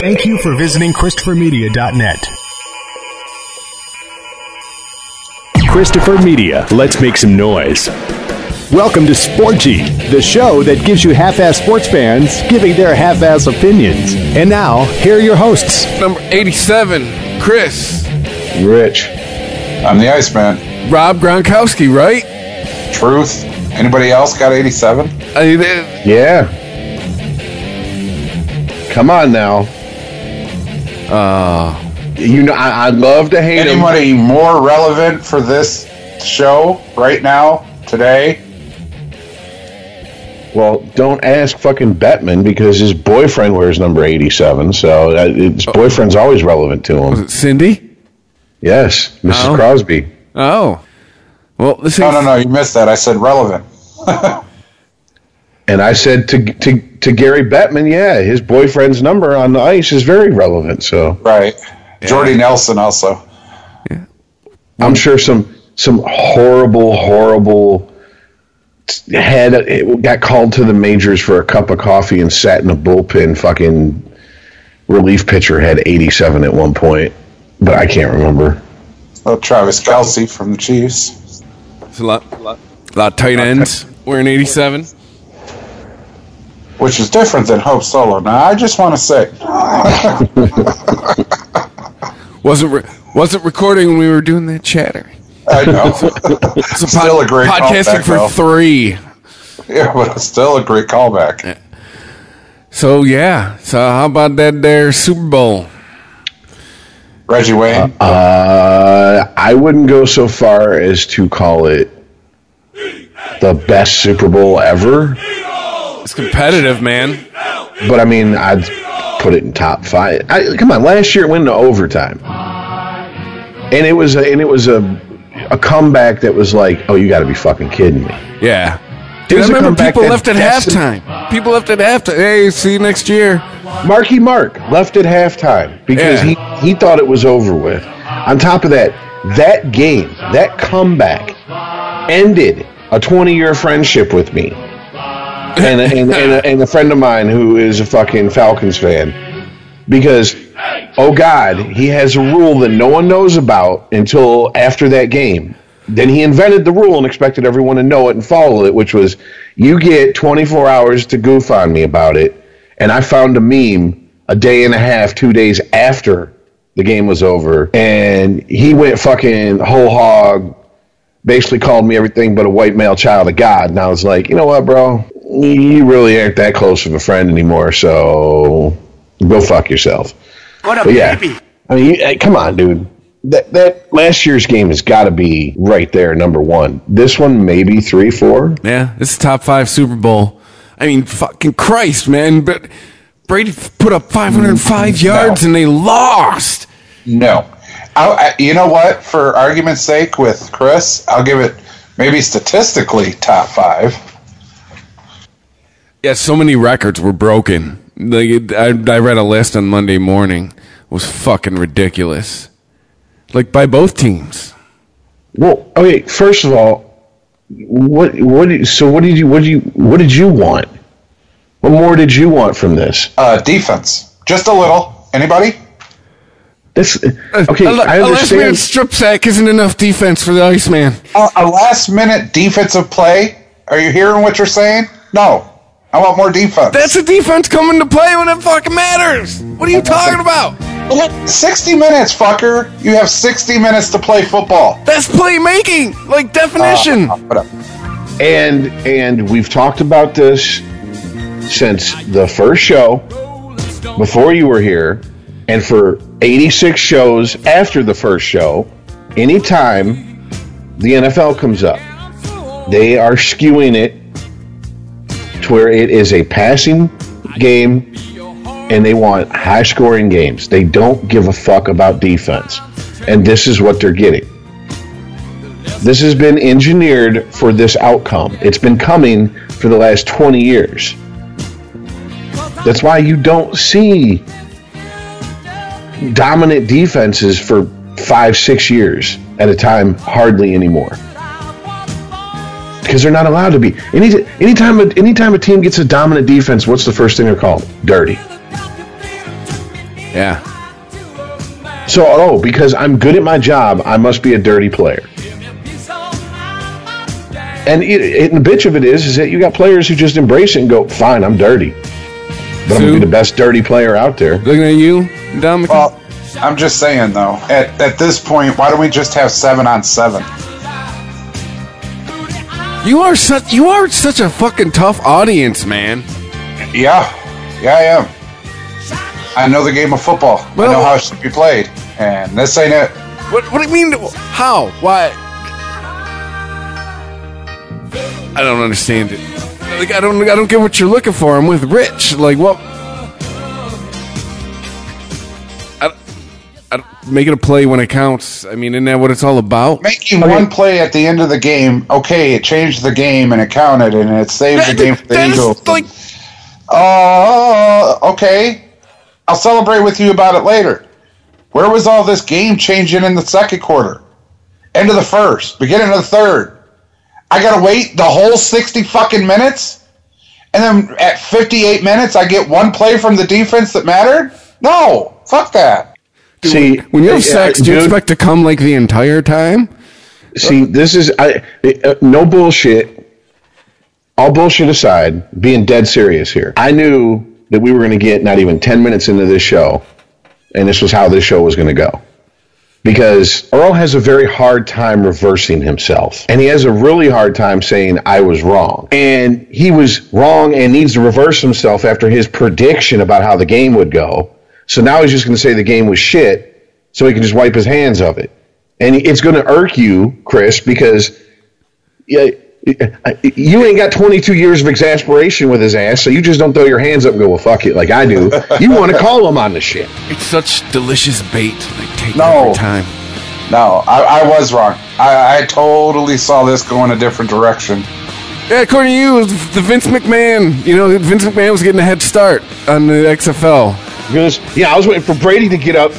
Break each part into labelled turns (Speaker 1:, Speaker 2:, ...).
Speaker 1: Thank you for visiting ChristopherMedia.net. Christopher Media, let's make some noise. Welcome to Sporgy, the show that gives you half-ass sports fans giving their half-ass opinions. And now, here are your hosts.
Speaker 2: Number 87, Chris.
Speaker 3: Rich.
Speaker 4: I'm the Iceman.
Speaker 2: Rob Gronkowski, right?
Speaker 4: Truth. Anybody else got 87?
Speaker 2: I mean, uh,
Speaker 3: Yeah. Come on now.
Speaker 2: Uh,
Speaker 3: You know, I, I love to hate him.
Speaker 4: Anybody more relevant for this show right now, today?
Speaker 3: Well, don't ask fucking Bettman because his boyfriend wears number 87. So uh, his boyfriend's always relevant to him.
Speaker 2: was it Cindy?
Speaker 3: Yes, Mrs.
Speaker 2: Oh.
Speaker 3: Crosby.
Speaker 2: Oh. Well, this
Speaker 4: No, no, no, you missed that. I said relevant.
Speaker 3: And I said to, to, to Gary Bettman, yeah, his boyfriend's number on the ice is very relevant. So
Speaker 4: Right. Jordy Nelson also.
Speaker 3: Yeah, I'm sure some some horrible, horrible had got called to the majors for a cup of coffee and sat in a bullpen. Fucking relief pitcher had 87 at one point, but I can't remember.
Speaker 4: Oh, Travis Kelce from the Chiefs.
Speaker 2: It's a lot, a lot, a lot of tight ends. We're in 87.
Speaker 4: Which is different than Hope Solo. Now, I just want to say,
Speaker 2: Wasn't re- wasn't recording when we were doing that chatter.
Speaker 4: I know.
Speaker 2: It's a
Speaker 4: Still a great
Speaker 2: podcasting
Speaker 4: callback,
Speaker 2: for
Speaker 4: though.
Speaker 2: three.
Speaker 4: yeah, but it's still a great callback.
Speaker 2: So yeah. So how about that there Super Bowl?
Speaker 4: Reggie Wayne.
Speaker 3: Uh, I wouldn't go so far as to call it the best Super Bowl ever,
Speaker 2: It's competitive, man.
Speaker 3: but I mean, I'd put it in top five. I, come on, last year it went into overtime, and it was a, and it was a a comeback that was like, oh, you got to be fucking kidding me.
Speaker 2: Yeah. Dude, I remember people left at halftime. People left at halftime. Hey, see you next year.
Speaker 3: Marky Mark left at halftime because
Speaker 2: Yeah.
Speaker 3: he, he thought it was over with. On top of that, that game, that comeback, ended a 20 year friendship with me. And, a, and, and, and a friend of mine who is a fucking Falcons fan. Because, oh God, he has a rule that no one knows about until after that game. Then he invented the rule and expected everyone to know it and follow it, which was you get 24 hours to goof on me about it. And I found a meme a day and a half, two days after the game was over. And he went fucking whole hog, basically called me everything but a white male child of God. And I was like, you know what, bro? You really aren't that close of a friend anymore, so go fuck yourself.
Speaker 5: What a
Speaker 3: But yeah,
Speaker 5: baby.
Speaker 3: I mean, you, hey, come on, dude. That that last year's game has got to be right there, number one. This one, maybe three, four.
Speaker 2: Yeah, this is top five Super Bowl. I mean, fucking Christ, man. But Brady put up 505 yards and they lost.
Speaker 4: No. I, I, you know what? For argument's sake, with Chris, I'll give it maybe statistically top five.
Speaker 2: Yeah, so many records were broken. Like, I, I read a list on Monday morning. It was fucking ridiculous. Like by both teams.
Speaker 3: Well, okay. First of all, what what? So what did you what did you what did you want? What more did you want from this?
Speaker 4: Uh, defense, just a little. Anybody?
Speaker 3: This okay.
Speaker 2: a,
Speaker 3: I
Speaker 2: a last minute strip sack isn't enough defense for the Iceman.
Speaker 4: A, a last minute defensive play? Are you hearing what you're saying? No. I want more defense.
Speaker 2: That's a defense coming to play when it fucking matters. What are you talking about?
Speaker 4: 60 minutes, fucker. You have 60 minutes to play football.
Speaker 2: That's playmaking, like definition.
Speaker 4: Uh, whatever.
Speaker 3: And and we've talked about this since the first show before you were here, and for 86 shows after the first show. Anytime the NFL comes up, they are skewing it to where it is a passing game and they want high scoring games. They don't give a fuck about defense. And this is what they're getting. This has been engineered for this outcome. It's been coming for the last 20 years. That's why you don't see dominant defenses for five, six years at a time, hardly anymore. Because they're not allowed to be. Any anytime a, anytime a team gets a dominant defense, what's the first thing they're called? Dirty.
Speaker 2: Yeah.
Speaker 3: So, oh, because I'm good at my job, I must be a dirty player. And it, it, the bitch of it is, is that you got players who just embrace it and go, "Fine, I'm dirty, but I'm gonna be the best dirty player out there."
Speaker 2: Looking at you, Dominic.
Speaker 4: Well, I'm just saying though, at at this point, why don't we just have seven on seven?
Speaker 2: You are such you are such a fucking tough audience, man.
Speaker 4: Yeah, yeah, I am. I know the game of football. I know how it should be played, and this ain't it.
Speaker 2: What what do you mean? How? Why? I don't understand it. Like I don't I don't get what you're looking for. I'm with Rich. Like what? I, making a play when it counts. I mean, isn't that what it's all about?
Speaker 4: Making one play at the end of the game, okay, it changed the game and it counted and it saved the game for the Eagles.
Speaker 2: like
Speaker 4: Oh, okay. I'll celebrate with you about it later. Where was all this game changing in the second quarter? End of the first, beginning of the third. I gotta wait the whole 60 fucking minutes? And then at 58 minutes, I get one play from the defense that mattered? No, fuck that.
Speaker 3: See,
Speaker 2: when you have
Speaker 3: uh,
Speaker 2: sex, do you
Speaker 3: dude,
Speaker 2: expect to come like the entire time?
Speaker 3: See, this is I uh, no bullshit. All bullshit aside, being dead serious here. I knew that we were going to get not even 10 minutes into this show and this was how this show was going to go. Because Earl has a very hard time reversing himself. And he has a really hard time saying, I was wrong. And he was wrong and needs to reverse himself after his prediction about how the game would go. So now he's just going to say the game was shit so he can just wipe his hands of it. And it's going to irk you, Chris, because yeah, you ain't got 22 years of exasperation with his ass, so you just don't throw your hands up and go, well, fuck it, like I do. You want to call him on the shit.
Speaker 2: It's such delicious bait. They take
Speaker 4: No.
Speaker 2: every time.
Speaker 4: No, I, I was wrong. I, I totally saw this going a different direction.
Speaker 2: Yeah, according to you, it was the Vince McMahon. You know, Vince McMahon was getting a head start on the XFL.
Speaker 3: Because, yeah, I was waiting for Brady to get up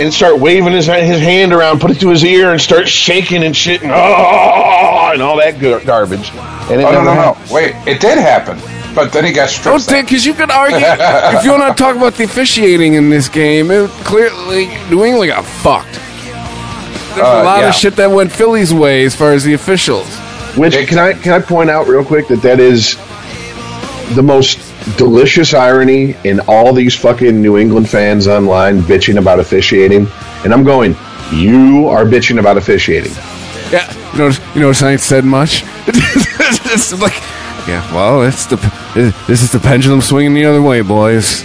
Speaker 3: and start waving his, his hand around, put it to his ear, and start shaking and shit and, oh, and all that gar- garbage. And it
Speaker 4: Oh, no,
Speaker 3: never
Speaker 4: no, no. Wait, it did happen. But then he got
Speaker 2: Oh,
Speaker 4: stripped.
Speaker 2: because you could argue if you want to talk about the officiating in this game, it clearly New England got fucked. There's a
Speaker 4: Uh,
Speaker 2: lot
Speaker 4: yeah.
Speaker 2: of shit that went Philly's way as far as the officials.
Speaker 3: Which can I can I point out real quick that that is the most delicious irony in all these fucking New England fans online bitching about officiating, and I'm going, you are bitching about officiating.
Speaker 2: Yeah, you know, you know, I ain't said much. it's like, yeah, well, it's the this is the pendulum swinging the other way, boys.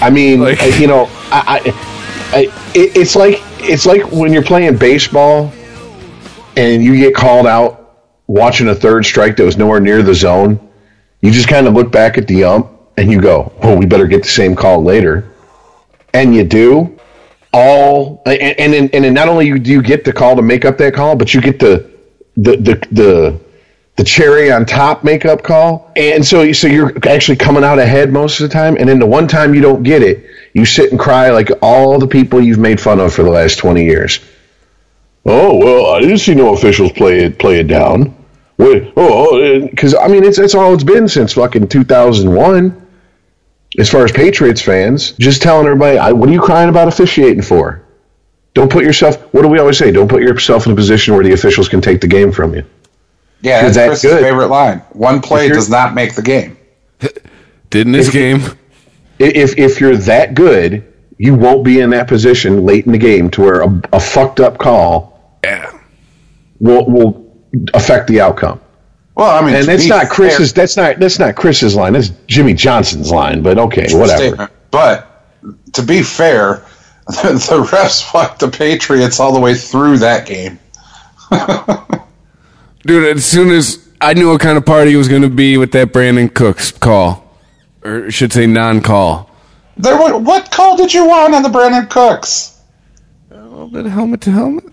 Speaker 3: I mean,
Speaker 2: Like-
Speaker 3: you know, I, I, I it, it's like it's like when you're playing baseball and you get called out watching a third strike that was nowhere near the zone. You just kind of look back at the ump and you go, "Well, we better get the same call later," and you do. All and and then, and not only do you get the call to make up that call, but you get the the the the the cherry on top makeup call. And so, so you're actually coming out ahead most of the time. And then the one time you don't get it, you sit and cry like all the people you've made fun of for the last 20 years. Oh, well, I didn't see no officials play it, play it down. Wait, oh, oh eh, because I mean, it's, that's all it's been since fucking 2001. As far as Patriots fans, just telling everybody, I, what are you crying about officiating for? Don't put yourself, what do we always say? Don't put yourself in a position where the officials can take the game from you.
Speaker 4: Yeah,
Speaker 3: Is
Speaker 4: that's
Speaker 3: that
Speaker 4: Chris's
Speaker 3: good?
Speaker 4: favorite line. One play does not make the game.
Speaker 2: Didn't this
Speaker 3: If
Speaker 2: game.
Speaker 3: if if you're that good, you won't be in that position late in the game to where a, a fucked up call
Speaker 2: Yeah.
Speaker 3: will will affect the outcome.
Speaker 4: Well, I mean,
Speaker 3: And that's not Chris's.
Speaker 4: fair-
Speaker 3: That's not that's not Chris's line. That's Jimmy Johnson's line. But okay, whatever.
Speaker 4: But to be fair, the, the refs fucked the Patriots all the way through that game.
Speaker 2: Dude, as soon as I knew what kind of party it was going to be with that Brandin Cooks call, or I should say non-call.
Speaker 4: There, wa- what call did you want on the Brandin Cooks?
Speaker 2: A little bit of helmet to helmet.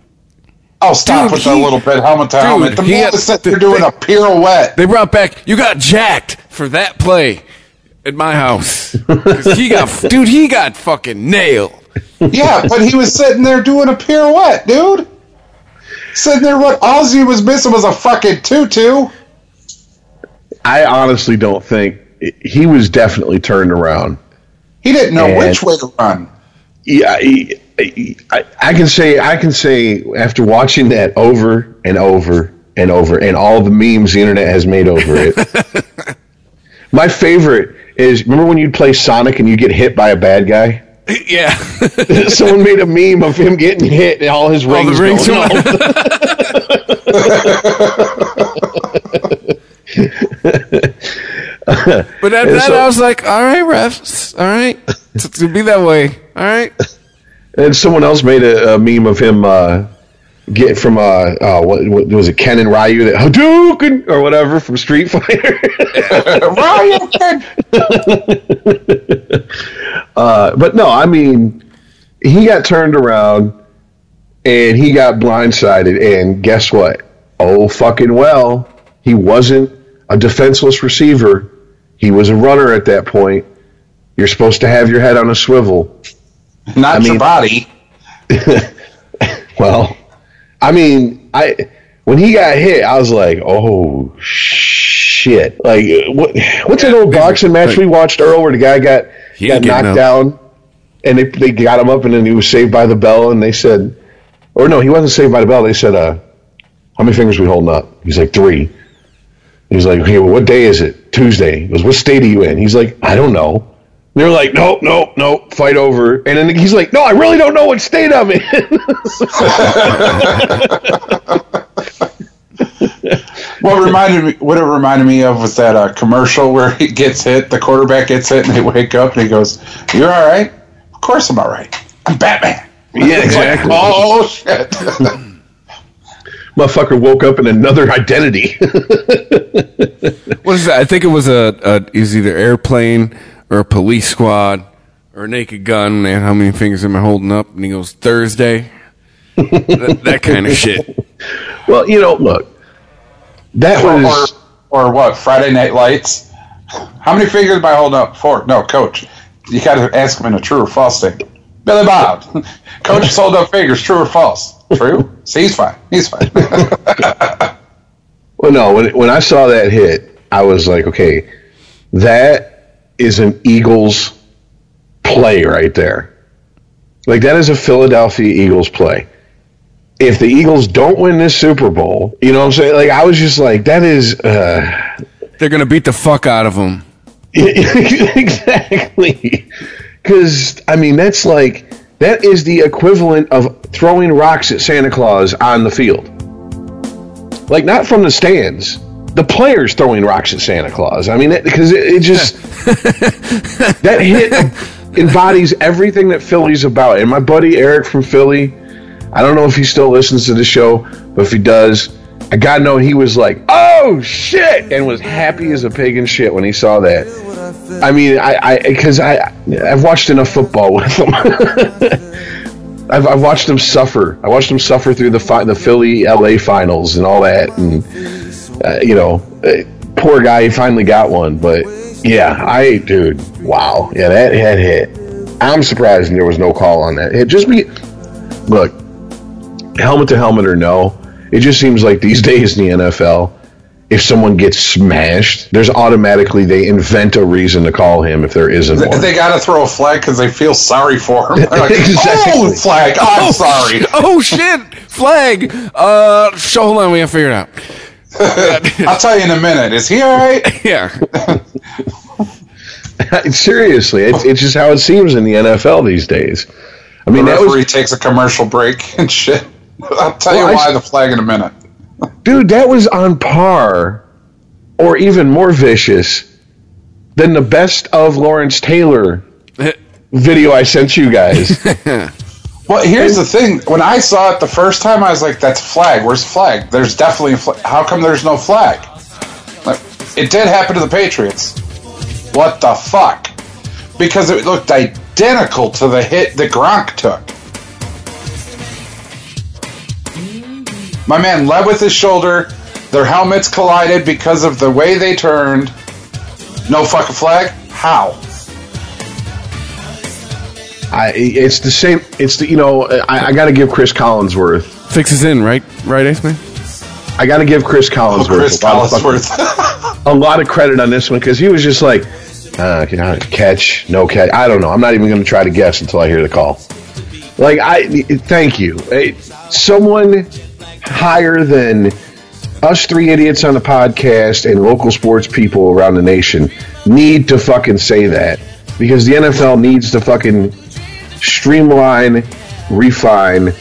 Speaker 4: Oh, stop
Speaker 2: Dude,
Speaker 4: with
Speaker 2: he-
Speaker 4: the little bit helmet to
Speaker 2: dude,
Speaker 4: helmet. The
Speaker 2: he
Speaker 4: man
Speaker 2: had-
Speaker 4: was sitting
Speaker 2: the-
Speaker 4: doing
Speaker 2: they-
Speaker 4: a pirouette.
Speaker 2: They brought back. You got jacked for that play at my house. he got, dude. He got fucking nailed.
Speaker 4: yeah, but he was sitting there doing a pirouette, dude. Sitting there, what Ozzy was missing was a fucking tutu.
Speaker 3: I honestly don't think he was definitely turned around.
Speaker 4: He didn't know
Speaker 3: And-
Speaker 4: which way to run.
Speaker 3: yeah, I, I, I can say I can say after watching that over and over and over and all the memes the internet has made over it. my favorite is remember when you'd play Sonic and you get hit by a bad guy?
Speaker 2: Yeah.
Speaker 3: Someone made a meme of him getting hit and all his
Speaker 2: All
Speaker 3: rings,
Speaker 2: the rings But
Speaker 3: And
Speaker 2: that
Speaker 3: so-
Speaker 2: I was like, all right, refs, all right, it's to be that way, all right.
Speaker 3: And someone else made a, a meme of him uh, get from uh, uh what, what was it Ken and Ryu that Hadouken or whatever from Street Fighter.
Speaker 4: Ryan,
Speaker 3: uh, but no, I mean he got turned around and he got blindsided and guess what? Oh fucking well, he wasn't a defenseless receiver. He was a runner at that point. You're supposed to have your head on a swivel.
Speaker 4: Not
Speaker 3: I mean-
Speaker 4: your body.
Speaker 3: Well, I mean, I when he got hit, I was like, "Oh shit!" Like, what? What's that old boxing match we watched, Earl, where the guy got
Speaker 2: He
Speaker 3: got knocked
Speaker 2: up.
Speaker 3: down, and they they got him up, and then he was saved by the bell, and they said, or no, he wasn't saved by the bell. They said, "Uh, how many fingers we holding up?" He's like three. He's like, "Okay, well, what day is it? Tuesday." He goes, "What state are you in?" He's like, "I don't know." They're like, nope, nope, nope, fight over. And then he's like, no, I really don't know what state I'm in.
Speaker 4: What reminded me, what it reminded me of was that uh, commercial where he gets hit, the quarterback gets hit, and they wake up and he goes, "You're all right? Of course I'm all right. I'm Batman."
Speaker 3: Yeah,
Speaker 4: It's like,
Speaker 3: exactly.
Speaker 4: oh shit!
Speaker 3: Motherfucker woke up in another identity.
Speaker 2: What is that? I think it was a, a it was either airplane or a police squad or a naked gun. Man, how many fingers am I holding up? And he goes Thursday. that, that kind of shit.
Speaker 3: well, you know, look, that
Speaker 4: or,
Speaker 3: was
Speaker 4: or or what? Friday Night Lights. How many fingers am I holding up? Four. No, coach. You got to ask him in a true or false statement. Billy Bob. coach has holding up fingers. True or false? True. See, he's fine. He's fine.
Speaker 3: well, no. When when I saw that hit, I was like, okay, that is an Eagles play right there. Like that is a Philadelphia Eagles play. If the Eagles don't win this Super Bowl, you know what I'm saying? Like I was just like, that is. uh
Speaker 2: They're gonna beat the fuck out of them.
Speaker 3: exactly. Because I mean, that's like that is the equivalent of throwing rocks at Santa Claus on the field. Like not from the stands, the players throwing rocks at Santa Claus. I mean, because it, it just that hit embodies everything that Philly's about. And my buddy Eric from Philly, I don't know if he still listens to the show, but if he does, I gotta know he was like, "Oh shit!" and was happy as a pig in shit when he saw that. I mean, I, I, because I, I've watched enough football with him. I've, I've watched him suffer. I watched him suffer through the fi- the Philly LA finals and all that, and uh, you know, uh, poor guy, he finally got one. But yeah, I, dude, wow, yeah, that head hit. I'm surprised there was no call on that. It just be, look, helmet to helmet or no, it just seems like these days in the NFL, if someone gets smashed, there's automatically they invent a reason to call him if there isn't
Speaker 4: They,
Speaker 3: one.
Speaker 4: they got to throw a flag because they feel sorry for him. Like,
Speaker 3: Exactly.
Speaker 4: Oh, flag! I'm sorry.
Speaker 2: Oh shit! Flag. Uh, so hold on, we gotta figure it out.
Speaker 4: I'll tell you in a minute. Is he all right?
Speaker 2: Yeah.
Speaker 3: Seriously, it's, it's just how it seems in the NFL these days. I
Speaker 4: The
Speaker 3: mean, that
Speaker 4: referee
Speaker 3: was,
Speaker 4: takes a commercial break and shit. I'll tell
Speaker 3: Well,
Speaker 4: you why
Speaker 3: s-
Speaker 4: the flag in a minute.
Speaker 3: dude, that was on par, or even more vicious than the best of Lawrence Taylor video I sent you guys.
Speaker 4: Well, here's the thing. When I saw it the first time, I was like, "That's a flag. Where's the flag? There's definitely a flag. How come there's no flag?" Like, it did happen to the Patriots. What the fuck? Because it looked identical to the hit that Gronk took. My man led with his shoulder. Their helmets collided because of the way they turned. No fucking flag? How?
Speaker 3: I, it's the same. It's the you know I, I got to give Chris Collinsworth.
Speaker 2: Fixes in, right? Right, Ace Man?
Speaker 3: I got to give Chris Collinsworth
Speaker 4: Chris
Speaker 3: a, lot of fucking-
Speaker 4: Collinsworth.
Speaker 3: a lot of credit on this one because he was just like, Uh, catch, no catch. I don't know. I'm not even going to try to guess until I hear the call. Like I, thank you. Someone higher than us three idiots on the podcast and local sports people around the nation need to fucking say that because the NFL needs to fucking streamline, refine,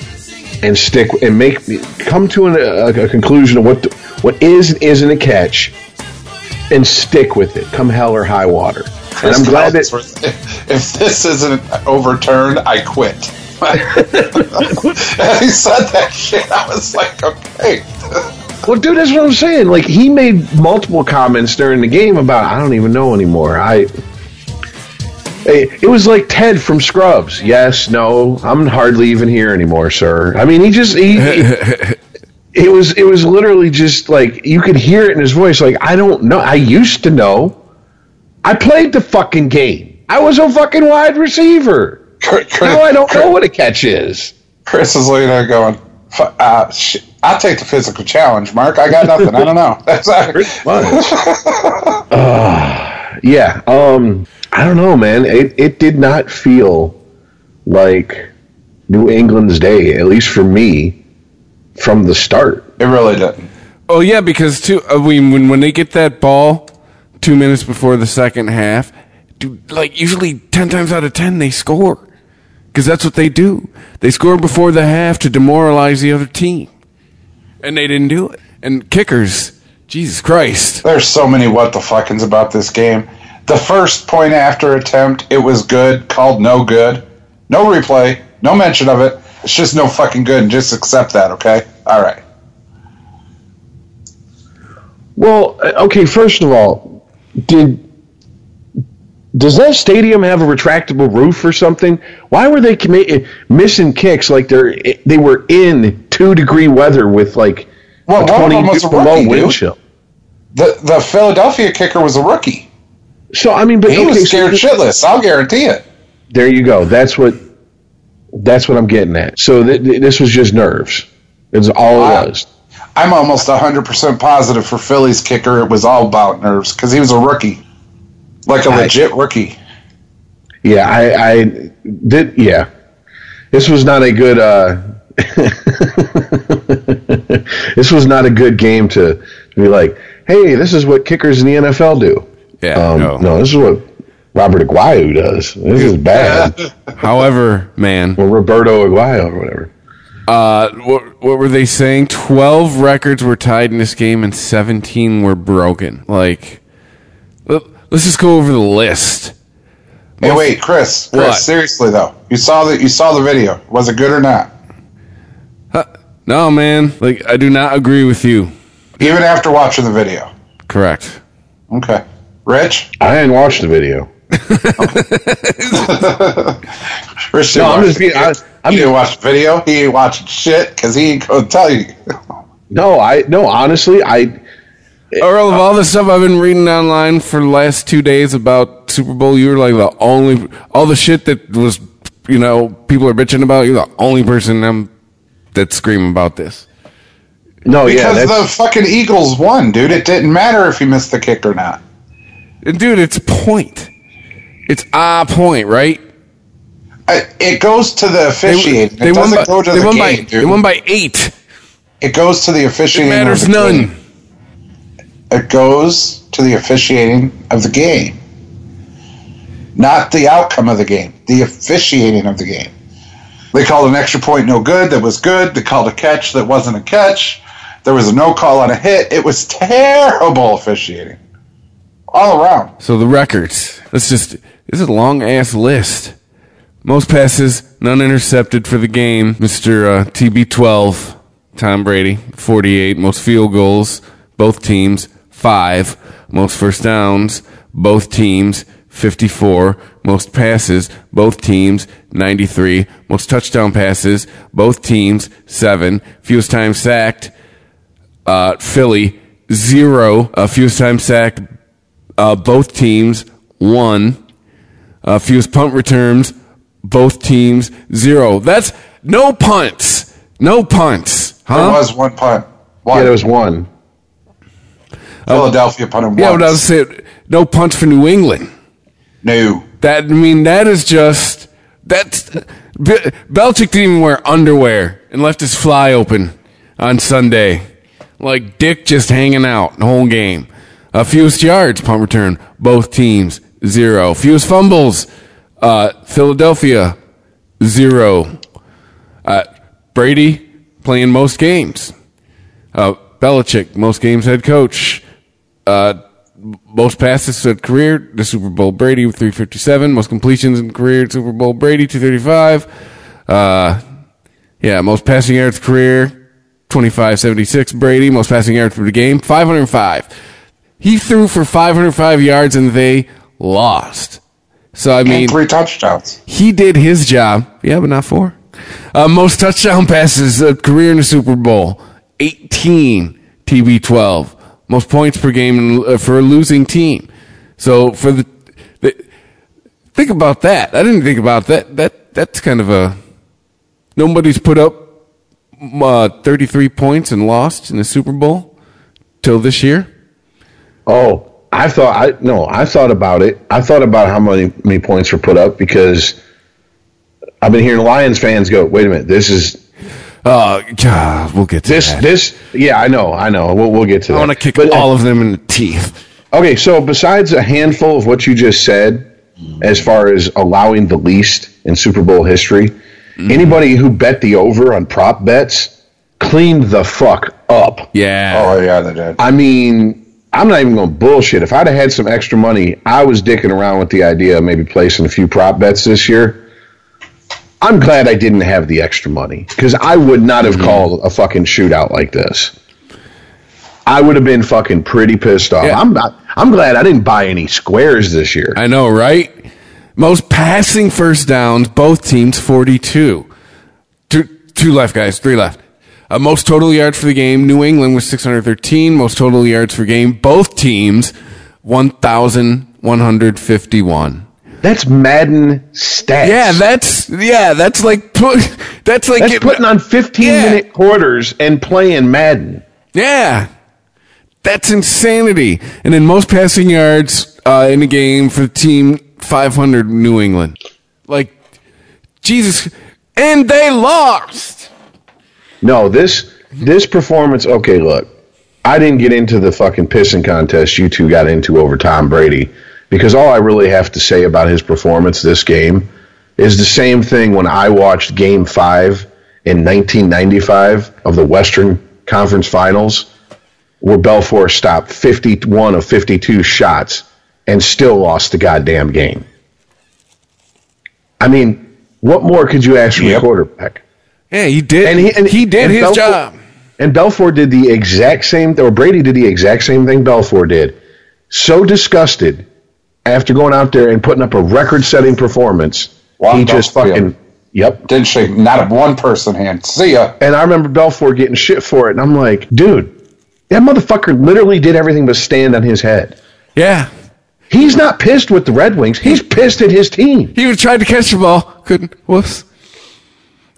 Speaker 3: and stick and make come to an, a, a, conclusion of what the, what is and isn't a catch, and stick with it, come hell or high water. And I'm glad that
Speaker 4: if this isn't overturned, I quit. and he said that shit. I was like, okay.
Speaker 3: Well, dude, that's what I'm saying. Like he made multiple comments during the game about I don't even know anymore. I it was like Ted from Scrubs. Yes, no, I'm hardly even here anymore, sir. I mean, he just he, he it was it was literally just like you could hear it in his voice. Like I don't know. I used to know. I played the fucking game. I was a fucking wide receiver. Chris, now I don't Chris, know what a catch is.
Speaker 4: Chris is looking at going. Uh, sh- I'll take the physical challenge, Mark. I got nothing. I don't know. That's
Speaker 3: uh, yeah. Um. I don't know, man. It it did not feel like New England's day, at least for me, from the start.
Speaker 4: It really didn't.
Speaker 2: Oh yeah, because too. I uh, mean, when when they get that ball two minutes before the second half, dude, like usually ten times out of ten they score because that's what they do. They score before the half to demoralize the other team, and they didn't do it. And kickers, Jesus Christ!
Speaker 4: There's so many what the fuckings about this game. The first point after attempt, it was good, called no good. No replay, no mention of it. It's just no fucking good, and just accept that, okay? All right.
Speaker 3: Well, uh, okay, first of all, did does that stadium have a retractable roof or something? Why were they commi- missing kicks like they're they were in two degree weather with like well, a twenty below wind chill?
Speaker 4: The the Philadelphia kicker was a rookie.
Speaker 3: So I mean, but
Speaker 4: he okay, was scared so shitless. I'll guarantee it.
Speaker 3: There you go. That's what. That's what I'm getting at. So th- th- this was just nerves. It's all it was.
Speaker 4: I'm almost 100% positive for Philly's kicker. It was all about nerves because he was a rookie, like a I, legit rookie.
Speaker 3: Yeah, I, I did. Yeah, this was not a good. Uh, this was not a good game to be like, hey, this is what kickers in the NFL do.
Speaker 2: Yeah.
Speaker 3: Um, no. no, this is what Robert Aguayo does. This is bad.
Speaker 2: However, man.
Speaker 3: Or Roberto Aguayo or whatever.
Speaker 2: Uh, what, what were they saying? 12 records were tied in this game and 17 were broken. Like, let, us just go over the list.
Speaker 4: Hey, wait, Chris. Chris, what? seriously though, you saw that you saw the video. Was it good or not?
Speaker 2: Huh, no, man. Like, I do not agree with you.
Speaker 4: Even after watching the video.
Speaker 2: Correct.
Speaker 4: Okay. Rich?
Speaker 3: I didn't watch the video.
Speaker 4: Rich no, I'm just being. I, I'm he didn't watch the video. He ain't watching shit because he ain't gonna tell you.
Speaker 3: no, I no. Honestly, I.
Speaker 2: Earl, of uh, all the stuff I've been reading online for the last two days about Super Bowl, you were like the only all the shit that was, you know, people are bitching about. You're the only person I'm, that's screaming about this.
Speaker 3: No,
Speaker 4: because
Speaker 3: yeah,
Speaker 4: the fucking Eagles won, dude. It didn't matter if he missed the kick or not.
Speaker 2: Dude, it's a point. It's a point, right?
Speaker 4: Uh, it goes to the officiating. They, they won by, go to they
Speaker 2: won
Speaker 4: game,
Speaker 2: by, dude. They won by eight.
Speaker 4: It goes to the officiating.
Speaker 2: It matters none. Game.
Speaker 4: It goes to the officiating of the game, not the outcome of the game. The officiating of the game. They called an extra point no good. That was good. They called a catch that wasn't a catch. There was a no call on a hit. It was terrible officiating all around.
Speaker 2: So the records. Let's just. This is a long ass list. Most passes, none intercepted for the game. Mr. Uh, TB12, Tom Brady, 48. Most field goals, both teams, 5. Most first downs, both teams, 54. Most passes, both teams, 93. Most touchdown passes, both teams, 7. Fewest times sacked, uh, Philly, 0. Uh, fewest times sacked, uh, both teams one. Uh, fewest punt returns, both teams zero. That's no punts. No punts. Huh?
Speaker 4: There was one punt. One.
Speaker 3: Yeah, there was one.
Speaker 4: Philadelphia punted
Speaker 2: Yeah, but I was saying no punts for New England.
Speaker 4: No.
Speaker 2: That I mean, that is just that's Be- Belichick didn't even wear underwear and left his fly open on Sunday, like Dick just hanging out the whole game. Uh, fewest yards punt return, both teams zero. Fewest fumbles, uh, Philadelphia zero. Uh, Brady playing most games. Uh, Belichick most games head coach. Uh, most passes at career, the Super Bowl Brady with 357. Most completions in career, Super Bowl Brady 235. Uh, yeah, most passing yards career, 2576 Brady. Most passing yards for the game, 505. He threw for 505 yards and they lost. So I mean,
Speaker 4: and three touchdowns.
Speaker 2: he did his job. Yeah, but not four. Uh, most touchdown passes uh, career in the Super Bowl, 18 TB12. Most points per game uh, for a losing team. So for the, the think about that. I didn't think about that. That that's kind of a nobody's put up uh, 33 points and lost in the Super Bowl till this year.
Speaker 3: Oh, I thought I no, I thought about it. I thought about how many many points were put up because I've been hearing Lions fans go, "Wait a minute, this is
Speaker 2: Uh, God, we'll get to
Speaker 3: this
Speaker 2: that.
Speaker 3: this yeah, I know, I know. We'll we'll get to that.
Speaker 2: I want to kick
Speaker 3: But, uh,
Speaker 2: all of them in the teeth.
Speaker 3: Okay, so besides a handful of what you just said, as far as allowing the least in Super Bowl history,
Speaker 2: Mm-hmm.
Speaker 3: anybody who bet the over on prop bets cleaned the fuck up.
Speaker 2: Yeah.
Speaker 4: Oh yeah, they did.
Speaker 3: I mean, I'm not even going to bullshit. If I'd have had some extra money, I was dicking around with the idea of maybe placing a few prop bets this year. I'm glad I didn't have the extra money because I would not have mm-hmm. called a fucking shootout like this. I would have been fucking pretty pissed off.
Speaker 2: Yeah.
Speaker 3: I'm not, I'm glad I didn't buy any squares this year.
Speaker 2: I know, right? Most passing first downs, both teams 42. Two, two left, guys, three left. Uh, most total yards for the game, New England was 613. Most total yards for game, both teams 1,151.
Speaker 3: That's Madden stats.
Speaker 2: Yeah, that's yeah, that's like put, that's like
Speaker 3: that's
Speaker 2: getting-
Speaker 3: putting on 15
Speaker 2: Yeah.
Speaker 3: minute quarters and playing Madden.
Speaker 2: Yeah. That's insanity. And then most passing yards uh, in the game for the team 500 New England. Like Jesus and they lost.
Speaker 3: No, this this performance. Okay, look, I didn't get into the fucking pissing contest you two got into over Tom Brady because all I really have to say about his performance this game is the same thing when I watched Game Five in 1995 of the Western Conference Finals, where Belfour stopped 51 of 52 shots and still lost the goddamn game. I mean, what more could you ask from
Speaker 4: Yep.
Speaker 3: a quarterback?
Speaker 2: Yeah, he did.
Speaker 3: And he- and-
Speaker 2: he did
Speaker 3: and
Speaker 2: his
Speaker 3: Belfour-
Speaker 2: job.
Speaker 3: And Belfour did the exact same, or Brady did the exact same thing Belfour did. So disgusted after going out there and putting up a record-setting performance,
Speaker 4: Walked
Speaker 3: he just fucking yep.
Speaker 4: Didn't shake not a one person hand. See ya.
Speaker 3: And I remember Belfour getting shit for it, and I'm like, dude, that motherfucker literally did everything but stand on his head.
Speaker 2: Yeah.
Speaker 3: He's not pissed with the Red Wings. He's pissed at his team.
Speaker 2: He would try to catch the ball, couldn't. Whoops.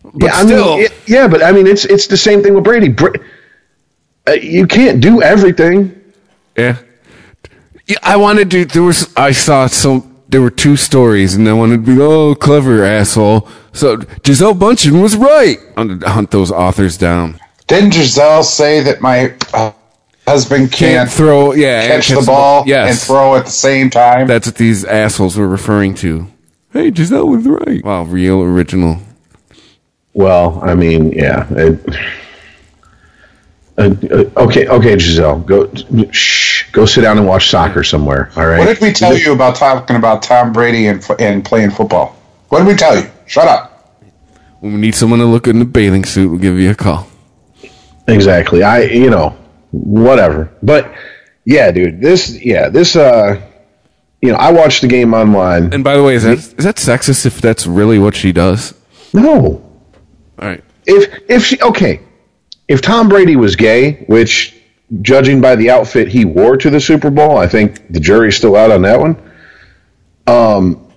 Speaker 2: But
Speaker 3: yeah, I
Speaker 2: still,
Speaker 3: mean, it- yeah, but I mean, it's it's the same thing with Brady. Bra- uh, you can't do everything.
Speaker 2: Yeah. Yeah, I wanted to. There was. I saw some. There were two stories, and I wanted to be oh clever asshole. So Gisele Bundchen was right. I wanted to hunt those authors down.
Speaker 4: Didn't Gisele say that my uh, husband
Speaker 2: Can't
Speaker 4: can't,
Speaker 2: throw. Yeah,
Speaker 4: catch the ball
Speaker 2: Yes,
Speaker 4: and throw at the same time?
Speaker 2: That's what these assholes were referring to. Hey, Gisele was right. Wow, real original.
Speaker 3: Well, I mean, yeah. It, uh, uh, okay, okay, Gisele, go shh, go sit down and watch soccer somewhere. All right.
Speaker 4: what did we tell you about talking about Tom Brady and, and playing football? What did we tell you? Shut up.
Speaker 2: When we need someone to look in the bathing suit, we'll give you a call.
Speaker 3: Exactly. I, you know, whatever. But yeah, dude, this, yeah, this, uh, you know, I watched the game online.
Speaker 2: And by the way, is that is that sexist? If that's really what she does?
Speaker 3: No,
Speaker 2: All right.
Speaker 3: if if she okay, if Tom Brady was gay, which judging by the outfit he wore to the Super Bowl, I think the jury's still out on that one. Um,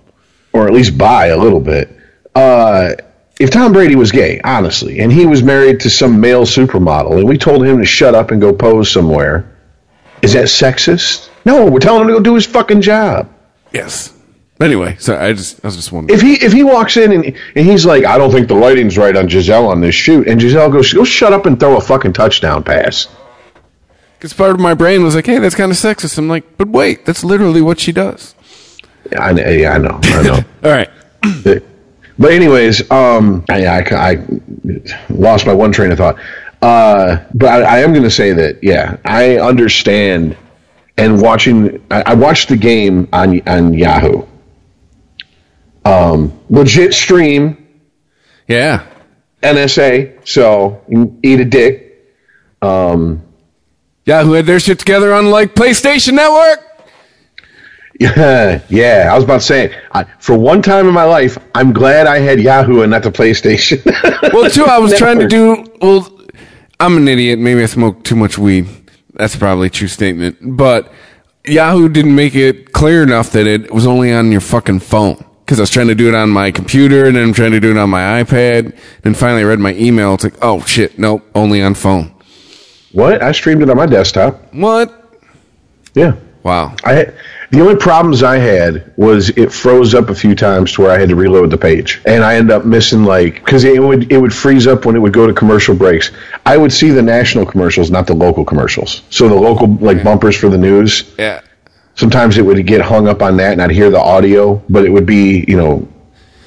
Speaker 3: or at least by a little bit. Uh, if Tom Brady was gay, honestly, and he was married to some male supermodel, and we told him to shut up and go pose somewhere, is that sexist? No, we're telling him to go do his fucking job.
Speaker 2: Yes. Anyway, so I just I was just wondering.
Speaker 3: If he if he walks in and, and he's like, I don't think the lighting's right on Gisele on this shoot, and Gisele goes, go shut up and throw a fucking touchdown pass.
Speaker 2: Because part of my brain was like, hey, that's kind of sexist. I'm like, but wait, that's literally what she does.
Speaker 3: Yeah, I, know- yeah, I know, I know.
Speaker 2: All right.
Speaker 3: but anyways, um, I, I, I lost my one train of thought. Uh, but I, I am going to say that, yeah, I understand. And watching, I, I watched the game on on Yahoo. Um, legit stream,
Speaker 2: Yeah.
Speaker 3: NSA. So eat a dick.
Speaker 2: Yeah, who had their shit together on like PlayStation Network?
Speaker 3: Yeah, yeah. I was about to say, I, for one time in my life, I'm glad I had Yahoo and not the PlayStation.
Speaker 2: Well, too, I was trying to do. Well, I'm an idiot. Maybe I smoke too much weed. That's probably a true statement. But Yahoo didn't make it clear enough that it was only on your fucking phone. Because I was trying to do it on my computer, and then I'm trying to do it on my iPad. Then finally, I read my email. It's like, oh shit, nope, only on phone.
Speaker 3: what? I streamed it on my desktop.
Speaker 2: What?
Speaker 3: Yeah.
Speaker 2: Wow.
Speaker 3: I the only problems I had was it froze up a few times to where I had to reload the page, and I ended up missing like because it would it would freeze up when it would go to commercial breaks. I would see the national commercials, not the local commercials. So the local like bumpers for the news.
Speaker 2: Yeah.
Speaker 3: Sometimes it would get hung up on that, and I'd hear the audio, but it would be you know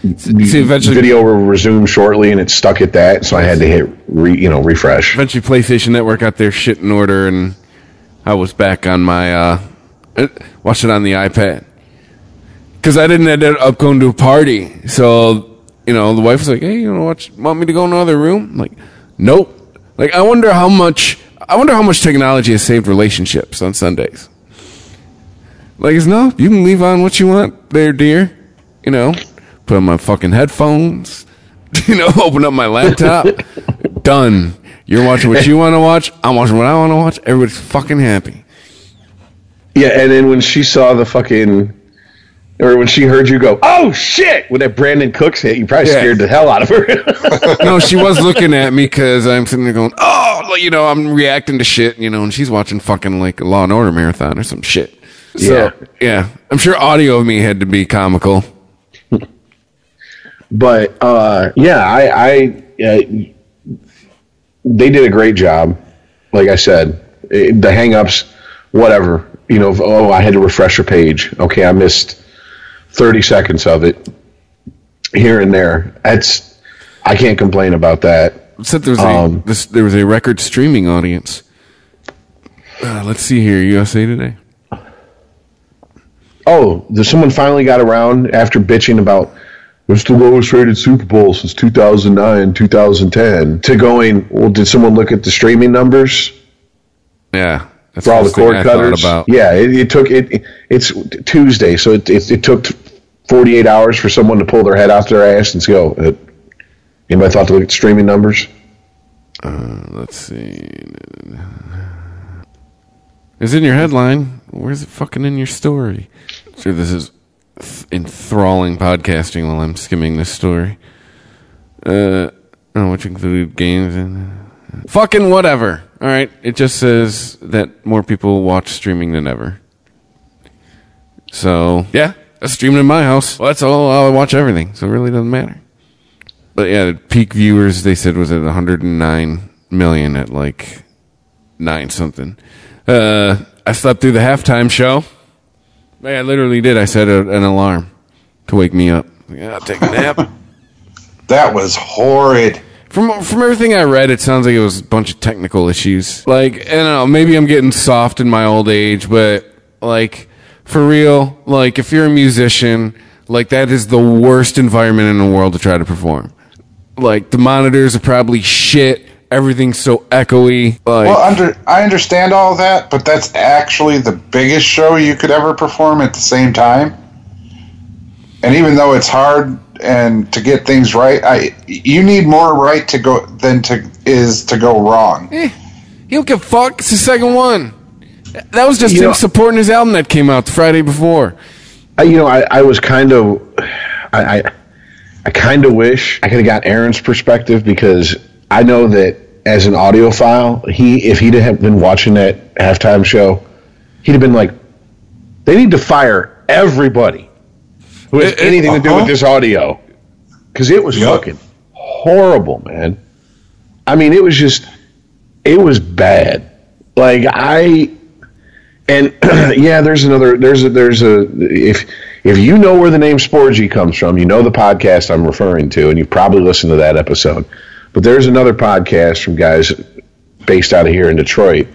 Speaker 2: See, eventually, The
Speaker 3: video will resume shortly, and it stuck at that, so I had to hit re, you know refresh.
Speaker 2: eventually PlayStation Network got their shit in order, and I was back on my uh, uh, watched it on the iPad because I didn't end up going to a party. So you know, the wife was like, "Hey, you know, watch, want me to go in another room?" I'm like, nope. Like, I wonder how much. I wonder how much technology has saved relationships on Sundays. Like, it's no, you can leave on what you want there, dear. You know, put on my fucking headphones. You know, open up my laptop. Done. You're watching what you want to watch. I'm watching what I want to watch. Everybody's fucking happy.
Speaker 3: Yeah, and then when she saw the fucking, or when she heard you go, "Oh shit!" when that Brandin Cooks hit, you probably
Speaker 2: Yeah.
Speaker 3: scared the hell out of her.
Speaker 2: No, she was looking at me because I'm sitting there going, oh, you know, I'm reacting to shit, you know, and she's watching fucking like a Law and Order marathon or some shit. So,
Speaker 3: Yeah.
Speaker 2: yeah, I'm sure audio of me had to be comical.
Speaker 3: but uh, yeah, I, I uh, they did a great job. Like I said, it, the hangups, whatever. You know, oh, I had to refresh a page. Okay, I missed thirty seconds of it here and there. That's I can't complain about that.
Speaker 2: Said there was a
Speaker 3: Um,
Speaker 2: this, there was a record streaming audience. Uh, let's see here, USA Today.
Speaker 3: Oh, the, someone finally got around after bitching about it's the lowest rated Super Bowl since 2009, 2010 to going, well, did someone look at the streaming numbers
Speaker 2: Yeah, that's
Speaker 3: for all the cord cutters?
Speaker 2: About.
Speaker 3: Yeah, it, it took it. It's Tuesday, so it, it, it took 48 hours for someone to pull their head out their ass and go. Uh, anybody thought to look at the streaming numbers?
Speaker 2: Let's see. It's in your headline. Where's it fucking in your story? Sure, this is th- enthralling podcasting while I'm skimming this story. Uh, which included games and fucking whatever. All right, it just says that more people watch streaming than ever. So yeah, that's streaming in my house. Well, that's all. I watch everything, so it really doesn't matter. But yeah, the peak viewers they said was at 109 million at like nine something. Uh, I slept through the halftime show. I literally did. I set a, an alarm to wake me up. Yeah, I'll take a nap.
Speaker 4: That was horrid.
Speaker 2: From from everything I read, it sounds like it was a bunch of technical issues. Like I don't know, maybe I'm getting soft in my old age, but like for real, like if you're a musician, like that is the worst environment in the world to try to perform. Like the monitors are probably shit. Everything's so echoey. Like
Speaker 4: Well, under I understand all that, but that's actually the biggest show you could ever perform at the same time. And even though it's hard and to get things right, I you need more right to go than to is to go wrong.
Speaker 2: Eh, he don't give a fuck. It's the second one. That was just
Speaker 3: You
Speaker 2: him
Speaker 3: know-
Speaker 2: supporting his album that came out the Friday before.
Speaker 3: I, you know, I, I was kind of, I, I, I kind of wish I could have got Aaron's perspective because I know that as an audiophile, he if he'd have been watching that halftime show, he'd have been like, they need to fire everybody. who has
Speaker 2: It- it-
Speaker 3: anything to do
Speaker 4: uh-huh.
Speaker 3: with this audio. Because it was
Speaker 4: Yep.
Speaker 3: fucking horrible, man. I mean, it was just, it was bad. Like I, and yeah, there's another, there's a, there's a, if if you know where the name Sporgy comes from, you know the podcast I'm referring to, and you've probably listened to that episode. But there's another podcast from guys based out of here in Detroit,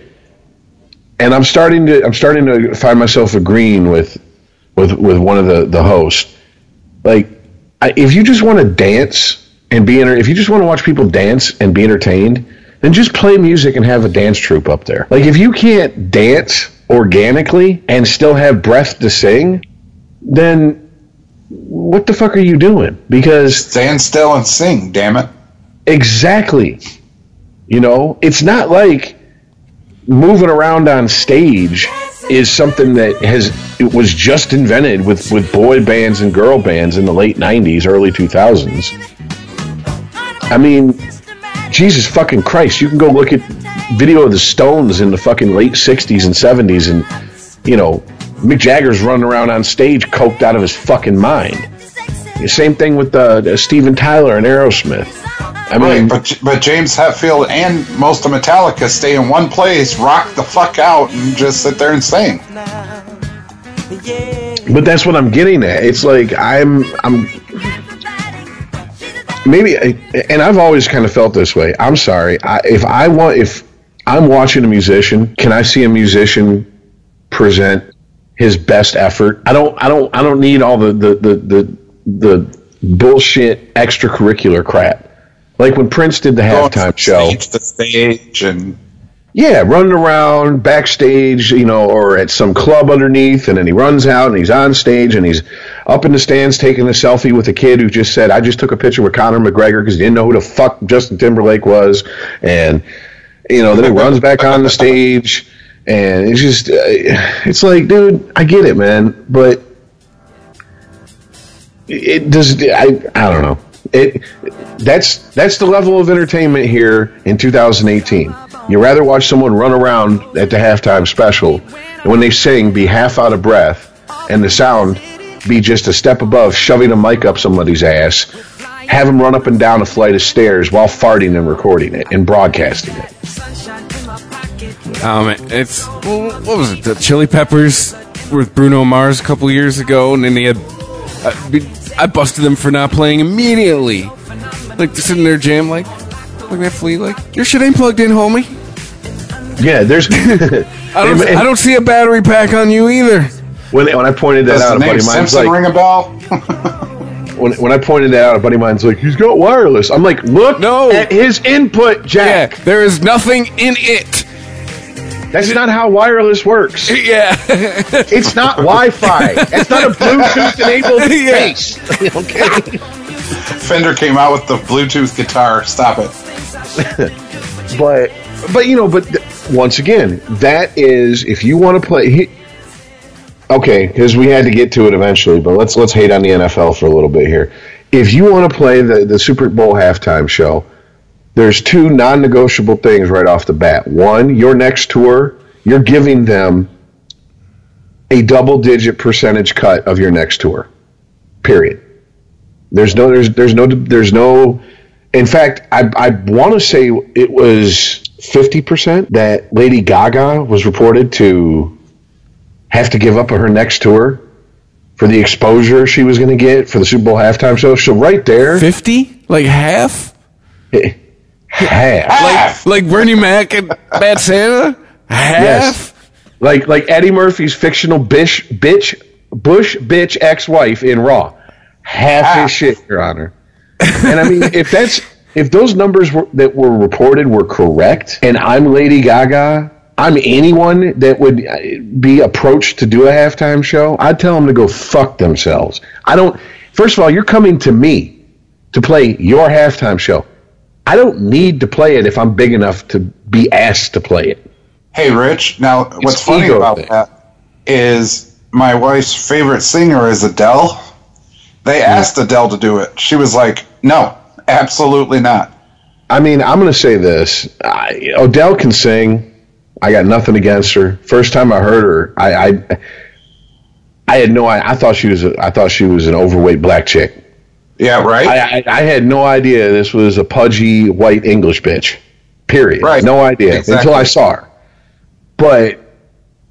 Speaker 3: and I'm starting to, I'm starting to find myself agreeing with, with with one of the the hosts. Like, I, if you just want to dance and be enter, if you just want to watch people dance and be entertained, then just play music and have a dance troupe up there. Like, if you can't dance organically and still have breath to sing, then what the fuck are you doing? Because
Speaker 4: Stand still and sing, damn it.
Speaker 3: Exactly. You know, it's not like moving around on stage is something that has it was just invented with with boy bands and girl bands in the late 90s, early 2000s. I mean, Jesus fucking Christ, you can go look at video of the Stones in the fucking late 60s and 70s and you know, Mick Jagger's running around on stage coked out of his fucking mind. Same thing with uh, Steven Tyler and Aerosmith. I mean,
Speaker 4: Right, but but James Hetfield and most of Metallica stay in one place, rock the fuck out, and just sit there and sing.
Speaker 3: But that's what I'm getting at. It's like I'm I'm maybe and I've always kind of felt this way. I'm sorry. I, if I want if I'm watching a musician, can I see a musician present his best effort? I don't I don't I don't need all the the the the, the bullshit extracurricular crap. Like when Prince did the
Speaker 4: Going
Speaker 3: halftime show.
Speaker 4: stage to stage, and
Speaker 3: Yeah, running around backstage, you know, or at some club underneath, and then he runs out and he's on stage and he's up in the stands taking a selfie with a kid who just said, "I just took a picture with Conor McGregor because he didn't know who the fuck Justin Timberlake was," and you know, then he runs back on the stage, and it's just, uh, it's like, dude, I get it, man, but it does. I I don't know. It that's that's the level of entertainment here in 2018. You rather watch someone run around at the halftime special, and when they sing, be half out of breath, and the sound be just a step above shoving a mic up somebody's ass, have them run up and down a flight of stairs while farting and recording it and broadcasting it.
Speaker 2: Um, it's what was it? The Chili Peppers with Bruno Mars a couple years ago, and then they had. I, I busted them for not playing immediately. Like they're sitting there jam, like like that Flea, like your shit ain't plugged in, homie.
Speaker 3: Yeah, there's
Speaker 2: I don't, I don't see a battery pack on you either.
Speaker 3: when when I pointed that
Speaker 4: does
Speaker 3: out, a buddy
Speaker 4: name
Speaker 3: of mine's like,
Speaker 4: ring a bell?
Speaker 3: when, when I pointed that out, a buddy of mine's like, he's got wireless. I'm like, look
Speaker 2: No.
Speaker 3: at his input
Speaker 2: Yeah,
Speaker 3: jack.
Speaker 2: there is nothing in it.
Speaker 3: That's not how wireless works.
Speaker 2: Yeah,
Speaker 3: It's not Wi-Fi. It's not a Bluetooth enabled
Speaker 2: Yeah.
Speaker 3: space. okay.
Speaker 4: Fender came out with the Bluetooth guitar. Stop it.
Speaker 3: But but you know, but th- once again, that is if you want to play. He, okay, because we had to get to it eventually, but let's let's hate on the NFL for a little bit here. If you want to play the the Super Bowl halftime show, there's two non-negotiable things right off the bat. One, your next tour, you're giving them a double-digit percentage cut of your next tour. Period. There's no there's there's no there's no in fact, I, I want to say it was 50% that Lady Gaga was reported to have to give up her next tour for the exposure she was going to get for the Super Bowl halftime show. So right there,
Speaker 2: fifty, like half,
Speaker 3: half.
Speaker 4: Like,
Speaker 2: like Bernie Mac and Bad Santa, half.
Speaker 3: Yes. Like like Eddie Murphy's fictional bish, bitch Bush bitch ex-wife in Raw. Half
Speaker 4: Half.
Speaker 3: his shit, Your Honor. And I mean, if that's if those numbers were, that were reported were correct, and I'm Lady Gaga, I'm anyone that would uh, be approached to do a halftime show, I'd tell them to go fuck themselves. I don't. First of all, you're coming to me to play your halftime show. I don't need to play it if I'm big enough to be asked to play it.
Speaker 4: Hey, Rich. Now, what's funny about
Speaker 3: thing.
Speaker 4: that is my wife's favorite singer is Adele. They asked Adele to do it. She was like, "No, absolutely not."
Speaker 3: I mean, I'm going to say this: I, Adele can sing. I got nothing against her. First time I heard her, I, I I had no. I, I thought she was. A, I thought she was an overweight black chick.
Speaker 4: Yeah, right.
Speaker 3: I, I, I had no idea this was a pudgy white English bitch. Period.
Speaker 4: Right.
Speaker 3: No idea
Speaker 4: Exactly.
Speaker 3: until I saw her. But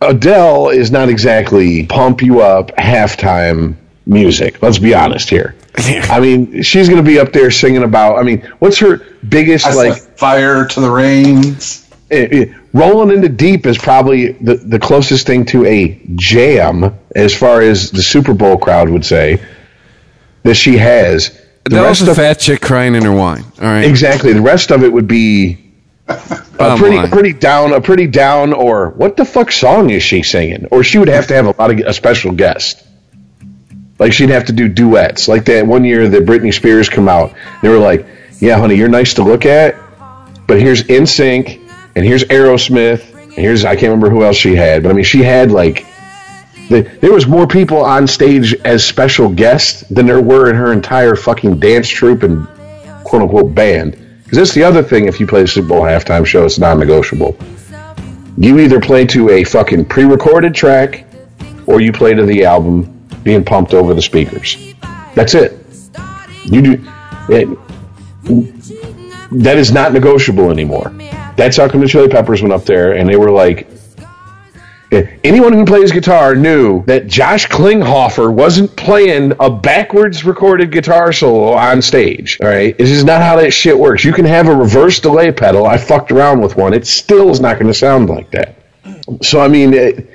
Speaker 3: Adele is not exactly pump you up halftime music. Let's be honest here. I mean, she's going to be up there singing about. I mean, what's her biggest
Speaker 4: I
Speaker 3: like?
Speaker 4: fire to the reins.
Speaker 3: eh, eh, Rolling into deep is probably the, the closest thing to a jam as far as the Super Bowl crowd would say that she has. The
Speaker 2: That was
Speaker 3: rest
Speaker 2: a
Speaker 3: of
Speaker 2: fat chick crying in her wine. All right.
Speaker 3: exactly the rest of it would be a pretty
Speaker 2: line.
Speaker 3: pretty down a pretty down or what the fuck song is she singing? Or she would have to have a lot of a special guest. Like she'd have to do duets. Like that one year that Britney Spears come out, they were like, "Yeah, honey, you're nice to look at, but here's NSYNC and here's Aerosmith and here's I can't remember who else she had, but I mean she had like there was more people on stage as special guests than there were in her entire fucking dance troupe and quote unquote band. Because that's the other thing if you play a Super Bowl halftime show, it's non negotiable. You either play to a fucking pre recorded track or you play to the album being pumped over the speakers. That's it. You do it, that is not negotiable anymore. That's how come the Chili Peppers went up there and they were like, Eh, anyone who plays guitar knew that Josh Klinghoffer wasn't playing a backwards recorded guitar solo on stage. All right, this is not how that shit works. You can have a reverse delay pedal. I fucked around with one. It still is not going to sound like that. So I mean, it,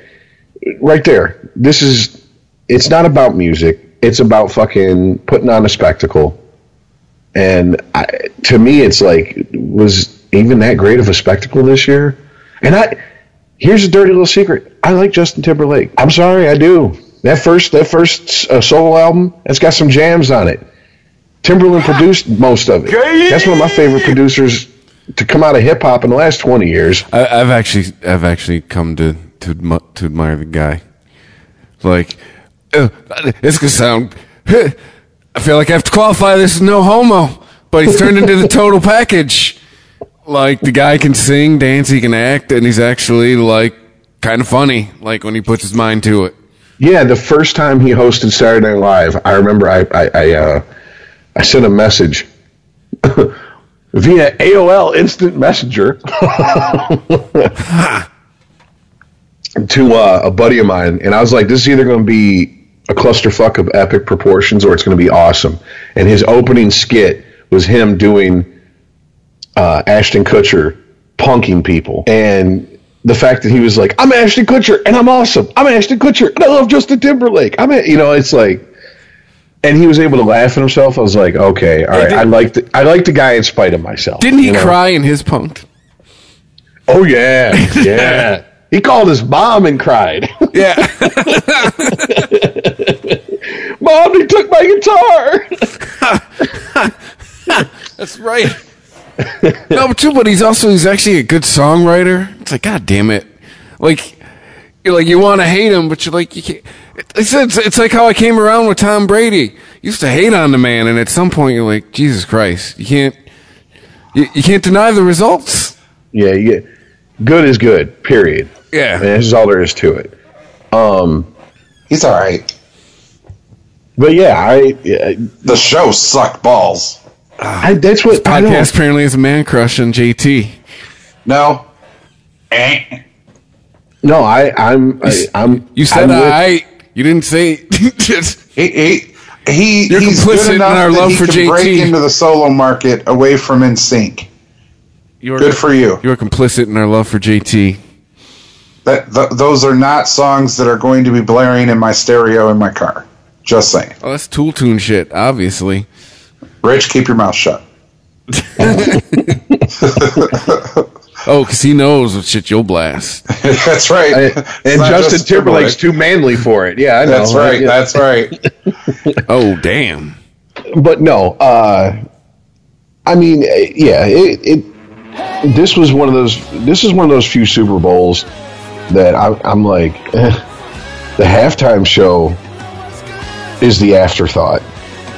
Speaker 3: right there, this is. It's not about music. It's about fucking putting on a spectacle. And I, to me, it's like, was even that great of a spectacle this year? And I, here's a dirty little secret. I like Justin Timberlake. I'm sorry, I do. That first, that first uh, solo album, it's got some jams on it. Timberland produced most of it. That's one of my favorite producers to come out of hip hop in the last 20 years.
Speaker 2: I, I've actually, I've actually come to to to admire the guy. Like, uh, it's gonna sound. I feel like I have to qualify this as no homo, but he's turned into the total package. Like the guy can sing, dance, he can act, and he's actually like kind of funny. Like when he puts his mind to it.
Speaker 3: Yeah, the first time he hosted Saturday Night Live, I remember I I I, uh, I sent a message via AOL Instant Messenger to uh, a buddy of mine, and I was like, "This is either going to be a clusterfuck of epic proportions, or it's going to be awesome." And his opening skit was him doing uh, Ashton Kutcher punking people, and the fact that he was like, "I'm Ashton Kutcher and I'm awesome. I'm Ashton Kutcher and I love Justin Timberlake." I'm, a-, you know, it's like, and he was able to laugh at himself. I was like, "Okay, all right, I like the I like the guy in spite of myself."
Speaker 2: Didn't he
Speaker 3: you know?
Speaker 2: cry in his punked?
Speaker 3: Oh yeah, yeah. he called his mom and cried.
Speaker 2: Yeah.
Speaker 3: mom, he took my guitar.
Speaker 2: That's right. no, but too, but he's also he's actually a good songwriter. It's like, god damn it, like you're like you want to hate him, but you're like you can't. It's, it's it's like how I came around with Tom Brady. Used to hate on the man, and at some point you're like, Jesus Christ, you can't you, you can't deny the results.
Speaker 3: yeah, yeah. Good is good. Period.
Speaker 2: Yeah.
Speaker 3: And this is all there is to it.
Speaker 4: Um, he's all right.
Speaker 3: But yeah, I, yeah,
Speaker 4: The show sucked balls.
Speaker 3: I that's what I don't.
Speaker 2: Podcast apparently is a man crush on JT.
Speaker 4: No. Eh.
Speaker 3: No, I, I'm, I, I'm.
Speaker 2: You said
Speaker 3: I'm with-
Speaker 2: I. You didn't say. just,
Speaker 4: He, he, he
Speaker 2: You're
Speaker 4: he's
Speaker 2: complicit
Speaker 4: good
Speaker 2: in
Speaker 4: enough
Speaker 2: our
Speaker 4: that
Speaker 2: love
Speaker 4: he
Speaker 2: for
Speaker 4: can
Speaker 2: JT.
Speaker 4: break into the solo market away from NSYNC.
Speaker 2: you're,
Speaker 4: Good for you.
Speaker 2: You're complicit in our love for JT.
Speaker 4: That th- those are not songs that are going to be blaring in my stereo in my car. Just saying.
Speaker 2: Oh, that's Tool Tune shit, obviously.
Speaker 4: Rich, keep your mouth shut.
Speaker 2: Oh, because he knows what shit you'll blast.
Speaker 4: That's right.
Speaker 3: I- and Justin
Speaker 4: just
Speaker 3: Timberlake's
Speaker 4: Timberlake.
Speaker 3: too manly for it. Yeah, I know.
Speaker 4: That's right.
Speaker 3: Yeah.
Speaker 4: That's right.
Speaker 2: Oh, damn.
Speaker 3: but no, uh, I mean, eh, yeah, it, it. This was one of those. This is one of those few Super Bowls that I, I'm like, eh, the halftime show is the afterthought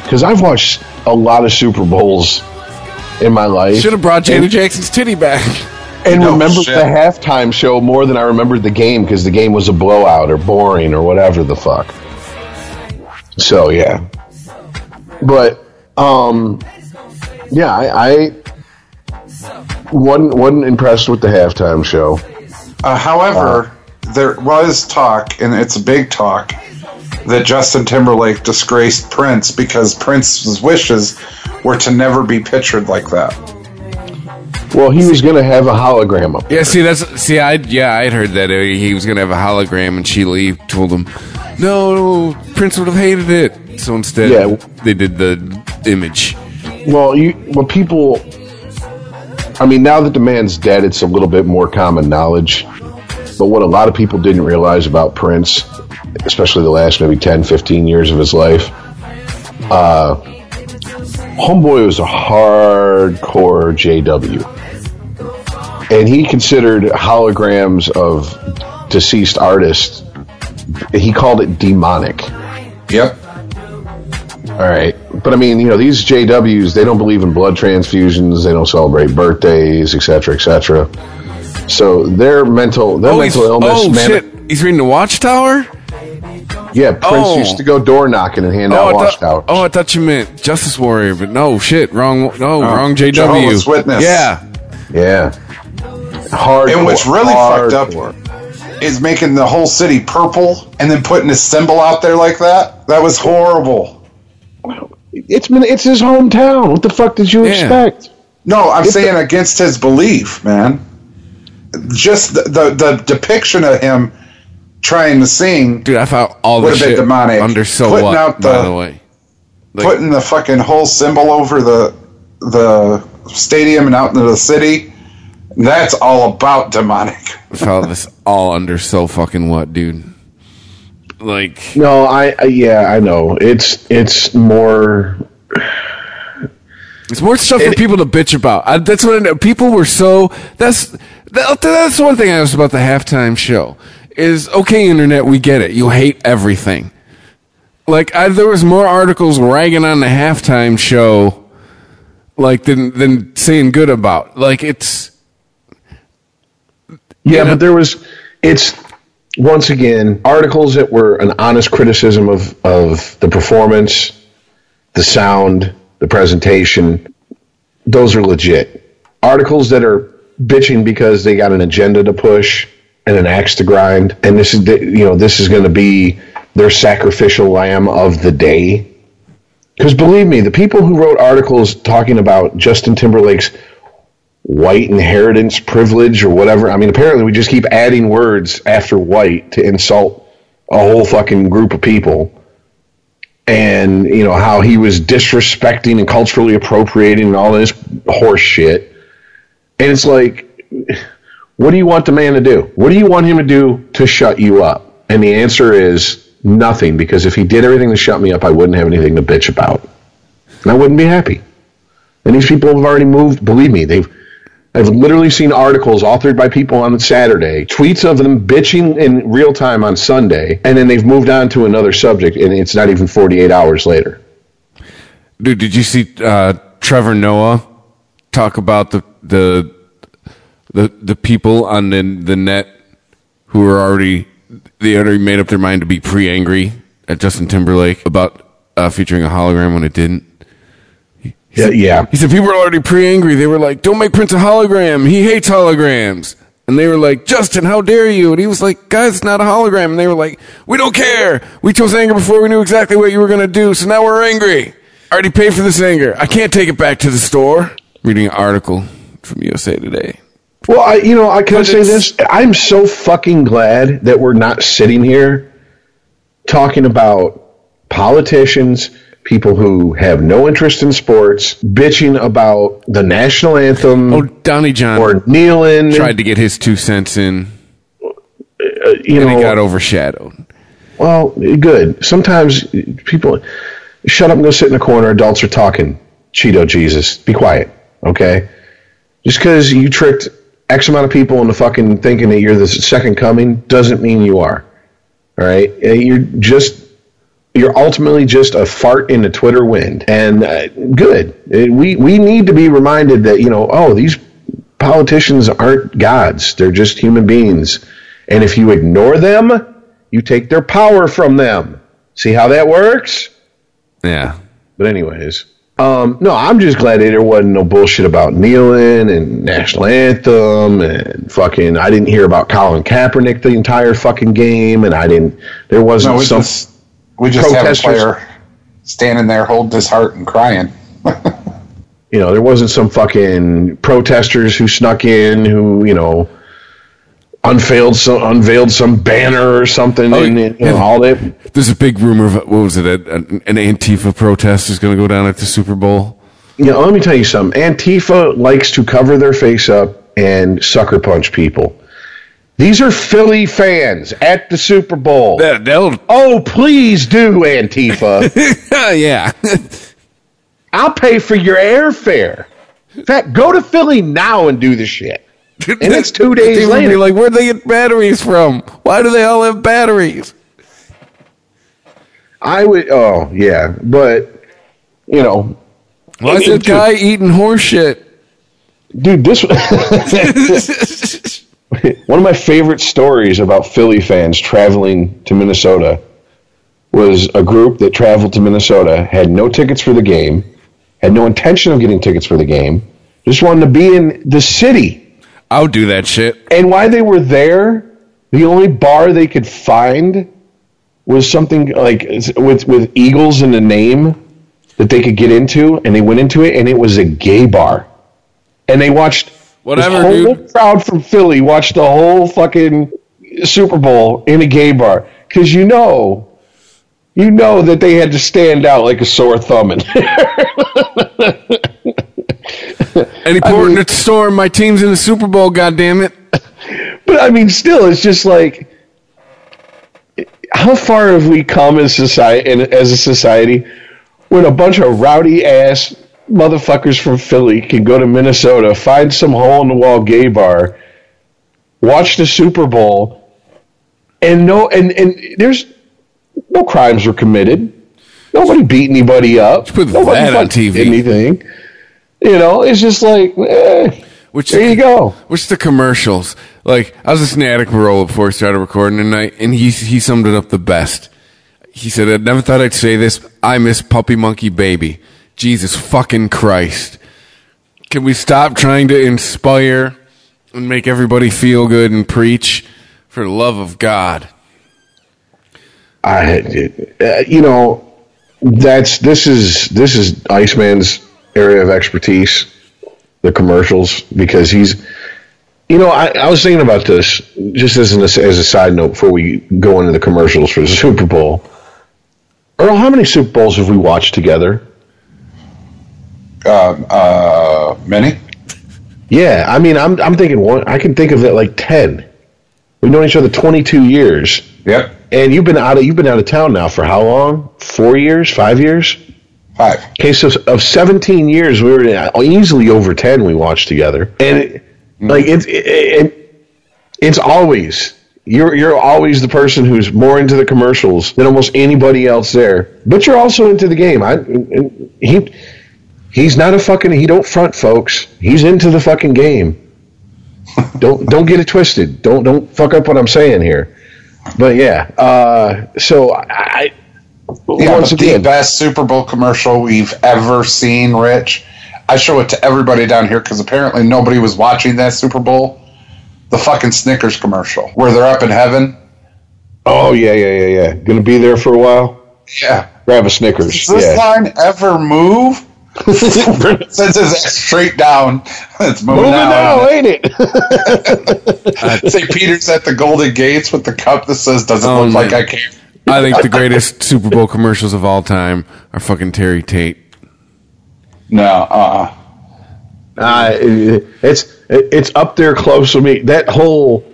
Speaker 3: because I've watched a lot of Super Bowls in my life.
Speaker 2: Should have brought Janet Jackson's titty back.
Speaker 3: and
Speaker 4: No
Speaker 3: remember
Speaker 4: shit.
Speaker 3: the halftime show more than I remembered the game because the game was a blowout or boring or whatever the fuck. So yeah, but um, yeah, I, I wasn't wasn't impressed with the halftime show.
Speaker 4: Uh, however, there was talk, and it's a big talk, that Justin Timberlake disgraced Prince because Prince's wishes were to never be pictured like that.
Speaker 3: Well, he was going to have a hologram up.
Speaker 2: Yeah, see, that's see, I yeah, I'd heard that uh, he was gonna have a hologram, and Sheila Eve told him, "No, Prince would have hated it." So instead,
Speaker 3: Yeah.
Speaker 2: they did the image.
Speaker 3: Well, you well people. I mean, now that the man's dead, it's a little bit more common knowledge. But what a lot of people didn't realize about Prince, especially the last maybe 10, 15 years of his life, uh, Homeboy was a hardcore JW. And he considered holograms of deceased artists, he called it demonic.
Speaker 4: Yep.
Speaker 3: All right. But I mean, you know, these JWs, they don't believe in blood transfusions, they don't celebrate birthdays, et cetera, et cetera. So their mental their
Speaker 2: Oh,
Speaker 3: mental illness
Speaker 2: oh
Speaker 3: man-
Speaker 2: shit! He's reading the Watchtower.
Speaker 3: Yeah, Prince
Speaker 2: Oh.
Speaker 3: used to go door knocking and hand
Speaker 2: Oh,
Speaker 3: out
Speaker 2: I
Speaker 3: watch
Speaker 2: thought,
Speaker 3: towers.
Speaker 2: oh, I thought you meant Justice Warrior, but no, shit, wrong, no, oh, wrong JW.
Speaker 4: Jehovah's Witness.
Speaker 2: Yeah,
Speaker 3: yeah. Hard.
Speaker 4: And what's really fucked up is making the whole city purple and then putting a symbol out there like that. That was horrible.
Speaker 3: It's been it's his hometown. What the fuck did you
Speaker 2: Yeah.
Speaker 3: expect?
Speaker 4: No, I'm
Speaker 3: It's
Speaker 4: saying
Speaker 3: the-
Speaker 4: against his belief, man. Just the, the the depiction of him trying to sing,
Speaker 2: dude, I thought all
Speaker 4: Would've
Speaker 2: this
Speaker 4: been
Speaker 2: shit
Speaker 4: demonic.
Speaker 2: under so
Speaker 4: Putting
Speaker 2: what?
Speaker 4: out
Speaker 2: by
Speaker 4: the-
Speaker 2: the way, Like-
Speaker 4: putting the fucking whole symbol over the the stadium and out into the city. That's all about demonic.
Speaker 2: I felt this all under so fucking what, dude? Like,
Speaker 3: No, I, I yeah, I know. It's it's more
Speaker 2: It's more stuff for people to bitch about. I, that's what I, people were so. That's that, that's one thing I was about the halftime show. Is okay, internet, we get it. You hate everything. Like I, there was more articles ragging on the halftime show, like than than saying good about. Like it's
Speaker 3: Yeah,
Speaker 2: know?
Speaker 3: but there was it's once again articles that were an honest criticism of of the performance, the sound, the presentation. Those are legit. Articles that are bitching because they got an agenda to push and an axe to grind, and this is, you know this is going to be their sacrificial lamb of the day. Because believe me, the people who wrote articles talking about Justin Timberlake's white inheritance privilege or whatever. I mean, apparently we just keep adding words after white to insult a whole fucking group of people. And, you know, how he was disrespecting and culturally appropriating and all this horse shit. And it's like, what do you want the man to do? What do you want him to do to shut you up? And the answer is nothing, because if he did everything to shut me up, I wouldn't have anything to bitch about. And I wouldn't be happy. And these people have already moved. Believe me, they've. I've literally seen articles authored by people on Saturday, tweets of them bitching in real time on Sunday, and then they've moved on to another subject, and it's not even 48 hours later.
Speaker 2: dude. Did you see uh, Trevor Noah talk about the the the the people on the the net who were already they already made up their mind to be pre angry at Justin Timberlake about uh, featuring a hologram when it didn't.
Speaker 3: Yeah, yeah.
Speaker 2: He said people were already pre-angry. They were like, "Don't make Prince a hologram. He hates holograms." And they were like, "Justin, how dare you?" And he was like, "Guys, it's not a hologram." And they were like, "We don't care. We chose anger before we knew exactly what you were going to do. So now we're angry. I already paid for this anger. I can't take it back to the store." Reading an article from USA Today.
Speaker 3: Well, I, you know, I can
Speaker 2: But
Speaker 3: say this. I'm so fucking glad that we're not sitting here talking about politicians, people who have no interest in sports, bitching about the national anthem
Speaker 2: Oh, Donnie John
Speaker 3: or kneeling.
Speaker 2: tried to get his two cents in, uh, uh,
Speaker 3: you
Speaker 2: and
Speaker 3: know,
Speaker 2: he got overshadowed.
Speaker 3: Well, good. Sometimes people shut up and go sit in the corner. Adults are talking. Cheeto Jesus, be quiet. Okay, just because you tricked X amount of people into fucking thinking that you're the second coming doesn't mean you are. All right, Uh, you're just you're ultimately just a fart in the Twitter wind. And uh, good. Uh, We we need to be reminded that you know, oh, these politicians aren't gods. They're just human beings. And if you ignore them, you take their power from them. See how that works?
Speaker 2: Yeah.
Speaker 3: But anyways, um, no, I'm just glad that there wasn't no bullshit about kneeling and national anthem and fucking. I didn't hear about Colin Kaepernick the entire fucking game, and I didn't. There wasn't
Speaker 4: No, we
Speaker 3: some.
Speaker 4: just we just have a player standing there holding his heart and crying.
Speaker 3: you know, there wasn't some fucking protesters who snuck in who you know unveiled some unveiled some banner or something
Speaker 2: Oh,
Speaker 3: and you know,
Speaker 2: yeah.
Speaker 3: all that.
Speaker 2: There's a big rumor of what was it? An an Antifa protest is going to go down at the Super Bowl.
Speaker 3: You know, let me tell you something. Antifa likes to cover their face up and sucker punch people. These are Philly fans at the Super Bowl.
Speaker 2: That,
Speaker 3: oh, please do, Antifa.
Speaker 2: Oh, yeah.
Speaker 3: I'll pay for your airfare. In fact, go to Philly now and do the shit. And it's two days
Speaker 2: People will be
Speaker 3: later.
Speaker 2: like, where'd they get batteries from? Why do they all have batteries?
Speaker 3: I would. Oh, yeah, but you know,
Speaker 2: Why is that guy eating horse shit?
Speaker 3: dude, this one of my favorite stories about Philly fans traveling to Minnesota was a group that traveled to Minnesota, had no tickets for the game, had no intention of getting tickets for the game, just wanted to be in the city.
Speaker 2: I would do that shit.
Speaker 3: And while they were there, the only bar they could find was something like with with Eagles in the name that they could get into, and they went into it, and it was a gay bar, and they watched
Speaker 2: Whatever,
Speaker 3: this whole
Speaker 2: dude.
Speaker 3: crowd from Philly watched the whole fucking Super Bowl in a gay bar because you know. You know that they had to stand out like a sore thumb.
Speaker 2: Any port in the storm, my team's in the Super Bowl, God damn goddammit.
Speaker 3: But I mean, still, it's just like, how far have we come as society, and as a society, when a bunch of rowdy ass motherfuckers from Philly can go to Minnesota, find some hole in the wall gay bar, watch the Super Bowl, and no, and and there's no crimes were committed. Nobody beat anybody up.
Speaker 2: put
Speaker 3: Nobody
Speaker 2: that on TV.
Speaker 3: Anything. You know, it's just like, eh,
Speaker 2: Which
Speaker 3: there you go.
Speaker 2: Which the commercials? Like I was listening to Attic Roll before we started recording tonight, and he he summed it up the best. He said, "I never thought I'd say this. I miss Puppy Monkey Baby. Jesus fucking Christ! Can we stop trying to inspire and make everybody feel good and preach for the love of God?"
Speaker 3: I, you know, that's this is this is Iceman's area of expertise, the commercials, because he's, you know, I, I was thinking about this just as an, as a side note before we go into the commercials for the Super Bowl. Earl, how many Super Bowls have we watched together?
Speaker 4: Uh, uh, many.
Speaker 3: Yeah, I mean, I'm I'm thinking one. I can think of it like ten. We've known each other 22 years,
Speaker 4: Yep.
Speaker 3: and you've been out of you've been out of town now for how long? Four years? Five years?
Speaker 4: Five.
Speaker 3: Okay, so of 17 years, we were easily over 10 we watched together. And it, like it's it, it, it's always you're you're always the person who's more into the commercials than almost anybody else there. But you're also into the game. I he he's not a fucking he don't front folks. He's into the fucking game. don't don't get it twisted. Don't don't fuck up what I'm saying here. But yeah, uh, so I
Speaker 4: Yeah,
Speaker 3: once again,
Speaker 4: the best Super Bowl commercial we've ever seen, Rich. I show it to everybody down here because apparently nobody was watching that Super Bowl. The fucking Snickers commercial where they're up in heaven.
Speaker 3: Oh yeah, yeah, yeah, yeah. Gonna be there for a while.
Speaker 4: Yeah.
Speaker 3: Grab a Snickers.
Speaker 4: Does this
Speaker 3: Yeah.
Speaker 4: line ever move? Sends his ass straight down. It's moving,
Speaker 3: Moving
Speaker 4: now.
Speaker 3: now, ain't it?
Speaker 4: St. Peter's at the Golden Gates with the cup that says, "Doesn't
Speaker 2: Oh,
Speaker 4: look like. I can't?"
Speaker 2: I think the greatest Super Bowl commercials of all time are fucking Terry Tate.
Speaker 4: No. Uh.
Speaker 3: uh, it's it's up there close to me. That whole,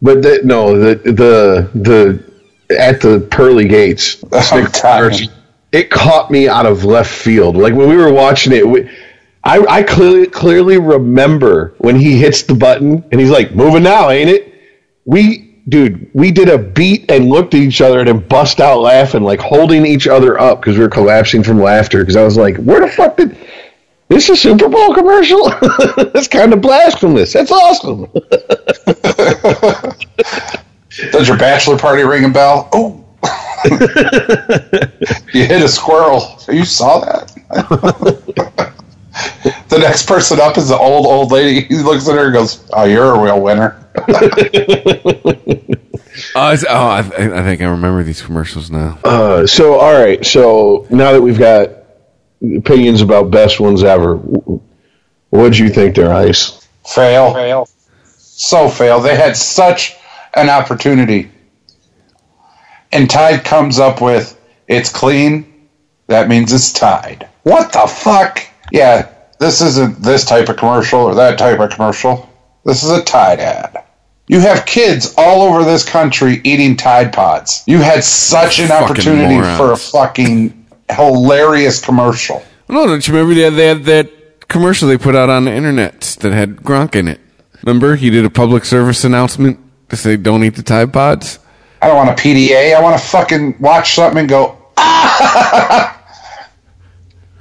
Speaker 3: but that no, the the the at the pearly gates. Snickers it caught me out of left field. Like when we were watching it, we, I I clearly clearly remember when he hits the button and he's like, "Moving now, ain't it?" We, dude, we did a beat and looked at each other and then bust out laughing, like holding each other up because we were collapsing from laughter. Because I was like, "Where the fuck did this is a Super Bowl commercial? That's kind of blasphemous. That's awesome."
Speaker 4: Does your bachelor party ring a bell? Oh, you hit a squirrel. You saw that? the next person up is the old old lady. He looks at her and goes, "Oh, you're a real winner."
Speaker 2: Oh, it's- oh I, I think I remember these commercials now.
Speaker 3: Uh, so, all right. So now that we've got opinions about best ones ever, what do you think there, Ice?
Speaker 4: Fail. Fail. So fail. They had such an opportunity. And Tide comes up with it's clean. That means it's Tide. What the fuck? Yeah, this isn't this type of commercial or that type of commercial. This is a Tide ad. You have kids all over this country eating Tide Pods. You had such an
Speaker 2: Fucking
Speaker 4: opportunity
Speaker 2: morons.
Speaker 4: for a fucking hilarious commercial.
Speaker 2: No, don't you remember they had, they had that commercial they put out on the internet that had Gronk in it? Remember he did a public service announcement to say don't eat the Tide Pods.
Speaker 4: I don't want a PDA. I want to fucking watch something and go,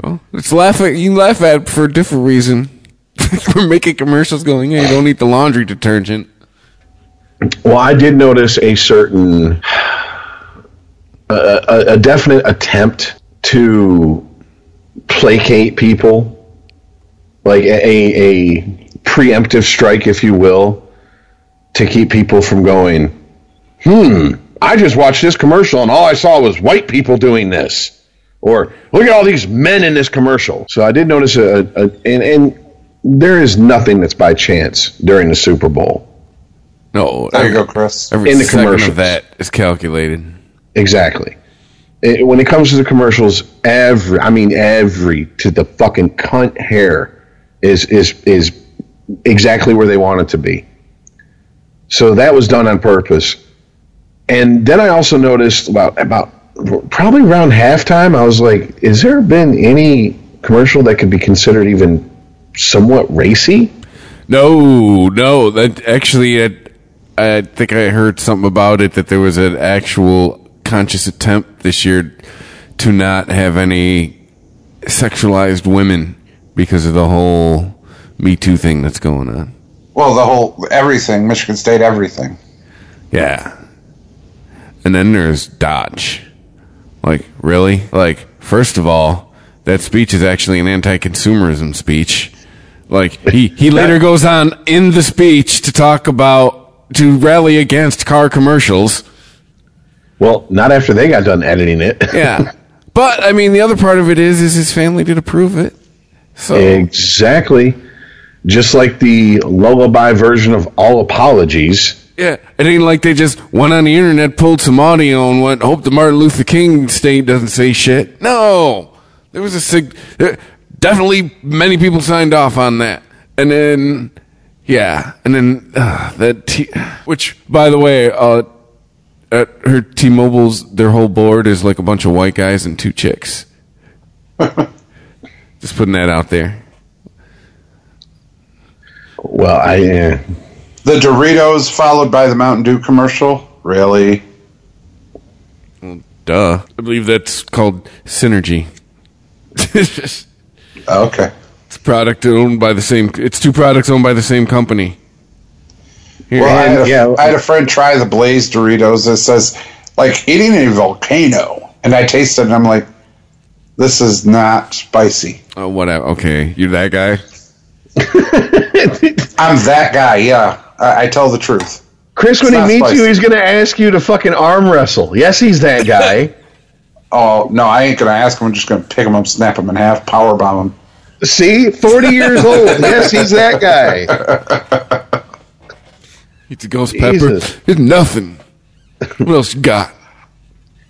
Speaker 2: Well, it's laugh at you laugh at it for a different reason. We're making commercials going, hey, don't eat the laundry detergent.
Speaker 3: Well, I did notice a certain, a, a, definite attempt to placate people, like a, a preemptive strike, if you will, to keep people from going, hmm, I just watched this commercial and all I saw was white people doing this. Or look at all these men in this commercial. So I did notice a, a and, and there is nothing that's by chance during the Super Bowl.
Speaker 2: No,
Speaker 4: there you go, Chris.
Speaker 2: every
Speaker 3: In the
Speaker 2: of that is calculated.
Speaker 3: Exactly. It- when it comes to the commercials, every I mean every to the fucking cunt hair is is is exactly where they want it to be. So that was done on purpose. And then I also noticed about about probably around halftime, I was like, is there been any commercial that could be considered even somewhat racy?
Speaker 2: No, no, that actually, I, I think I heard something about it that there was an actual conscious attempt this year to not have any sexualized women because of the whole Me Too thing that's going on.
Speaker 4: Well, the whole everything, Michigan State, everything.
Speaker 2: Yeah. And then there's Dodge. Like, really? Like, first of all, that speech is actually an anti consumerism speech. Like, he, he later goes on in the speech to talk about, to rally against car commercials.
Speaker 3: Well, not after they got done editing it.
Speaker 2: Yeah. but, I mean, the other part of it is, is his family did approve it. So,
Speaker 3: Exactly. Just like the lullaby version of all apologies.
Speaker 2: yeah, it ain't like they just went on the internet, pulled some audio, and went, hope the Martin Luther King state doesn't say shit. No. There was a sig- definitely many people signed off on that. And then, yeah, and then uh, that, T- which, by the way, uh, at her T-Mobile's, their whole board is like a bunch of white guys and two chicks. Just putting that out there.
Speaker 3: Well, I uh,
Speaker 4: The Doritos followed by the Mountain Dew commercial. Really?
Speaker 2: Well, Duh. I believe that's called Synergy.
Speaker 4: Okay.
Speaker 2: A product owned by the same. It's two products owned by the same company. Here,
Speaker 4: Well, I had, a,
Speaker 3: yeah.
Speaker 4: I had a friend try the Blaze Doritos that says, like eating a volcano. And I tasted it and I'm like, this is not spicy.
Speaker 2: oh, whatever. Okay, you're that guy.
Speaker 4: I'm that guy, yeah. I, I tell the truth.
Speaker 3: Chris, when he meets
Speaker 4: spicy.
Speaker 3: you, he's going to ask you to fucking arm wrestle. Yes, he's that guy.
Speaker 4: Oh, no, I ain't going to ask him. I'm just going to pick him up, snap him in half, power bomb him.
Speaker 3: See, forty years old. Yes, he's that guy.
Speaker 2: It's a ghost pepper.
Speaker 3: Jesus.
Speaker 2: It's nothing. What else you got?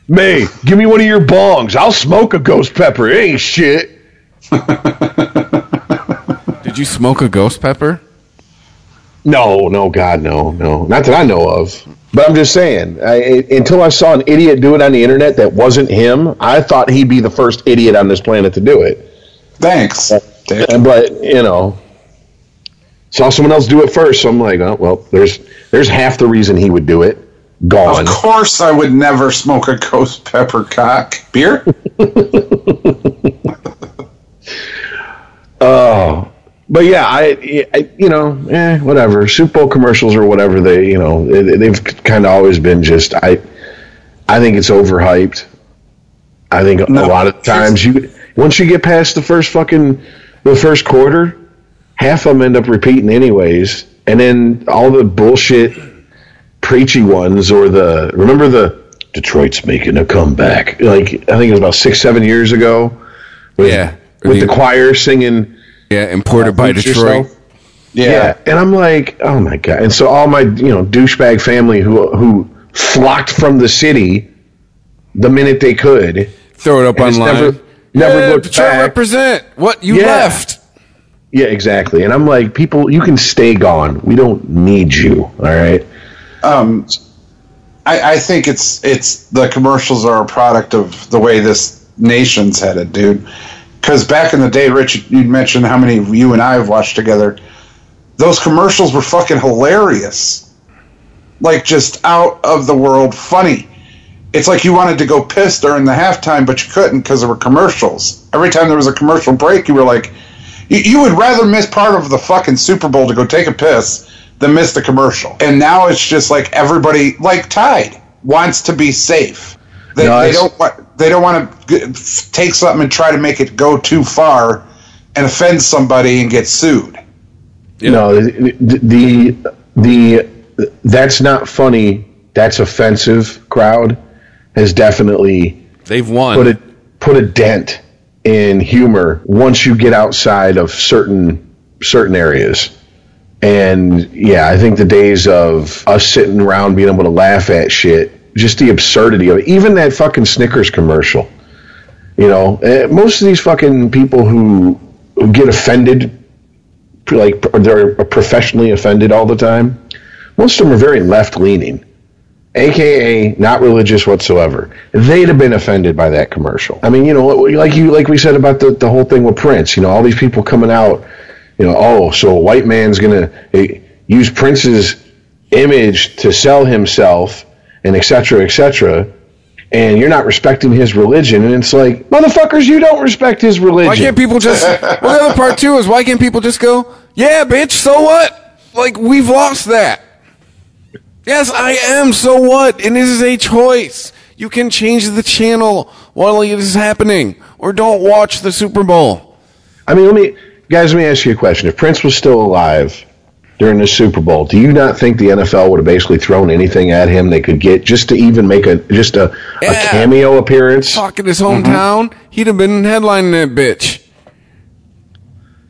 Speaker 3: May, give me one of your bongs. I'll smoke a ghost pepper. It ain't shit.
Speaker 2: Did you smoke a ghost pepper?
Speaker 3: No, no, God, no, no, not that I know of. But I'm just saying, I, until I saw an idiot do it on the internet that wasn't him, I thought he'd be the first idiot on this planet to do it.
Speaker 4: Thanks. Dick.
Speaker 3: Uh, But you know, saw someone else do it first, so I'm like, oh well, there's there's half the reason he would do it gone.
Speaker 4: Of course, I would never smoke a ghost pepper cock. Beer?
Speaker 3: Oh, but yeah, I, I you know, eh, whatever. Super Bowl commercials or whatever they, you know, they, they've kind of always been just I. I think it's overhyped. I think
Speaker 4: No,
Speaker 3: a lot of times you once you get past the first fucking the first quarter, half of them end up repeating anyways, and then all the bullshit preachy ones or the remember the Detroit's making a comeback. Like I think it was about six seven years ago. With,
Speaker 2: Yeah.
Speaker 3: with the choir singing
Speaker 2: Yeah, imported uh,
Speaker 3: by
Speaker 2: Detroit.
Speaker 3: Yourself. Yeah. and I'm like, oh my god! And so all my you know douchebag family who who flocked from the city the minute they could.
Speaker 2: Throw it up online.
Speaker 3: never- never
Speaker 2: yeah,
Speaker 3: looked
Speaker 2: Detroit
Speaker 3: back.
Speaker 2: represent. What you
Speaker 3: Yeah.
Speaker 2: left?
Speaker 3: Yeah, exactly. And I'm like, people, you can stay gone. We don't need you. All right.
Speaker 4: Um, I, I think it's it's the commercials are a product of the way this nation's headed, dude. Because back in the day, Rich, you mentioned how many you and I have watched together. Those commercials were fucking hilarious, like just out of the world funny. It's like you wanted to go piss during the halftime, but you couldn't because there were commercials. Every time there was a commercial break, you were like, you, you would rather miss part of the fucking Super Bowl to go take a piss than miss the commercial. And now it's just like everybody, like Tide, wants to be safe. They,
Speaker 3: No,
Speaker 4: they don't want they don't want to take something and try to make it go too far and offend somebody and get sued.
Speaker 3: No, the, the the that's not funny. That's offensive. Crowd has definitely
Speaker 2: They've won.
Speaker 3: put a put a dent in humor once you get outside of certain certain areas. And yeah, I think the days of us sitting around being able to laugh at shit, just the absurdity of it. Even that fucking Snickers commercial. You know, eh, most of these fucking people who, who get offended, like they're professionally offended all the time. Most of them are very left leaning aka not religious whatsoever. They'd have been offended by that commercial. I mean, you know, like you like we said about the the whole thing with Prince. You know, all these people coming out. You know, oh, so a white man's gonna eh, use Prince's image to sell himself, and etc cetera, et cetera. And you're not respecting his religion, and it's like, motherfuckers, you don't respect his religion.
Speaker 2: Why can't people just? well, the other part too is why can't people just go? Yeah, bitch. So what? Like we've lost that. Yes, I am. So what? And this is a choice. You can change the channel while it is happening, or don't watch the Super Bowl.
Speaker 3: I mean, let me, guys, let me ask you a question. If Prince was still alive during the Super Bowl, do you not think the NFL would have basically thrown anything at him they could get just to even make a just a,
Speaker 2: Yeah.
Speaker 3: a cameo appearance?
Speaker 2: Talk in his hometown, he'd have been headlining that bitch.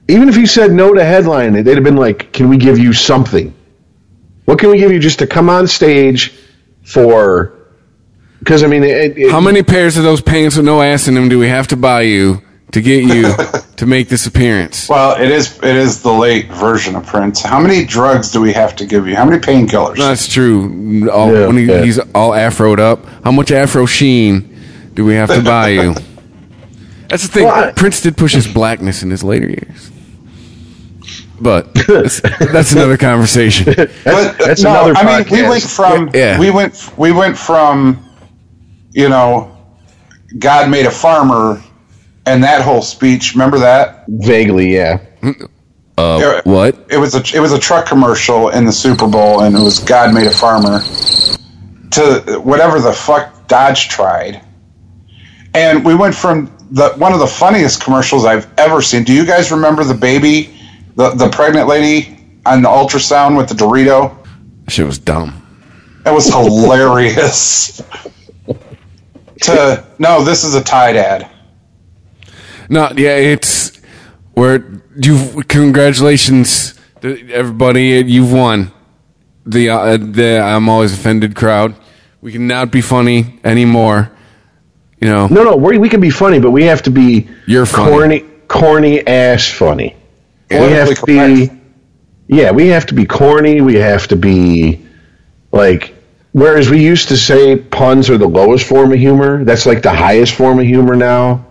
Speaker 3: Even if he said no to headline, they'd have been like, "Can we give you something? What can we give you just to come on stage for?" Because I mean, it, it,
Speaker 2: How many pairs of those pants with no ass in them do we have to buy you to get you to make this appearance?
Speaker 4: Well, it is it is the late version of Prince. How many drugs do we have to give you? How many painkillers?
Speaker 2: That's true. All,
Speaker 3: Yeah,
Speaker 2: when he,
Speaker 3: yeah.
Speaker 2: he's all afroed up, how much afro sheen do we have to buy you? That's the thing.
Speaker 3: Well, I-
Speaker 2: Prince did push his blackness in his later years, but that's, that's another conversation.
Speaker 4: But
Speaker 3: that's
Speaker 4: no,
Speaker 3: another
Speaker 4: I mean, we went from
Speaker 2: Yeah.
Speaker 4: we went we went from you know God made a farmer and that whole speech. Remember that?
Speaker 3: vaguely, yeah.
Speaker 2: Uh, what?
Speaker 4: It was a it was a truck commercial in the Super Bowl, and it was God made a farmer to whatever the fuck Dodge tried. And we went from the one of the funniest commercials I've ever seen. Do you guys remember the baby, the the pregnant lady on the ultrasound with the Dorito?
Speaker 2: She was dumb.
Speaker 4: It was hilarious. to no, this is a Tide ad.
Speaker 2: No, yeah, it's where you. Congratulations, everybody! You've won the uh, the I'm always offended crowd. We can not be funny anymore. You know,
Speaker 3: No, no, we we can be funny, but we have to be
Speaker 2: You're funny.
Speaker 3: corny, corny ass funny. We have to
Speaker 4: Politically
Speaker 3: be, yeah, we have to be corny. We have to be like, whereas we used to say puns are the lowest form of humor. That's like the highest form of humor now,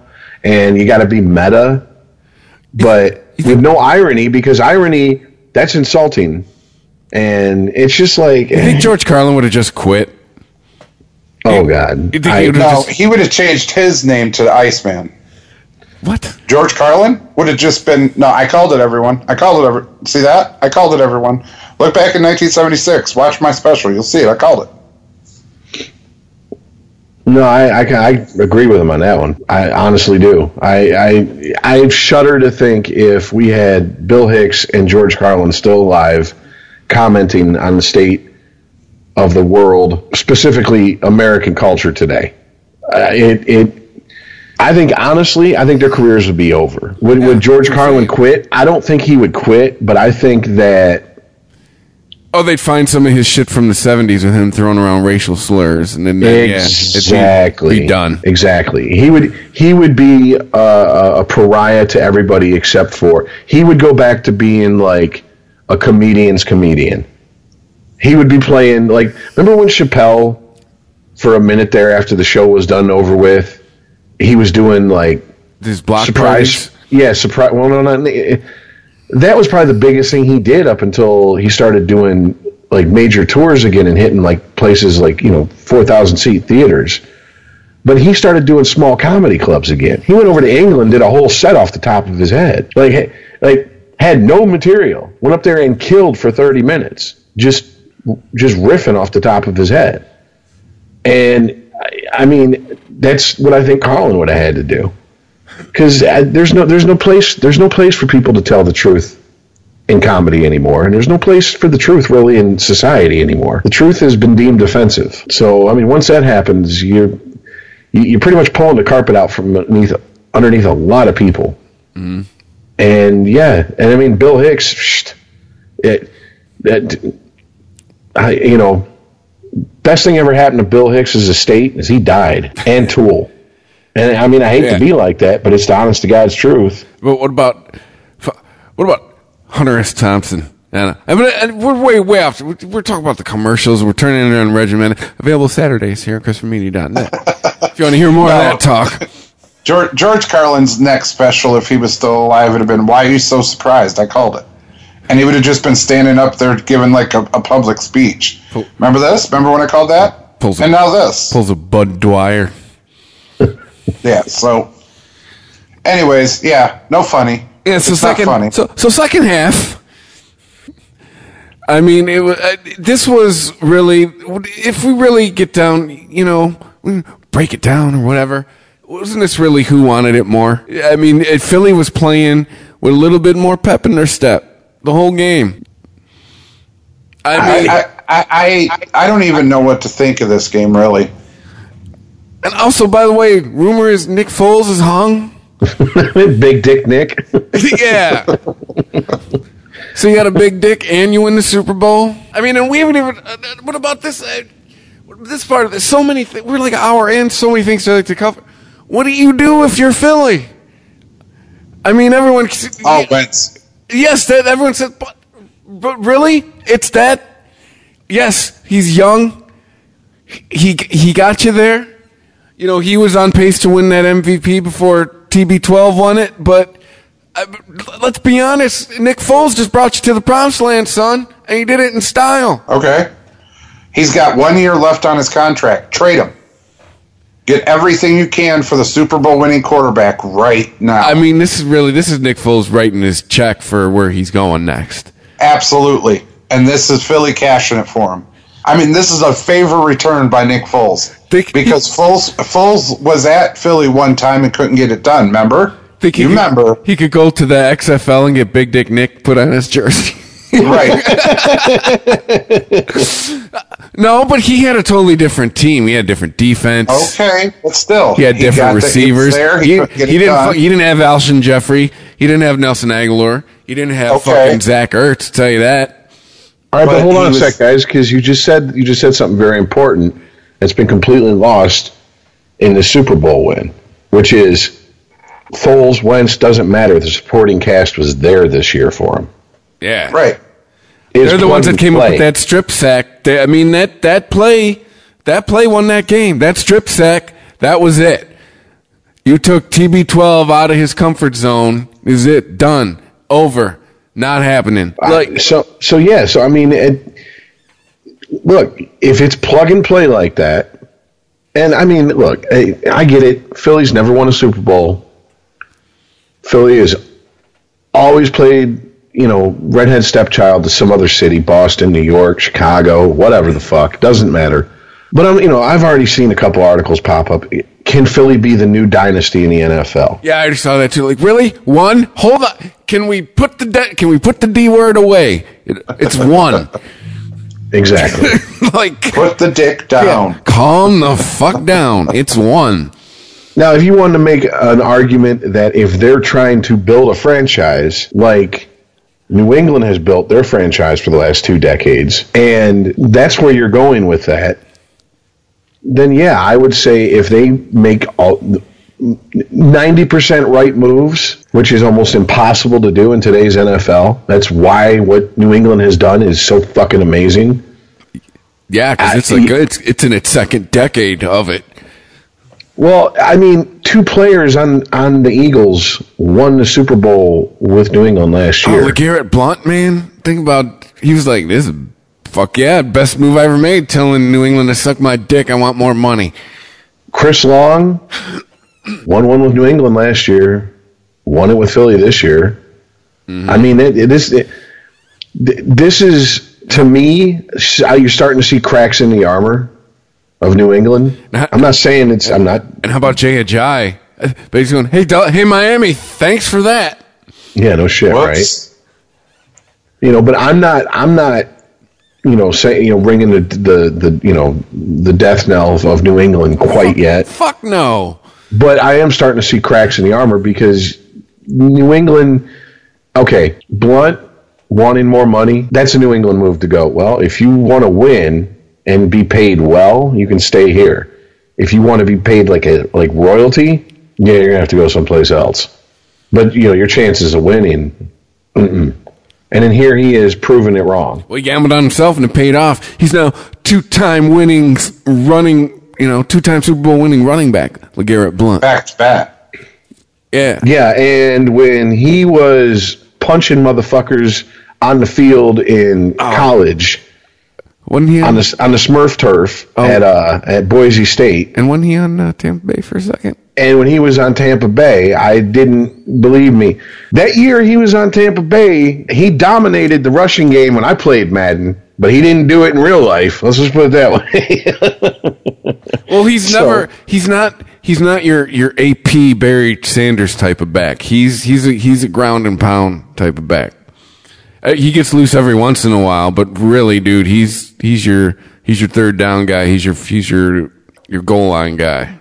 Speaker 3: and you got to be meta, but with no irony because irony that's insulting, and it's just like,
Speaker 2: you think eh. George Carlin would have just quit?
Speaker 3: oh god,
Speaker 2: You think
Speaker 3: I-
Speaker 2: he would have
Speaker 4: No,
Speaker 2: just
Speaker 4: he would have changed his name to the Iceman.
Speaker 2: What?
Speaker 4: George Carlin would have just been. No, I called it. Everyone, I called it. Every, see that? I called it. Everyone, look back in 1976. Watch my special. You'll see it. I called it.
Speaker 3: No, I, I, I agree with him on that one. I honestly do. I, I I shudder to think if we had Bill Hicks and George Carlin still alive, commenting on the state of the world, specifically American culture today. Uh, it it. I think honestly, I think their careers would be over. Would, would George Carlin quit? I don't think he would quit, but I think that
Speaker 2: Oh, they'd find some of his shit from the '70s with him throwing around racial slurs, and then yeah,
Speaker 3: exactly
Speaker 2: be, be done.
Speaker 3: Exactly. He would he would be a, a pariah to everybody except for he would go back to being like a comedian's comedian. He would be playing like remember when Chappelle for a minute there after the show was done over with, he was doing like
Speaker 2: These block
Speaker 3: surprise.
Speaker 2: parties.
Speaker 3: Yeah, surprise. Well, no, not that was probably the biggest thing he did up until he started doing like major tours again and hitting like places like you know four thousand seat theaters. But he started doing small comedy clubs again. He went over to England, did a whole set off the top of his head, like like had no material. Went up there and killed for thirty minutes, just just riffing off the top of his head. And I, mean, that's what I think Carlin would have had to do because uh, there's no there's no place there's no place for people to tell the truth in comedy anymore, and there's no place for the truth really in society anymore. The truth has been deemed offensive. So I mean, once that happens, you're you- you're pretty much pulling the carpet out from underneath underneath a lot of people. Mm-hmm. And yeah, and I mean, Bill Hicks, it, that I you know, best thing ever happened to Bill Hicks's estate is he died and Tool. And I mean, I hate
Speaker 2: Yeah.
Speaker 3: to be like that, but it's the honest to God's truth.
Speaker 2: But what about what about Hunter S. Thompson? And uh, I mean, and we're way way off. We're, we're talking about the commercials. We're turning it on Regimented. Available Saturdays here at ChristopherMedia.net. if you want to hear more of that talk,
Speaker 4: George, George Carlin's next special, if he was still alive, would have been "Why Are You So Surprised?" I called it, and he would have just been standing up there giving like a, a public speech. Remember this? Remember when I called that?
Speaker 2: Pulls a-
Speaker 4: and now this.
Speaker 2: pulls a Budd Dwyer.
Speaker 4: Yeah. So, anyways, yeah, no funny.
Speaker 2: Yeah, so
Speaker 4: It's
Speaker 2: second,
Speaker 4: funny.
Speaker 2: so so second half. I mean, it was, uh, this was really, if we really get down, you know, break it down or whatever. Wasn't this really who wanted it more? I mean, Philly was playing with a little bit more pep in their step the whole game. I mean,
Speaker 4: I, I, I, I, I don't even know what to think of this game, really.
Speaker 2: and also, by the way, rumor is Nick Foles is hung.
Speaker 3: Big Dick Nick.
Speaker 2: yeah. so you got a big dick and you win the Super Bowl. I mean, and we haven't even. Uh, uh, what about this? Uh, this part of this. So many. Th- we're like an hour in. So many things to like to cover. What do you do if you're Philly? I mean, everyone.
Speaker 4: Oh, Wentz.
Speaker 2: Yes, that everyone said. But, but really, it's that. Yes, he's young. He he got you there. You know, he was on pace to win that MVP before TB12 won it. But uh, let's be honest, Nick Foles just brought you to the promised land, son, and he did it in style.
Speaker 4: Okay. He's got one year left on his contract. Trade him. Get everything you can for the Super Bowl winning quarterback right now.
Speaker 2: I mean, this is really this is Nick Foles writing his check for where he's going next.
Speaker 4: Absolutely. And this is Philly cashing it for him. I mean, this is a favor return by Nick Foles. Because Foles Foles was at Philly one time and couldn't get it done, remember?
Speaker 2: Think he
Speaker 4: you
Speaker 2: could-
Speaker 4: remember.
Speaker 2: he could go to the XFL and get Big Dick Nick put on his jersey.
Speaker 4: Right.
Speaker 2: no, but he had a totally different team. He had different defense.
Speaker 4: Okay, but still.
Speaker 2: He had
Speaker 4: got
Speaker 2: different
Speaker 4: the- he
Speaker 2: receivers.
Speaker 4: there,
Speaker 2: he,
Speaker 4: couldn't
Speaker 2: he didn't.
Speaker 4: done.
Speaker 2: He didn't have Alshon Jeffery. He didn't have Nelson Agholor. He didn't have
Speaker 4: Okay.
Speaker 2: fucking Zach Ertz. To tell you that.
Speaker 3: All right, but,
Speaker 4: But
Speaker 3: hold on
Speaker 4: he
Speaker 3: a
Speaker 4: was-
Speaker 3: sec, guys, because you just said you just said something very important that's been completely lost in the Super Bowl win, which is Foles, Wentz doesn't matter. The supporting cast was there this year for him.
Speaker 2: Yeah.
Speaker 4: right.
Speaker 3: It's
Speaker 2: They're the ones that came up with that strip sack. They, I mean that that play, that play won that game. That strip sack, that was it. You took TB12 out of his comfort zone. Is it done? Over. Not happening. Like
Speaker 3: so so yeah so i mean it, look if it's plug and play like that and i mean look I, I get it philly's never won a super bowl philly has always played you know redhead stepchild to some other city boston new york chicago whatever the fuck doesn't matter But I'm, you know, I've already seen a couple articles pop up. Can Philly be the new dynasty in the NFL?
Speaker 2: Yeah, I already saw that too. Like, really? One? Hold on. Can we put the de- can we put the D word away? It, it's one.
Speaker 3: Exactly.
Speaker 2: like,
Speaker 4: Put the dick down.
Speaker 2: calm the fuck down. It's one.
Speaker 3: now, if you wanted to make an argument that if they're trying to build a franchise like New England has built their franchise for the last two decades, and that's where you're going with that, then yeah, I would say if they make all 90% right moves, which is almost impossible to do in today's NFL. That's why what New England has done is so fucking amazing.
Speaker 2: Yeah, because it's like it's it's in its second decade of it.
Speaker 3: Well, I mean, two players on on the Eagles won the Super Bowl with New England last year.
Speaker 2: Oh,
Speaker 3: year.
Speaker 2: LeGarrette Blount, man. Think about he was like, "This is fuck yeah, best move I ever made." Telling New England to suck my dick. I want more money.
Speaker 3: Chris Long won one with New England last year, won it with Philly this year. Mm-hmm. I mean, it, it, this it, this is to me s- uh, you're starting to see cracks in the armor of New England. I'm not saying it's. I'm not.
Speaker 2: And how about Jay Ajayi? Uh, But he's going, "Hey, Del- hey, Miami, thanks for that."
Speaker 3: Yeah, no shit, right? You know, but I'm not. I'm not. You know, saying you know, ringing the the the you know the death knell of, of New England quite yet.
Speaker 2: Fuck no.
Speaker 3: But I am starting to see cracks in the armor because New England. Okay, Blount wanting more money. That's a New England move to go. Well, if you want to win and be paid well, you can stay here. If you want to be paid like a like royalty, yeah, you're gonna have to go someplace else. But you know your chances of winning. Mm-mm. And then here he is proving it wrong.
Speaker 2: Well, he gambled on himself and it paid off. He's now two-time winning running, you know, two-time Super Bowl winning running back, LeGarrette Blount.
Speaker 4: Back to back.
Speaker 2: Yeah.
Speaker 3: Yeah, and when he was punching motherfuckers on the field in oh. college
Speaker 2: Wasn't he on,
Speaker 3: on the on the Smurf turf at uh, at Boise State,
Speaker 2: and wasn't he on uh, Tampa Bay for a second?
Speaker 3: and when he was on Tampa Bay, I didn't believe me. That year he was on Tampa Bay, he dominated the rushing game when I played Madden, but he didn't do it in real life. Let's just put it that way.
Speaker 2: Well, he's
Speaker 3: So-
Speaker 2: never. He's not. He's not your your AP Barry Sanders type of back. He's he's a he's a ground and pound type of back. Uh, he gets loose every once in a while, but really, dude, he's he's your he's your third down guy. He's your he's your your goal line guy.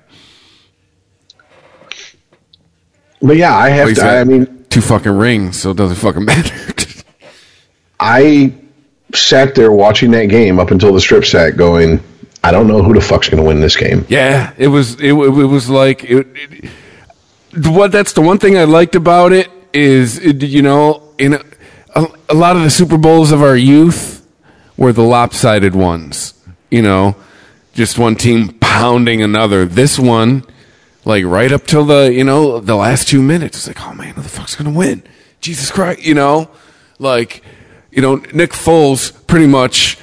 Speaker 3: but yeah, I have to. I mean,
Speaker 2: two fucking rings, so it doesn't fucking matter.
Speaker 3: I sat there watching that game up until the strip sack, going, I don't know who the fuck's going to win this game.
Speaker 2: Yeah, it was it, it was like it, it, what that's the one thing I liked about it is it, you know in a, a, a lot of the Super Bowls of our youth were the lopsided ones, you know, just one team pounding another. This one like right up till the you know the last 2 minutes it's like oh man who the fuck's to win? Jesus Christ, you know? Like you know Nick Foles pretty much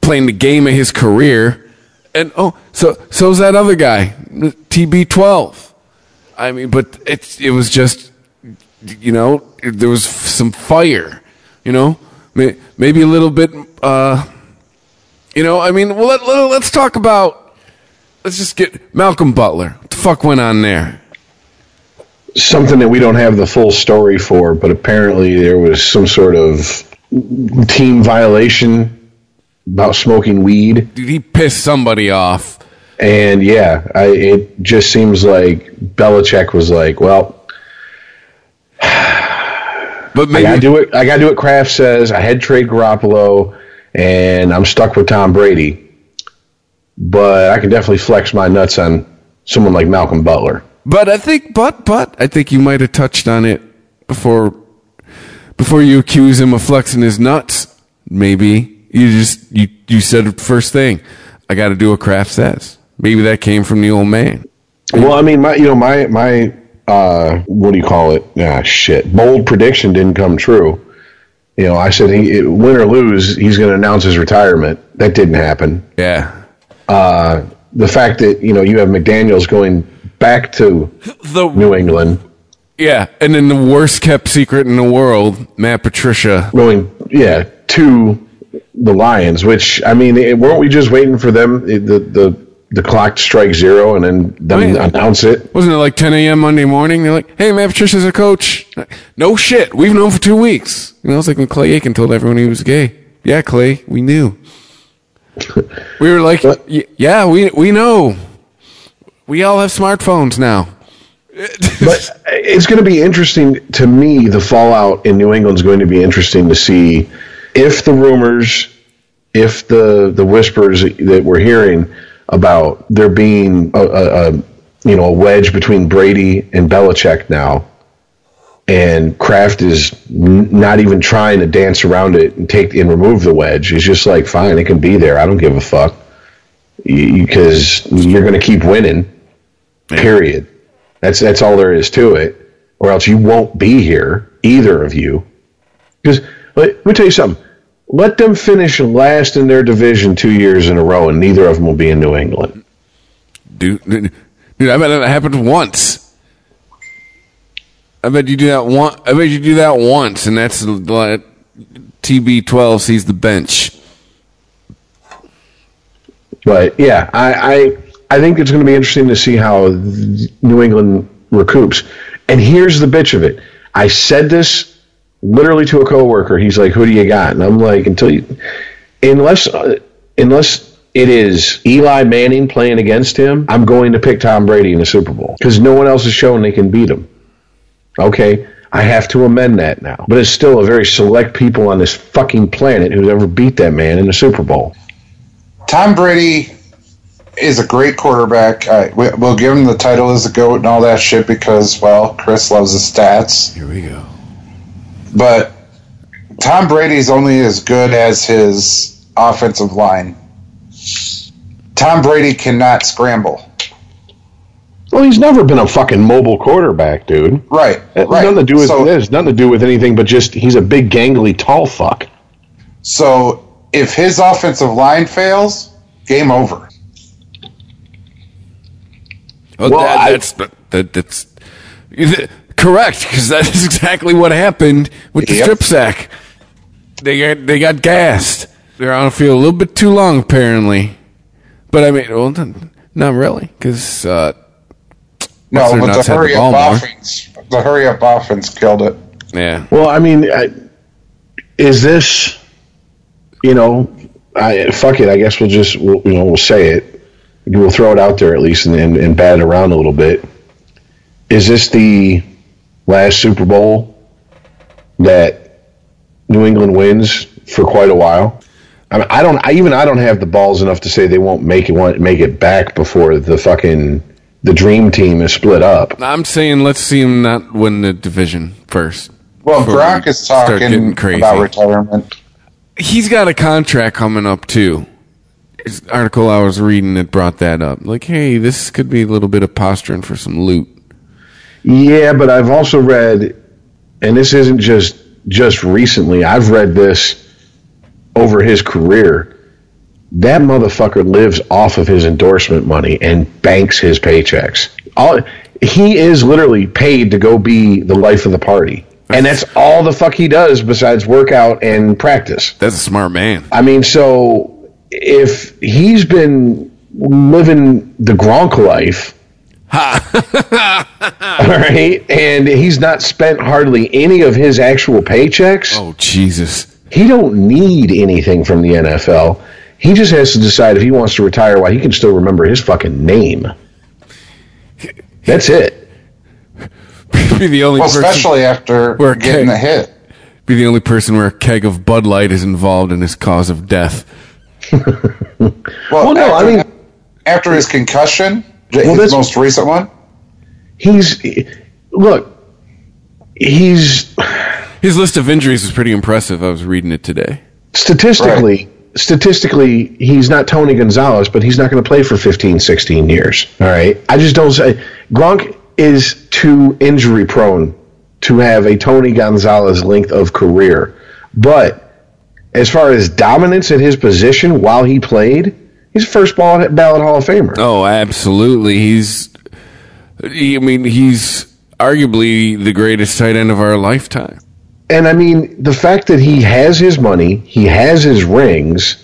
Speaker 2: playing the game of his career and oh, so so's that other guy, TB12. I mean, but it's it was just, you know, there was some fire, you know, May- maybe a little bit, uh, you know. I mean, well, let, let, let's talk about. Let's just get Malcolm Butler. What the fuck went on there?
Speaker 3: Something that we don't have the full story for, but apparently there was some sort of team violation about smoking weed.
Speaker 2: Dude, he pissed somebody off.
Speaker 3: And yeah, I, it just seems like Belichick was like, well,
Speaker 2: But
Speaker 3: I
Speaker 2: maybe
Speaker 3: gotta do it. I gotta do what Kraft says. I had trade Garoppolo, and I'm stuck with Tom Brady. But I can definitely flex my nuts on someone like Malcolm Butler.
Speaker 2: But I think, but, but, I think you might have touched on it before, before you accuse him of flexing his nuts. Maybe you just, you, you said first thing. I got to do what Kraft says. Maybe that came from the old man.
Speaker 3: Well, I mean, my you know my my uh, what do you call it? Ah, shit. Bold prediction didn't come true. You know, I said he win or lose, he's going to announce his retirement. That didn't happen.
Speaker 2: Yeah.
Speaker 3: The fact that you know you have McDaniels going back to
Speaker 2: The,
Speaker 3: New England,
Speaker 2: yeah. And then the worst kept secret in the world, Matt Patricia.
Speaker 3: going yeah to the Lions. Which I mean, it, weren't we just waiting for them? it- The the the clock strike zero and then them
Speaker 2: Oh,
Speaker 3: announce it.
Speaker 2: Wasn't it like 10 a.m. Monday morning? They're like, "Hey, Matt Patricia's a coach." No shit, we've known for two weeks. You know, it's like when Clay Aiken told everyone he was gay. Yeah, Clay, we knew. we were like? "Y- "Yeah, we we know. We all have smartphones now."
Speaker 3: But it's going to be interesting to me. The fallout in New England's going to be interesting to see if the rumors, if the the whispers that we're hearing about there being a, a, a you know a wedge between Brady and Belichick now, and Kraft is n- not even trying to dance around it and take and remove the wedge. He's just like, fine, it can be there. I don't give a fuck because you're going to keep winning. Period. That's that's all there is to it. Or else you won't be here, either of you. Because let, let me tell you something. Let them finish last in their division two years in a row, and neither of them will be in New England.
Speaker 2: Dude, dude, I bet that happened once. I bet you do that one. I bet you do that once, and that's like TB12 sees the bench.
Speaker 3: But yeah, I I, I think it's going to be interesting to see how New England recoups. And here's the bitch of it. I said this literally to a coworker. He's like, "Who do you got?" And I'm like, "Until you, unless uh, unless it is Eli Manning playing against him, I'm going to pick Tom Brady in the Super Bowl because no one else has shown they can beat him." Okay. I have to amend that now. But it's still a very select people on this fucking planet who's ever beat that man in the Super Bowl.
Speaker 4: Tom Brady is a great quarterback. I, we, we'll give him the title as a goat and all that shit because, well, Chris loves his stats.
Speaker 2: Here we go.
Speaker 4: But Tom Brady's only as good as his offensive line. Tom Brady cannot scramble.
Speaker 3: Well, he's never been a fucking mobile quarterback, dude.
Speaker 4: Right,
Speaker 3: It has
Speaker 4: right.
Speaker 3: nothing to do with
Speaker 4: so,
Speaker 3: this. Nothing to do with anything, but just he's a big, gangly, tall fuck.
Speaker 4: so if his offensive line fails, game over.
Speaker 2: Oh,
Speaker 3: Well,
Speaker 2: that,
Speaker 3: I-
Speaker 2: that's that, that's correct because that is exactly what happened with the
Speaker 4: Yep.
Speaker 2: strip sack. They got they got gassed. They're on the field a little bit too long, apparently. But I mean, well, not really, because uh,
Speaker 4: No, but
Speaker 2: nuts
Speaker 4: the
Speaker 2: had the
Speaker 4: hurry up
Speaker 2: more?
Speaker 4: offense, the hurry up offense killed it.
Speaker 2: yeah,
Speaker 3: Well, I mean, I, is this, you know, I, fuck it. I guess we'll just, we'll, you know, we'll say it. We'll throw it out there at least and, and, and bat it around a little bit. Is this the last Super Bowl that New England wins for quite a while? I, mean, I don't. I even I don't have the balls enough to say they won't make it want make it back before the fucking the dream team is split up.
Speaker 2: I'm saying let's see him not win the division first.
Speaker 4: Well, Brock
Speaker 2: we
Speaker 4: is talking
Speaker 2: crazy.
Speaker 4: about retirement.
Speaker 2: He's got a contract coming up too. This article I was reading that brought that up. Like, hey, this could be a little bit of posturing for some loot.
Speaker 3: Yeah, but I've also read, and this isn't just just recently. I've read this over his career. That motherfucker lives off of his endorsement money and banks his paychecks. All he is literally paid to go be the life of the party, and that's all the fuck he does besides work out and practice.
Speaker 2: That's a smart man.
Speaker 3: I mean, so if he's been living the Gronk life, all right, and he's not spent hardly any of his actual paychecks,
Speaker 2: Oh Jesus!
Speaker 3: he don't need anything from the NFL. He just has to decide if he wants to retire while he can still remember his fucking name. That's it.
Speaker 2: be the only
Speaker 4: Well,
Speaker 2: person.
Speaker 4: especially after
Speaker 2: We're
Speaker 4: getting
Speaker 2: okay.
Speaker 4: a hit.
Speaker 2: be the only person where a keg of Bud Light is involved in his cause of death.
Speaker 4: Well,
Speaker 3: Well, no,
Speaker 4: after,
Speaker 3: I mean-
Speaker 4: after his concussion, his
Speaker 3: that's-
Speaker 4: most recent one.
Speaker 3: He's look, he's
Speaker 2: His list of injuries is pretty impressive. I was reading it today.
Speaker 3: statistically statistically he's not Tony Gonzalez, but he's not going to play for 15, 16 years. All right. I just don't say Gronk is too injury prone to have a Tony Gonzalez length of career. But as far as dominance at his position while he played, he's a first ballot ballot Hall of Famer.
Speaker 2: Oh, absolutely. He's. I mean, he's arguably the greatest tight end of our lifetime.
Speaker 3: And I mean, the fact that he has his money, he has his rings,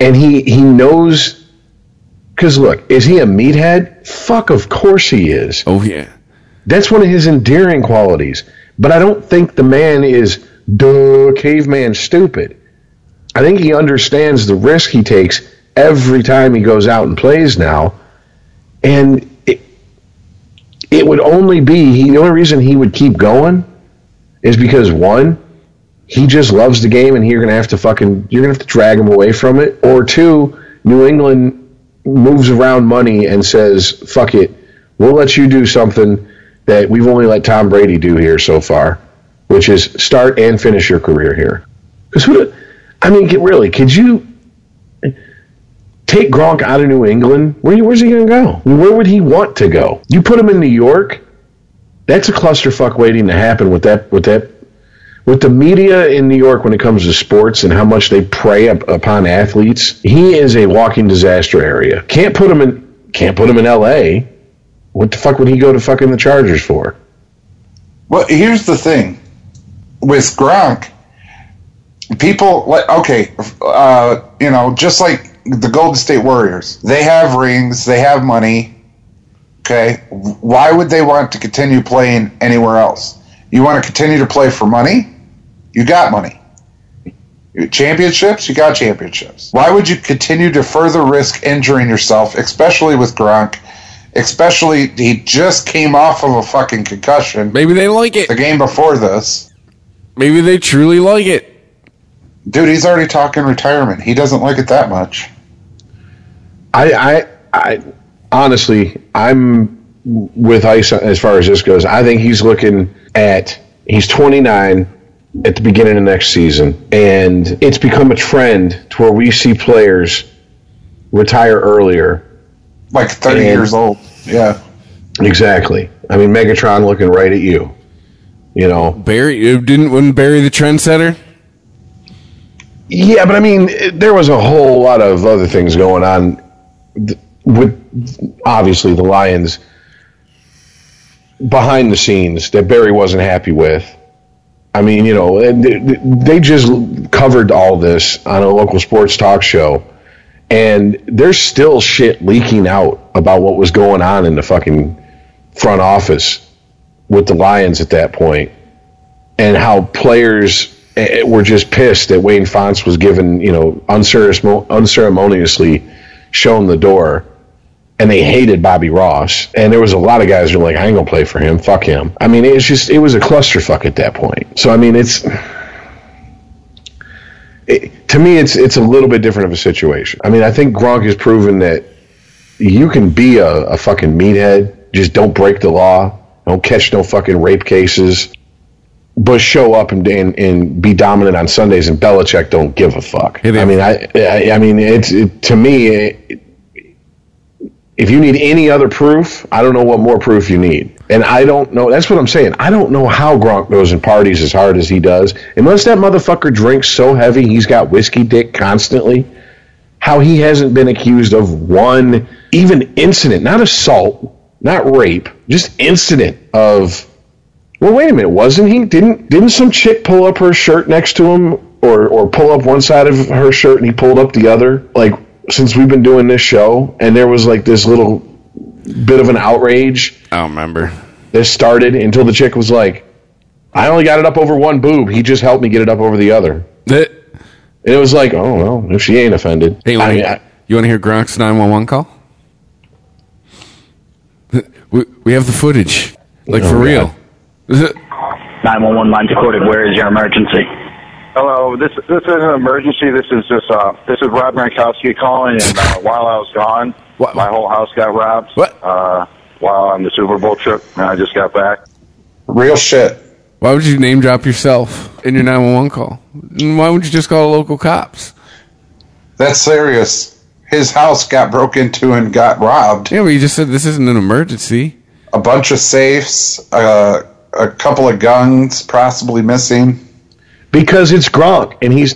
Speaker 3: and he he knows Because look, is he a meathead? Fuck, of course he is.
Speaker 2: Oh yeah.
Speaker 3: That's one of his endearing qualities. But I don't think the man is duh caveman stupid. I think he understands the risk he takes every time he goes out and plays now. And it, it would only be he, the only reason he would keep going is because one, he just loves the game and you're gonna have to fucking you're gonna have to drag him away from it. Or two, New England moves around money and says, fuck it, we'll let you do something that we've only let Tom Brady do here so far, which is start and finish your career here. Because I mean, really, could you take Gronk out of New England? Where, where's he going to go? Where would he want to go? You put him in New York, that's a clusterfuck waiting to happen with that with that with the media in New York when it comes to sports and how much they prey up upon athletes. He is a walking disaster area. Can't put him in can't put him in L.A. What the fuck would he go to fucking the Chargers for?
Speaker 4: Well, here's the thing with Gronk. People like okay, uh, you know, just like the Golden State Warriors, they have rings, they have money. Okay, why would they want to continue playing anywhere else? You want to continue to play for money? You got money. Championships, you got championships. Why would you continue to further risk injuring yourself, especially with Gronk? Especially, he just came off of a fucking concussion.
Speaker 2: Maybe they like it.
Speaker 4: The game before this.
Speaker 2: Maybe they truly like it.
Speaker 4: Dude, he's already talking retirement. He doesn't like it that much.
Speaker 3: I, I, I honestly, I'm with Ice as far as this goes. I think he's looking at he's 29 at the beginning of next season, and it's become a trend to where we see players retire earlier.
Speaker 4: Like 30
Speaker 3: And-
Speaker 4: years old. Yeah.
Speaker 3: Exactly. I mean, Megatron looking right at you. You know.
Speaker 2: Barry didn't wasn't Barry the trendsetter.
Speaker 3: Yeah, but I mean, it- there was a whole lot of other things going on th- with obviously the Lions behind the scenes that Barry wasn't happy with. I mean, you know, they, just covered all this on a local sports talk show, and there's still shit leaking out about what was going on in the fucking front office with the Lions at that point, and how players Eh, eh, were just pissed that Wayne Fontes was given, you know, unceremoniously shown the door and they hated Bobby Ross. And there was a lot of guys who were like, I ain't gonna play for him. Fuck him. I mean, it's just it was a clusterfuck at that point. So I mean, it's it, to me, it's it's a little bit different of a situation. I mean, I think Gronk has proven that you can be a, a fucking meathead. Just don't break the law. Don't catch no fucking rape cases. But show up and, and, and be dominant on Sundays, and Belichick don't give a fuck.
Speaker 2: Hey,
Speaker 3: I mean, I, I I mean, it's it, to me. It, if you need any other proof, I don't know what more proof you need. And I don't know. That's what I'm saying. I don't know how Gronk goes and parties as hard as he does, unless that motherfucker drinks so heavy he's got whiskey dick constantly. How he hasn't been accused of one even incident, not assault, not rape, just incident of. Well, wait a minute. Wasn't he? Didn't didn't some chick pull up her shirt next to him, or or pull up one side of her shirt and he pulled up the other? Like since we've been doing this show, and there was like this little bit of an outrage
Speaker 2: I don't remember.
Speaker 3: This started until the chick was like, "I only got it up over one boob. He just helped me get it up over the other."
Speaker 2: That,
Speaker 3: And it was like, "Oh well, if she ain't offended."
Speaker 2: hey, you want to you hear Gronk's nine one one call? We we have the footage, like
Speaker 3: Oh,
Speaker 2: for
Speaker 3: God.
Speaker 2: real. Is it-
Speaker 5: 911 line recorded. Where is your emergency?
Speaker 6: Hello, this this is an emergency. This is just uh this is Rob Gronkowski calling, and uh, while I was gone,
Speaker 2: What?
Speaker 6: my whole house got robbed.
Speaker 2: What?
Speaker 6: Uh, while on the Super Bowl trip, and I just got back.
Speaker 4: Real shit.
Speaker 2: why would you name drop yourself in your nine one one call? Why would you just call local cops?
Speaker 4: That's serious. His house got broke into and got robbed.
Speaker 2: Yeah, but you just said this isn't an emergency.
Speaker 4: A bunch of safes, uh, a couple of guns possibly missing.
Speaker 3: because it's Gronk, and he's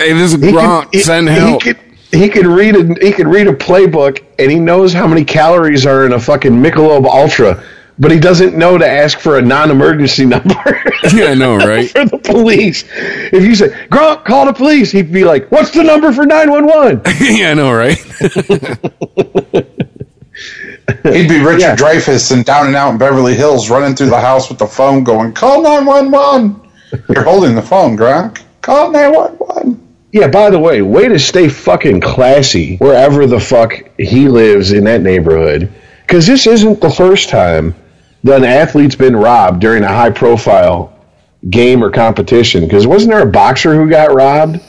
Speaker 2: Hey, this is
Speaker 3: he
Speaker 2: Gronk.
Speaker 3: Could, he-
Speaker 2: Send
Speaker 3: he,
Speaker 2: help.
Speaker 3: could he could read a he could read a playbook, and he knows how many calories are in a fucking Michelob Ultra but he doesn't know to ask for a non-emergency number
Speaker 2: Yeah, I know, right?
Speaker 3: for the police. If you say, Gronk, call the police, he'd be like, what's the number for 911?
Speaker 2: yeah, I know, right?
Speaker 4: He'd be Richard
Speaker 3: Yeah.
Speaker 4: Dreyfuss and down and out in Beverly Hills running through the house with the phone going, call 911. You're holding the phone, Gronk. Call 911.
Speaker 3: Yeah, by the way, way to stay fucking classy wherever the fuck he lives in that neighborhood. Because this isn't the first time that an athlete's been robbed during a high profile game or competition. Because wasn't there a boxer who got robbed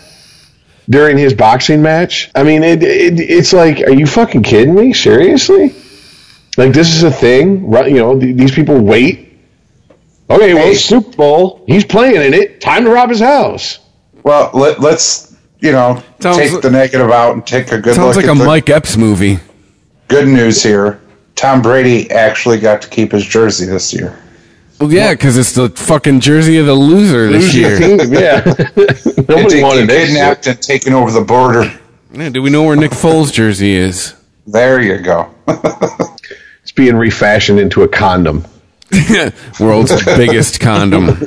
Speaker 3: during his boxing match? I mean, it, it, it's like, are you fucking kidding me? Seriously? Like, this is a thing? Right? You know, th- these people wait. Okay, well,
Speaker 4: Hey.
Speaker 3: Super Bowl. He's playing in it. Time to rob his house.
Speaker 4: Well, let, let's, you know,
Speaker 2: Sounds
Speaker 4: take
Speaker 2: like-
Speaker 4: the negative out and take a good
Speaker 2: Sounds
Speaker 4: look
Speaker 2: like
Speaker 4: at
Speaker 2: a
Speaker 4: the
Speaker 2: Mike Epps movie.
Speaker 4: good news here. Tom Brady actually got to keep his jersey this year.
Speaker 2: Well, yeah, because it's the fucking jersey of the loser this year.
Speaker 3: Team, yeah. Nobody
Speaker 4: They
Speaker 3: wanted
Speaker 4: get
Speaker 3: that
Speaker 4: kidnapped and taken over the border.
Speaker 2: Yeah, do we know where Nick Foles' jersey is?
Speaker 4: There you go.
Speaker 3: It's being refashioned into a condom.
Speaker 2: World's biggest condom.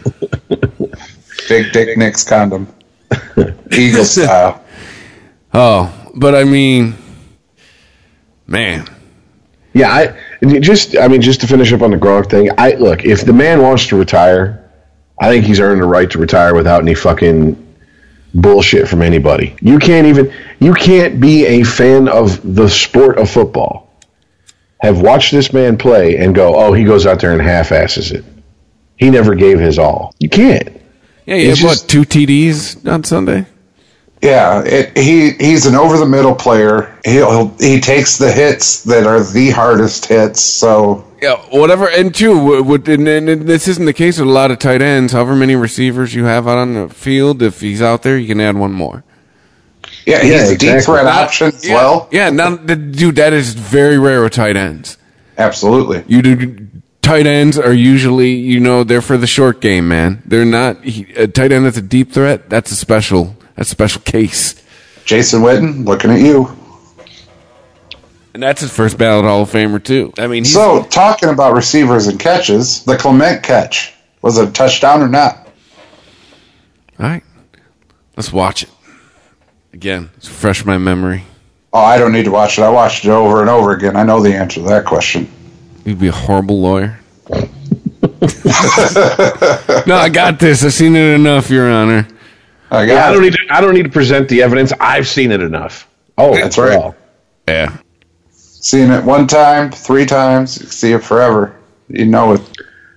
Speaker 4: Big Dick Nick's condom. Eagle style.
Speaker 2: Oh, but I mean, man,
Speaker 3: Yeah, I and you just I mean just to finish up on the Gronk thing. I look if the man wants to retire, I think he's earned the right to retire without any fucking bullshit from anybody. You can't even you can't be a fan of the sport of football. Have watched this man play and go, oh, he goes out there and half-asses it. He never gave his all. You can't.
Speaker 2: yeah, had what
Speaker 3: just-
Speaker 2: two TDs on Sunday?
Speaker 4: Yeah, it, he he's an over the middle player. He'll, he takes the hits that are the hardest hits. So
Speaker 2: Yeah, whatever. And two, would, would and, and this isn't the case with a lot of tight ends. However many receivers you have out on the field, if he's out there, you can add one more.
Speaker 4: yeah, he's
Speaker 3: Yeah,
Speaker 4: a deep
Speaker 3: exactly.
Speaker 4: threat
Speaker 2: Not-
Speaker 4: option as
Speaker 2: yeah,
Speaker 4: well.
Speaker 2: Yeah, now, dude, that is very rare with tight ends.
Speaker 4: Absolutely.
Speaker 2: You do tight ends are usually, you know, they're for the short game, man. They're not he, a tight end that's a deep threat. That's a special, that's a special case.
Speaker 4: Jason Witten, looking at you.
Speaker 2: And that's his first ballot Hall of Famer too. I mean,
Speaker 4: So talking about receivers and catches, the Clement catch was it a touchdown or not?
Speaker 2: all right, let's watch it again. Let's refresh my memory.
Speaker 4: Oh, I don't need to watch it. I watched it over and over again. I know the answer to that question.
Speaker 2: You'd be a horrible lawyer. no, I got this. I've seen it enough, Your Honor.
Speaker 4: I
Speaker 3: Yeah, I don't need to, I don't need to present the evidence. I've seen it enough. Oh,
Speaker 4: That's right.
Speaker 3: well.
Speaker 2: Yeah.
Speaker 4: Seen it one time, three times, see it forever. You know it.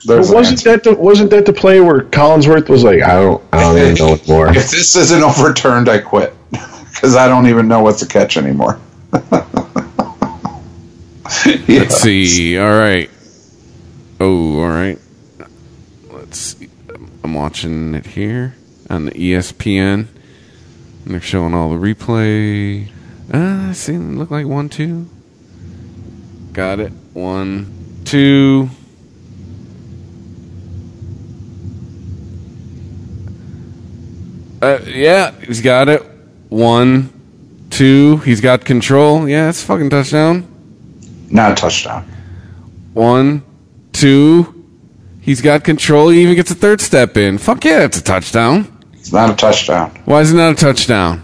Speaker 4: There's
Speaker 3: But wasn't that the wasn't that the play where Collinsworth was like, I don't I don't even know anymore.
Speaker 4: If this isn't overturned, I quit because I don't even know what's a catch anymore. Yeah.
Speaker 2: Let's see. All right. Oh, all right. Let's see. I'm watching it here on the ESPN. And they're showing all the replay. Uh, see, look like one, two. Got it. One, two. Uh, yeah, he's got it. One, two. He's got control. Yeah, it's a fucking touchdown.
Speaker 4: Not a touchdown.
Speaker 2: One, two. He's got control. He even gets a third step in. Fuck yeah, it's a touchdown.
Speaker 4: It's not a touchdown
Speaker 2: Why is it not a touchdown?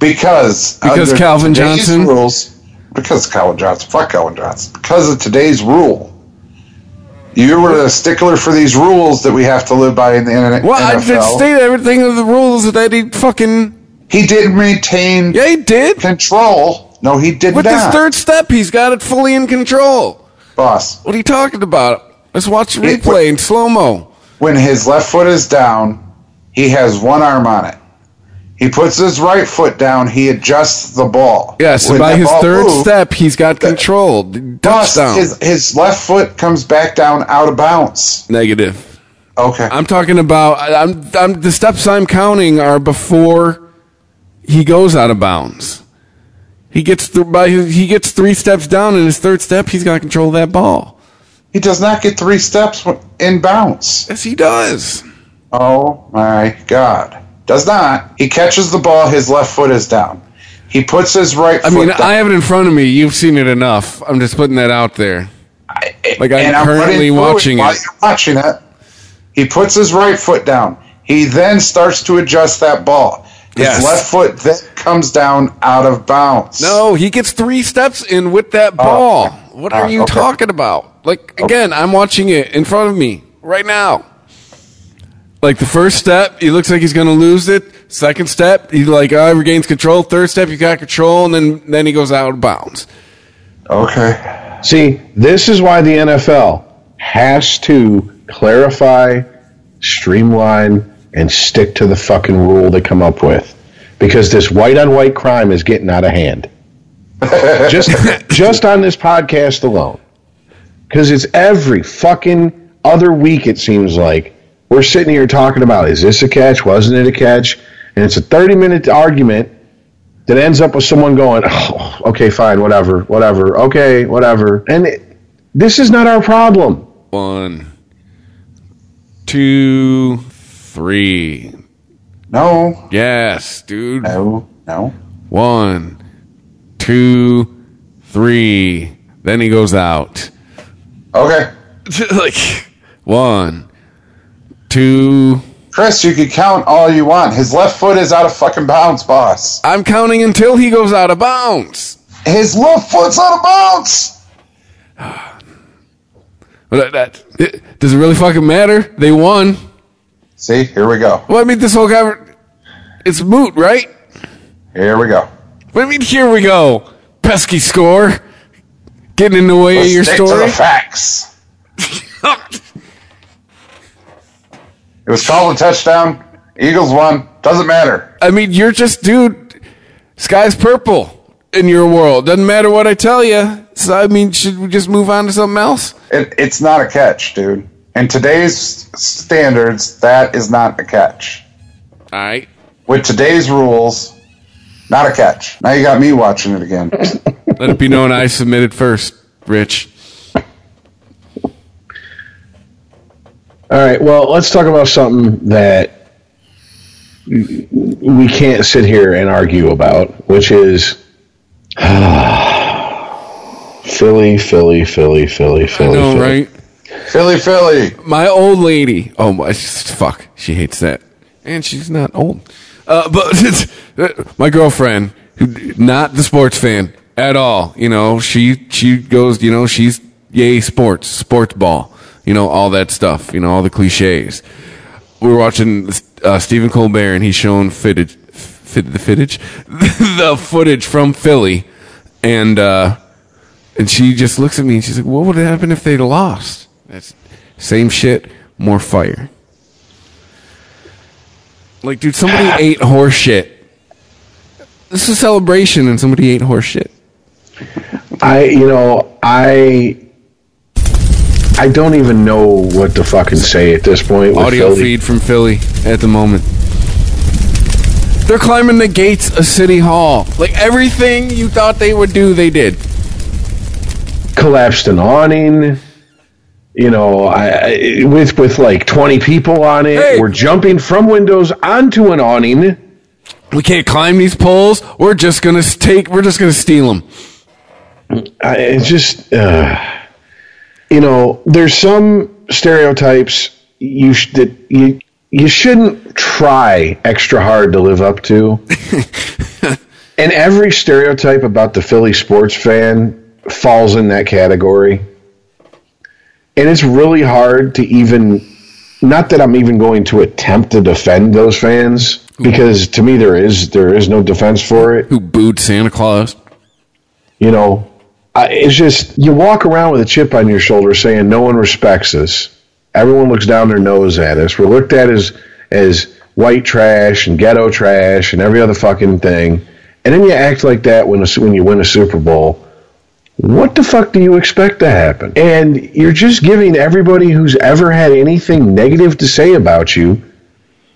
Speaker 4: because
Speaker 2: Because Calvin Johnson?
Speaker 4: rules. Because of Calvin Johnson. Fuck Calvin Johnson. Because of today's rule. You were a stickler for these rules that we have to live by in the N-
Speaker 2: Well, I
Speaker 4: NFL.
Speaker 2: just stated everything of the rules that he fucking.
Speaker 4: he didn't maintain
Speaker 2: Yeah, he did.
Speaker 4: control. No, he did
Speaker 2: With
Speaker 4: not.
Speaker 2: his third step, he's got it fully in control.
Speaker 4: Boss,
Speaker 2: What are you talking about? Let's watch the
Speaker 4: It-
Speaker 2: replay in slow mo.
Speaker 4: when his left foot is down, he has one arm on it. He puts his right foot down. He adjusts the ball.
Speaker 2: Yes,
Speaker 4: When
Speaker 2: by his third
Speaker 4: moves,
Speaker 2: step, he's got control. Touchdown.
Speaker 4: His, his left foot comes back down out of bounds.
Speaker 2: Negative.
Speaker 4: Okay.
Speaker 2: I'm talking about. I'm, I'm. The steps I'm counting are before he goes out of bounds. He gets th- by. His, he gets three steps down, and his third step, he's got control of that ball.
Speaker 4: he does not get three steps in bounce.
Speaker 2: Yes, he does.
Speaker 4: Oh my God. Does not. He catches the ball. His left foot is down. He puts his right foot I
Speaker 2: mean,
Speaker 4: down.
Speaker 2: I have it in front of me. You've seen it enough. I'm just putting that out there. Like I'm
Speaker 4: I'm
Speaker 2: currently watching
Speaker 4: while
Speaker 2: it.
Speaker 4: you're watching it. He puts his right foot down. He then starts to adjust that ball. His
Speaker 2: Yes.
Speaker 4: left foot then comes down out of bounds.
Speaker 2: No, he gets three steps in with that oh. ball. What are
Speaker 4: Oh,
Speaker 2: you
Speaker 4: okay.
Speaker 2: talking about? Like again, I'm watching it in front of me right now. Like the first step, he looks like he's gonna lose it. Second step, he like uh, regains control. Third step, he got control, and then then he goes out of bounds.
Speaker 4: Okay.
Speaker 3: See, this is why the NFL has to clarify, streamline, and stick to the fucking rule they come up with. Because this white on white crime is getting out of hand. just just on this podcast alone. Because it's every fucking other week, it seems like. We're sitting here talking about is this a catch? Wasn't it a catch? And it's a 30 minute argument that ends up with someone going, oh, okay, fine, whatever, whatever, okay, whatever. And it, this is not our problem.
Speaker 2: One, two, three.
Speaker 4: No.
Speaker 2: Yes, dude.
Speaker 4: No. No.
Speaker 2: One, two, three. Then he goes out.
Speaker 4: Okay.
Speaker 2: like one, two.
Speaker 4: Chris, you can count all you want. His left foot is out of fucking bounds, boss.
Speaker 2: I'm counting until he goes out of bounds.
Speaker 4: His left foot's out of bounds.
Speaker 2: That, that it, does it really fucking matter? They won.
Speaker 4: See, here we go.
Speaker 2: Well, I mean, this whole guy, it's moot, right?
Speaker 4: Here we go.
Speaker 2: What I mean, here we go. Pesky score, getting in the way
Speaker 4: Let's
Speaker 2: of your
Speaker 4: stick to
Speaker 2: story.
Speaker 4: the facts. It was called a touchdown. Eagles won. Doesn't matter.
Speaker 2: I mean, you're just, dude. Sky's purple in your world. Doesn't matter what I tell you. So, I mean, should we just move on to something else?
Speaker 4: It, it's not a catch, dude. In today's standards, that is not a catch.
Speaker 2: All right.
Speaker 4: With today's rules, not a catch. Now you got me watching it again.
Speaker 2: Let it be known I submitted first, Rich.
Speaker 3: All right, well, let's talk about something that we can't sit here and argue about, which is Philly, Philly, Philly, Philly, Philly.
Speaker 2: I know,
Speaker 3: Philly.
Speaker 2: right?
Speaker 4: Philly, Philly.
Speaker 2: My old lady. Oh my, fuck. She hates that, and she's not old. Uh, but my girlfriend, who not the sports fan at all. You know, she she goes. You know, she's yay sports, sports ball. You know, all that stuff. You know, all the cliches. We were watching uh, Stephen Colbert, and he's showing footage, fit, the footage, the footage from Philly, and uh, and she just looks at me and she's like, "What would happen if they lost?" That's same shit, more fire. Like, dude, somebody ate horse shit. This is a celebration, and somebody ate horse shit.
Speaker 3: I, you know, I, I don't even know what to fucking say at this point. With
Speaker 2: Audio
Speaker 3: Philly.
Speaker 2: feed from Philly at the moment. They're climbing the gates of City Hall. Like everything you thought they would do, they did.
Speaker 3: collapsed an awning. You know, I, I, with with like twenty people on it.
Speaker 2: Hey.
Speaker 3: We're jumping from windows onto an awning.
Speaker 2: We can't climb these poles. We're just gonna take. We're just gonna steal them.
Speaker 3: I, it's just, uh, you know, there's some stereotypes you sh- that you you shouldn't try extra hard to live up to. and every stereotype about the Philly sports fan falls in that category. And it's really hard to even not that I'm even going to attempt to defend those fans because to me there is there is no defense for it
Speaker 2: Who booed Santa Claus?
Speaker 3: you know, I, it's just you walk around with a chip on your shoulder saying no one respects us. Everyone looks down their nose at us. We're looked at as as white trash and ghetto trash and every other fucking thing. And then you act like that when a, when you win a Super Bowl. What the fuck do you expect to happen? And you're just giving everybody who's ever had anything negative to say about you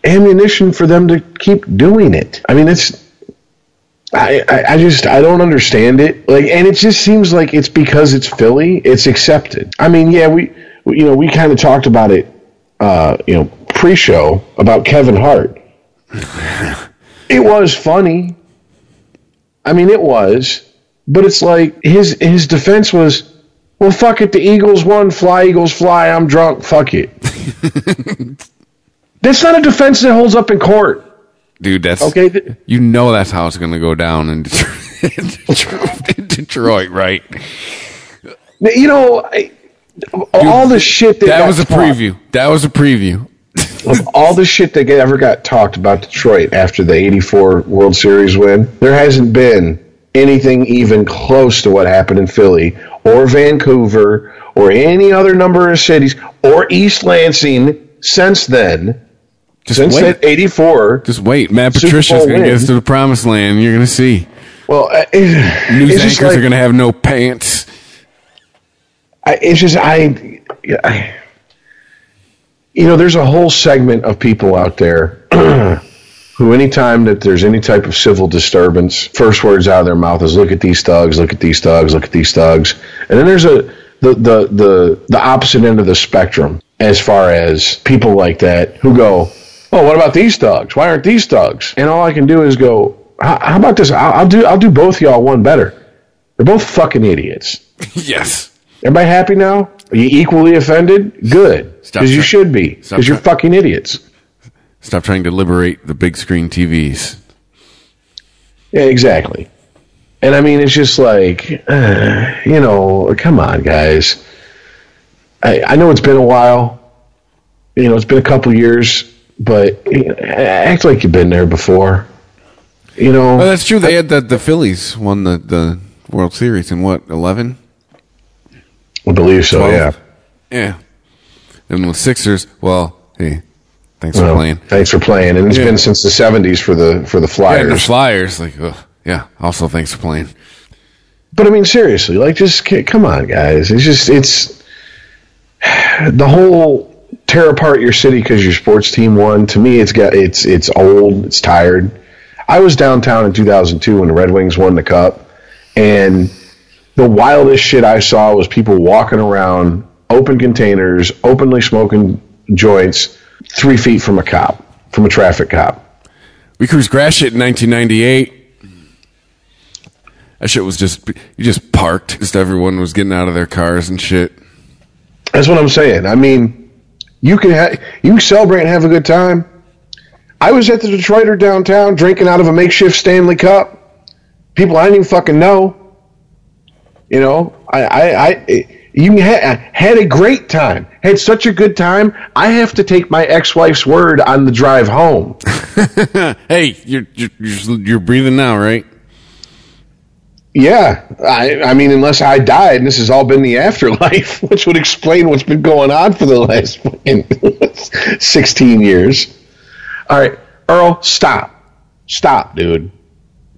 Speaker 3: ammunition for them to keep doing it. I mean, it's I, I, I just I don't understand it. Like, and it just seems like it's because it's Philly, it's accepted. I mean, yeah, we, we you know we kind of talked about it, uh, you know, pre-show about Kevin Hart. it was funny. I mean, it was, but it's like his his defense was, Well, fuck it. The Eagles won. Fly, Eagles, fly. I'm drunk. Fuck it. that's not a defense that holds up in court.
Speaker 2: Dude, that's
Speaker 3: Okay. th-
Speaker 2: You know that's how it's going to go down in Detroit, in Detroit, right?
Speaker 3: You know, I, all the shit that,
Speaker 2: That
Speaker 3: got
Speaker 2: was a
Speaker 3: talked-
Speaker 2: preview. That was a preview.
Speaker 3: of all the shit that ever got talked about Detroit after the 84 World Series win, there hasn't been anything even close to what happened in Philly or Vancouver or any other number of cities or East Lansing since then.
Speaker 2: Just
Speaker 3: Since
Speaker 2: wait.
Speaker 3: that 84.
Speaker 2: Just wait. Matt Patricia's going to get us to the promised land. You're going to see.
Speaker 3: Well, uh, it-
Speaker 2: News anchors
Speaker 3: like-
Speaker 2: are going to have no pants.
Speaker 3: I, it's just I, I, you know, there's a whole segment of people out there who, anytime that there's any type of civil disturbance, first words out of their mouth is "Look at these thugs! Look at these thugs! Look at these thugs!" And then there's a the the the the opposite end of the spectrum as far as people like that who go, "Oh, what about these thugs? Why aren't these thugs?" And all I can do is go, "How, how about this? I'll, I'll do I'll do both y'all one better. They're both fucking idiots."
Speaker 2: yes.
Speaker 3: Everybody happy now? Are you equally offended? Good.
Speaker 2: Stop
Speaker 3: Because you should be. Because you're fucking idiots.
Speaker 2: Stop trying to liberate the big screen TVs.
Speaker 3: Yeah, exactly. And I mean, it's just like, uh, you know, come on, guys. I, I know it's been a while. You know, it's been a couple years, but you know, act like you've been there before. You know,
Speaker 2: Well, that's true. They had the the Phillies won the the World Series in what eleven?
Speaker 3: I believe so.
Speaker 2: 12?
Speaker 3: Yeah.
Speaker 2: Yeah. And with Sixers, well, hey, thanks for playing.
Speaker 3: Thanks for playing, and it's
Speaker 2: Yeah.
Speaker 3: been since the '70s for the for the
Speaker 2: Yeah, the
Speaker 3: Flyers.
Speaker 2: Flyers, like, ugh, yeah. Also, thanks for playing.
Speaker 3: But I mean, seriously, like, just come on, guys. It's just it's the whole tear apart your city because your sports team won. To me, it's got it's it's old, it's tired. I was downtown in 2002 when the Red Wings won the cup, and the wildest shit I saw was people walking around open containers, openly smoking joints, three feet from a cop, from a traffic cop.
Speaker 2: We cruised grass shit in 1998. That shit was just you just parked. Just everyone was getting out of their cars and shit.
Speaker 3: That's what I'm saying. I mean, you can ha- you celebrate and have a good time. I was at the Detroiter downtown drinking out of a makeshift Stanley Cup. People I didn't even fucking know. You know, I I, I you ha- had a great time. Had such a good time. I have to take my ex-wife's word on the drive home.
Speaker 2: Hey, you're you're, you're breathing now, right?
Speaker 3: Yeah, I, I mean, unless I died, and this has all been the afterlife, which would explain what's been going on for the last fucking 16 years. All right, Earl, stop. Stop, dude.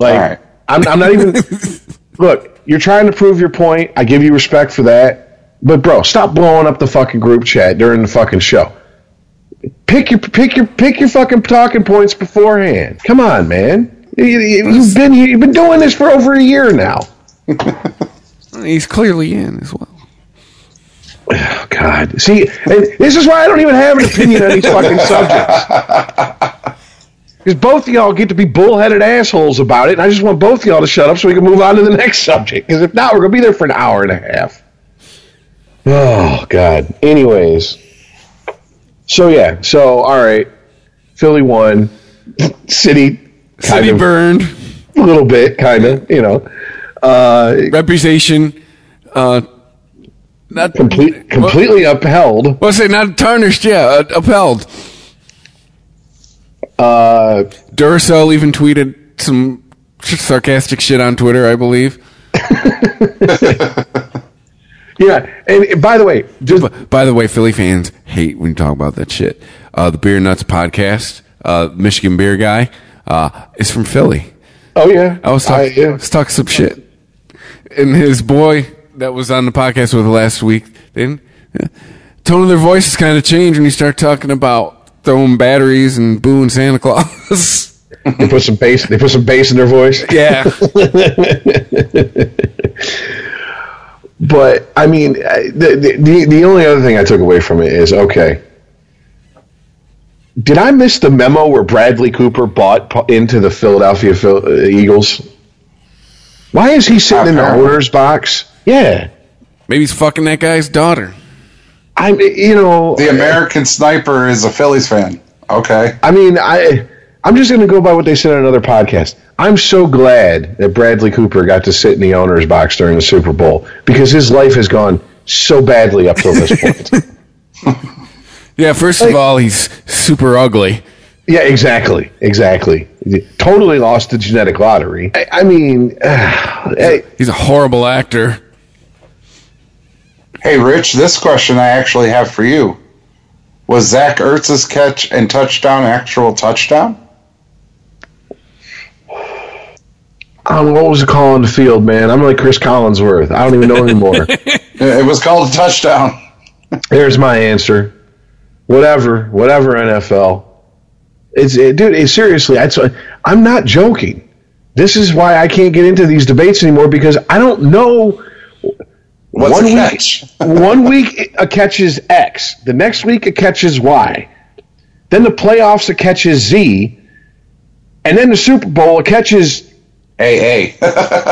Speaker 3: Like,
Speaker 4: All right.
Speaker 3: I'm, I'm not even. look, you're trying to prove your point. I give you respect for that. But, bro, stop blowing up the fucking group chat during the fucking show. Pick your pick your pick your fucking talking points beforehand. Come on, man. You- you- You've been here. You've been doing this for over a year now.
Speaker 2: He's clearly in as well.
Speaker 3: Oh, God. See, this is why I don't even have an opinion on these fucking subjects. Because both of y'all get to be bullheaded assholes about it, and I just want both of y'all to shut up so we can move on to the next subject. Because if not, we're going to be there for an hour and a half. Oh, God. Anyways. So, yeah. So, all right. Philly won. City, kind
Speaker 2: City
Speaker 3: of.
Speaker 2: burned.
Speaker 3: A little bit, kind of, you know. Uh,
Speaker 2: Reputation. Uh, not
Speaker 3: complete, completely upheld.
Speaker 2: Well, I say not tarnished. Yeah, uh, upheld.
Speaker 3: Uh,
Speaker 2: Duracell even tweeted some sarcastic shit on Twitter, I believe.
Speaker 3: yeah. And by the way, just
Speaker 2: B- By the way, Philly fans hate when you talk about that shit. Uh, the Beer Nuts podcast, uh, Michigan beer guy, uh, is from Philly.
Speaker 3: Oh yeah,
Speaker 2: I was talking,
Speaker 3: yeah.
Speaker 2: I was talking some shit, and his boy that was on the podcast with last week, then tone of their voices kind of change when you start talking about throwing batteries and booing Santa Claus.
Speaker 3: They put some bass. They put some bass in their voice.
Speaker 2: yeah,
Speaker 3: But I mean, the, the the only other thing I took away from it is okay. Did I miss the memo where Bradley Cooper bought into the Philadelphia uh, Eagles? Why is he sitting in the owner's box? Yeah,
Speaker 2: Maybe he's fucking that guy's daughter.
Speaker 3: I'm, you know,
Speaker 4: The American Sniper is a Phillies fan. Okay.
Speaker 3: I mean, I I'm just going to go by what they said on another podcast. I'm so glad that Bradley Cooper got to sit in the owner's box during the Super Bowl because his life has gone so badly up till this point.
Speaker 2: Yeah, first of all, he's super ugly.
Speaker 3: yeah, exactly, exactly. Totally lost the genetic lottery. I, I mean, hey,
Speaker 2: He's a horrible actor.
Speaker 4: Hey, Rich, this question I actually have for you. Was Zach Ertz's catch and touchdown actual touchdown?
Speaker 3: I don't know what was the call on the field, man. I'm like Cris Collinsworth. I don't even know anymore.
Speaker 4: It was called a touchdown.
Speaker 3: There's my answer. Whatever, whatever. NFL. It's it, dude. It, seriously, I, I'm not joking. This is why I can't get into these debates anymore because I don't know.
Speaker 4: What's
Speaker 3: one
Speaker 4: a
Speaker 3: week,
Speaker 4: catch?
Speaker 3: one week a catch is X. The next week a catch is Y. Then the playoffs a catch is Z. And then the Super Bowl a catch is
Speaker 4: AA.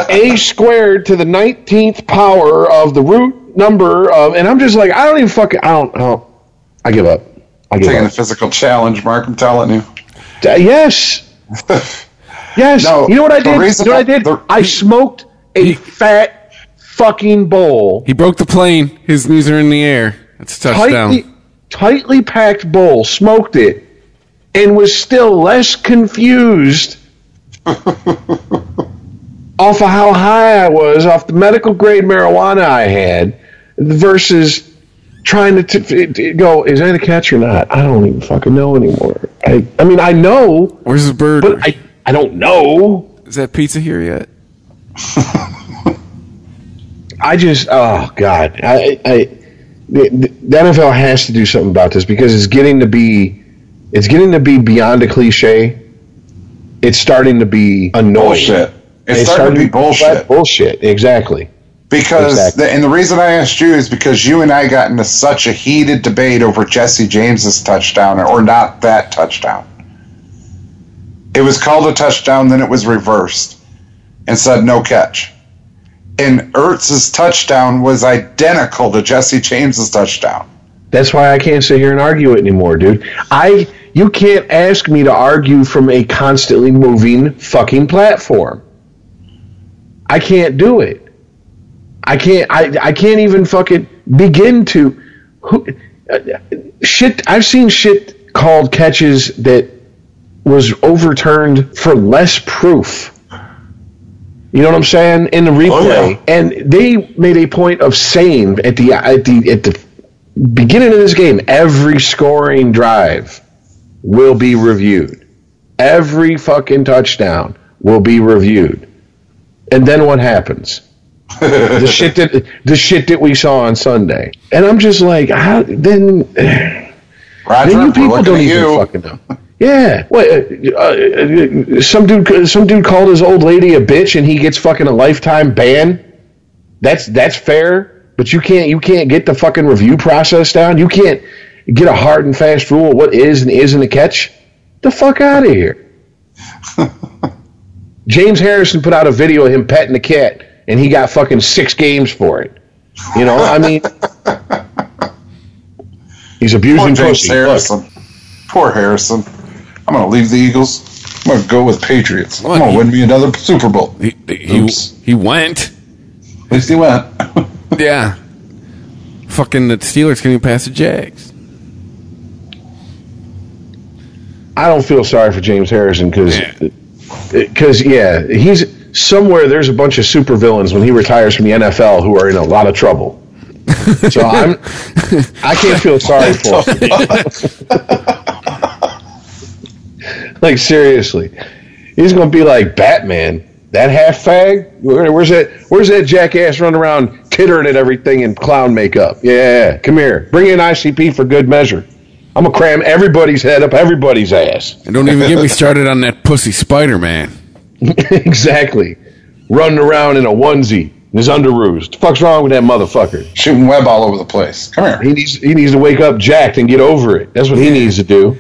Speaker 3: a squared to the 19th power of the root number of, and I'm just like, I don't even fucking, I don't, I don't, I give up. I give
Speaker 4: Taking a physical challenge, Mark. I'm telling you.
Speaker 3: Uh, yes. Yes.
Speaker 4: No,
Speaker 3: you know what I
Speaker 4: the
Speaker 3: did?
Speaker 4: reason
Speaker 3: You know what I
Speaker 4: I-
Speaker 3: did?
Speaker 4: the-
Speaker 3: I smoked a fat fucking bowl.
Speaker 2: He broke the plane. His knees are in the air. That's a touchdown.
Speaker 3: tightly, tightly packed bowl, smoked it, and was still less confused off of how high I was off the medical grade marijuana I had versus trying to t- t- go, is that a catch or not? I don't even fucking know anymore. I, I mean, I know,
Speaker 2: Where's the bird?
Speaker 3: but I, I don't know.
Speaker 2: Is that pizza here yet?
Speaker 3: I just, oh God, I, I, the, the NFL has to do something about this because it's getting to be, it's getting to be beyond a cliche. It's starting to be annoying.
Speaker 4: Bullshit. It's, starting to be bullshit.
Speaker 3: Bullshit, exactly.
Speaker 4: Because,
Speaker 3: Exactly.
Speaker 4: the, and the reason I asked you is because you and I got into such a heated debate over Jesse James's touchdown or not that touchdown. It was called a touchdown, then it was reversed and said no catch. And Ertz's touchdown was identical to Jesse James's touchdown.
Speaker 3: That's why I can't sit here and argue it anymore, dude. I, you can't ask me to argue from a constantly moving fucking platform. I can't do it. I can't. I, I can't even fucking begin to. Who, uh, shit. I've seen shit called catches that was overturned for less proof. You know what I'm saying in the replay,
Speaker 4: yeah.
Speaker 3: and they made a point of saying at the at the at the beginning of this game, every scoring drive will be reviewed. Every fucking touchdown will be reviewed. And then what happens? The shit that the shit that we saw on Sunday. And I'm just like, how then
Speaker 4: Roger,
Speaker 3: then you people don't even
Speaker 4: you.
Speaker 3: fucking know. Yeah, what? Uh, uh, some dude, some dude called his old lady a bitch, and he gets fucking a lifetime ban. That's that's fair, but you can't you can't get the fucking review process down. You can't get a hard and fast rule of what is and isn't a catch. The fuck out of here. James Harrison put out a video of him petting the cat, and he got fucking six games for it. You know, I mean, he's
Speaker 4: Poor
Speaker 3: abusing
Speaker 4: James
Speaker 3: pussy. Look,
Speaker 4: Harrison. Poor Harrison. I'm going to leave the Eagles. I'm going to go with Patriots. I'm going to win me another Super Bowl.
Speaker 2: He, he,
Speaker 4: Oops.
Speaker 2: he went.
Speaker 4: At least he went.
Speaker 2: Yeah. Fucking the Steelers can't even pass the Jags.
Speaker 3: I don't feel sorry for James Harrison because,
Speaker 2: Yeah.
Speaker 3: because yeah, he's somewhere. There's a bunch of supervillains when he retires from the NFL who are in a lot of trouble. So I'm, I can't feel sorry for him. like seriously, he's gonna be like Batman. That half fag. Where's that? Where's that jackass running around tittering at everything in clown makeup? Yeah, come here. Bring in ICP for good measure. I'm gonna cram everybody's head up everybody's ass.
Speaker 2: And don't even get me started on that pussy Spider Man.
Speaker 3: exactly. Running around in a onesie, in his underoos. The fuck's wrong with that motherfucker?
Speaker 4: Shooting web all over the place. Come here.
Speaker 3: He needs he needs to wake up jacked and get over it. That's what he needs to do.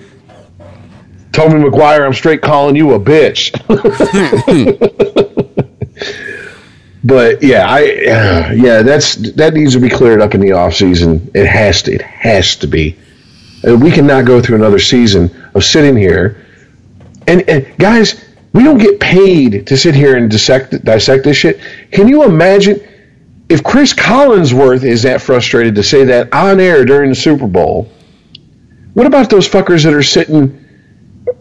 Speaker 3: Tommy Maguire, I'm straight calling you a bitch. But yeah, I uh, yeah, that's that needs to be cleared up in the off season. It has to. It has to be. Uh, We cannot go through another season of sitting here. And, and guys, we don't get paid to sit here and dissect dissect this shit. Can you imagine if Cris Collinsworth is that frustrated to say that on air during the Super Bowl? What about those fuckers that are sitting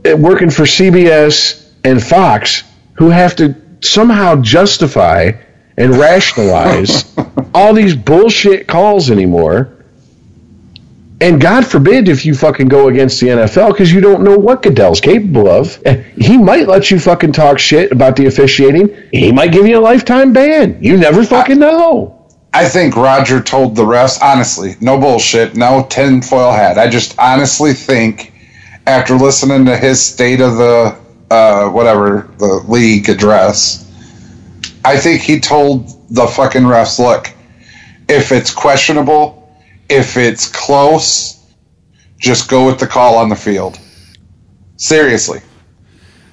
Speaker 3: uh, working for CBS and Fox who have to somehow justify and rationalize all these bullshit calls anymore? And God forbid if you fucking go against the NFL because you don't know what Goodell's capable of. He might let you fucking talk shit about the officiating. He might give you a lifetime ban. You never fucking know.
Speaker 4: I think Roger told the refs, honestly, no bullshit, no tinfoil hat. I just honestly think after listening to his state of the, uh, whatever, the league address, I think he told the fucking refs, look, if it's questionable, if it's close, just go with the call on the field. Seriously.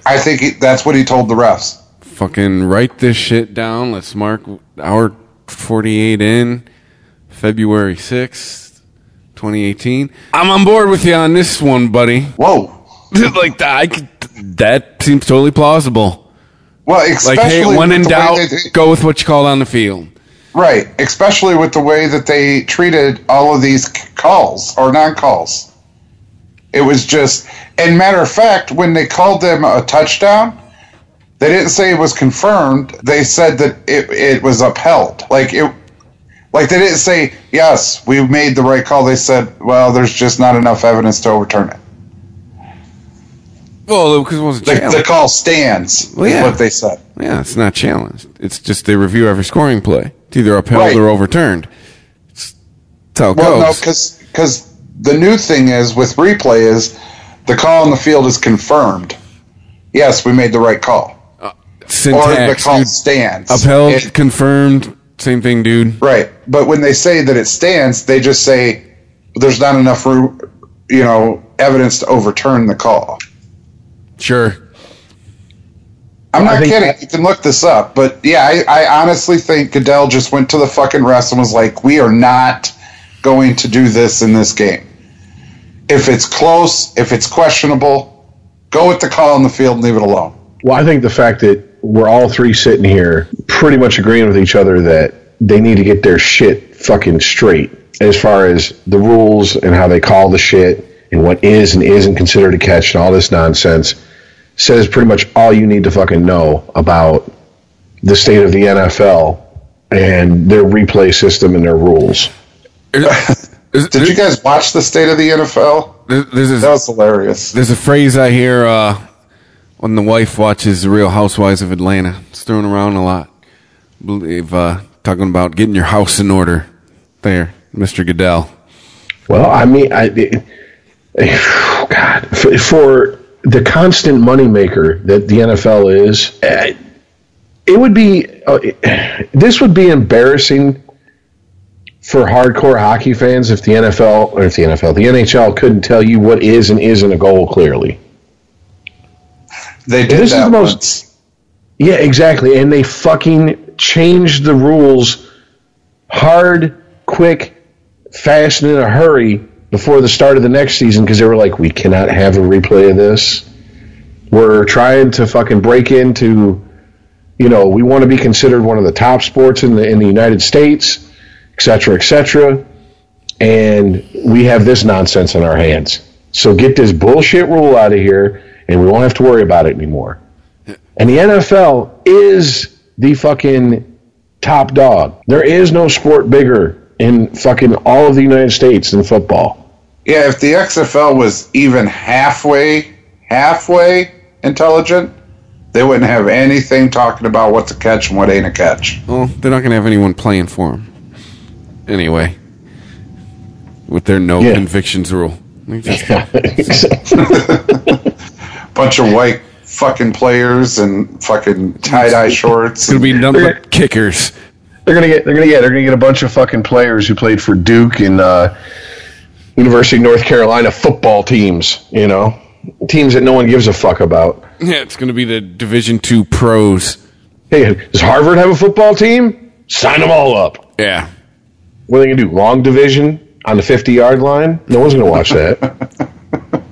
Speaker 4: I think he, that's what he told the refs.
Speaker 2: Fucking write this shit down. Let's mark hour 48 in, February 6th, 2018. I'm on board with you on this one, buddy.
Speaker 4: Whoa.
Speaker 2: like that, I could, that seems totally plausible.
Speaker 4: Well,
Speaker 2: Like, hey, when in doubt,
Speaker 4: they-
Speaker 2: go with what you call on the field.
Speaker 4: Right, especially with the way that they treated all of these calls or non-calls. It was just, and matter of fact, when they called them a touchdown, they didn't say it was confirmed. They said that it it was upheld. Like it, like they didn't say yes, we made the right call. They said, well, there's just not enough evidence to overturn it.
Speaker 2: Well, because it wasn't
Speaker 4: The, the call stands.
Speaker 2: Well,
Speaker 4: is
Speaker 2: yeah.
Speaker 4: what they said.
Speaker 2: yeah, it's not challenged. It's just they review every scoring play. It's either upheld
Speaker 4: Right.
Speaker 2: or overturned. It's, that's how it
Speaker 4: Well, no,
Speaker 2: goes.
Speaker 4: because because the new thing is with replay is the call on the field is confirmed. Yes, we made the right call, uh, or the call stands.
Speaker 2: upheld,
Speaker 4: It-
Speaker 2: confirmed, same thing, dude.
Speaker 4: right, but when they say that it stands, they just say there's not enough, you know, evidence to overturn the call.
Speaker 2: Sure.
Speaker 4: I'm not kidding.
Speaker 3: that-
Speaker 4: you can look this up, but yeah, I, I honestly think Goodell just went to the fucking rest and was like, "We are not going to do this in this game. If it's close, if it's questionable, go with the call on the field and leave it alone."
Speaker 3: Well, I think the fact that we're all three sitting here pretty much agreeing with each other that they need to get their shit fucking straight as far as the rules and how they call the shit and what is and isn't considered a catch and all this nonsense says pretty much all you need to fucking know about the state of the NFL and their replay system and their rules.
Speaker 2: There's,
Speaker 4: Did you guys watch the state of the NFL?
Speaker 2: there's, there's,
Speaker 4: That was hilarious.
Speaker 2: there's a phrase I hear uh, when the wife watches The Real Housewives of Atlanta. It's thrown around a lot. believe uh, talking about getting your house in order. There, Mr. Goodell.
Speaker 3: Well, I mean, I, it, God, for, for the constant moneymaker that the NFL is, eh, it would be, uh, this would be embarrassing for hardcore hockey fans if the NFL, or if the NFL, the NHL couldn't tell you what is and isn't a goal clearly.
Speaker 4: They did
Speaker 3: This is the most-
Speaker 4: once.
Speaker 3: Yeah, exactly. And they fucking changed the rules hard, quick, fast, and in a hurry before the start of the next season because they were like, we cannot have a replay of this. We're trying to fucking break into, you know, we want to be considered one of the top sports in the in the United States, et cetera, et cetera. And we have this nonsense in our hands. So get this bullshit rule out of here, and we won't have to worry about it anymore. And the NFL is the fucking top dog. There is no sport bigger in fucking all of the United States than football.
Speaker 4: Yeah, if the XFL was even halfway, halfway intelligent, they wouldn't have anything talking about what's a catch and what ain't a catch.
Speaker 2: Well, they're not going to have anyone playing for them. Anyway, with their no
Speaker 3: Yeah.
Speaker 2: convictions rule. They
Speaker 4: Bunch of white fucking players and fucking tie dye shorts.
Speaker 2: It's going to be nothing but kickers.
Speaker 3: They're gonna get. They're gonna get. They're gonna get a bunch of fucking players who played for Duke and uh, University of North Carolina football teams. You know, teams that no one gives a fuck about.
Speaker 2: Yeah, it's going to be the Division Two pros.
Speaker 3: Hey, does Harvard have a football team? Sign them all up.
Speaker 2: Yeah.
Speaker 3: What are they gonna do? Long division on the fifty yard line? No one's gonna watch that.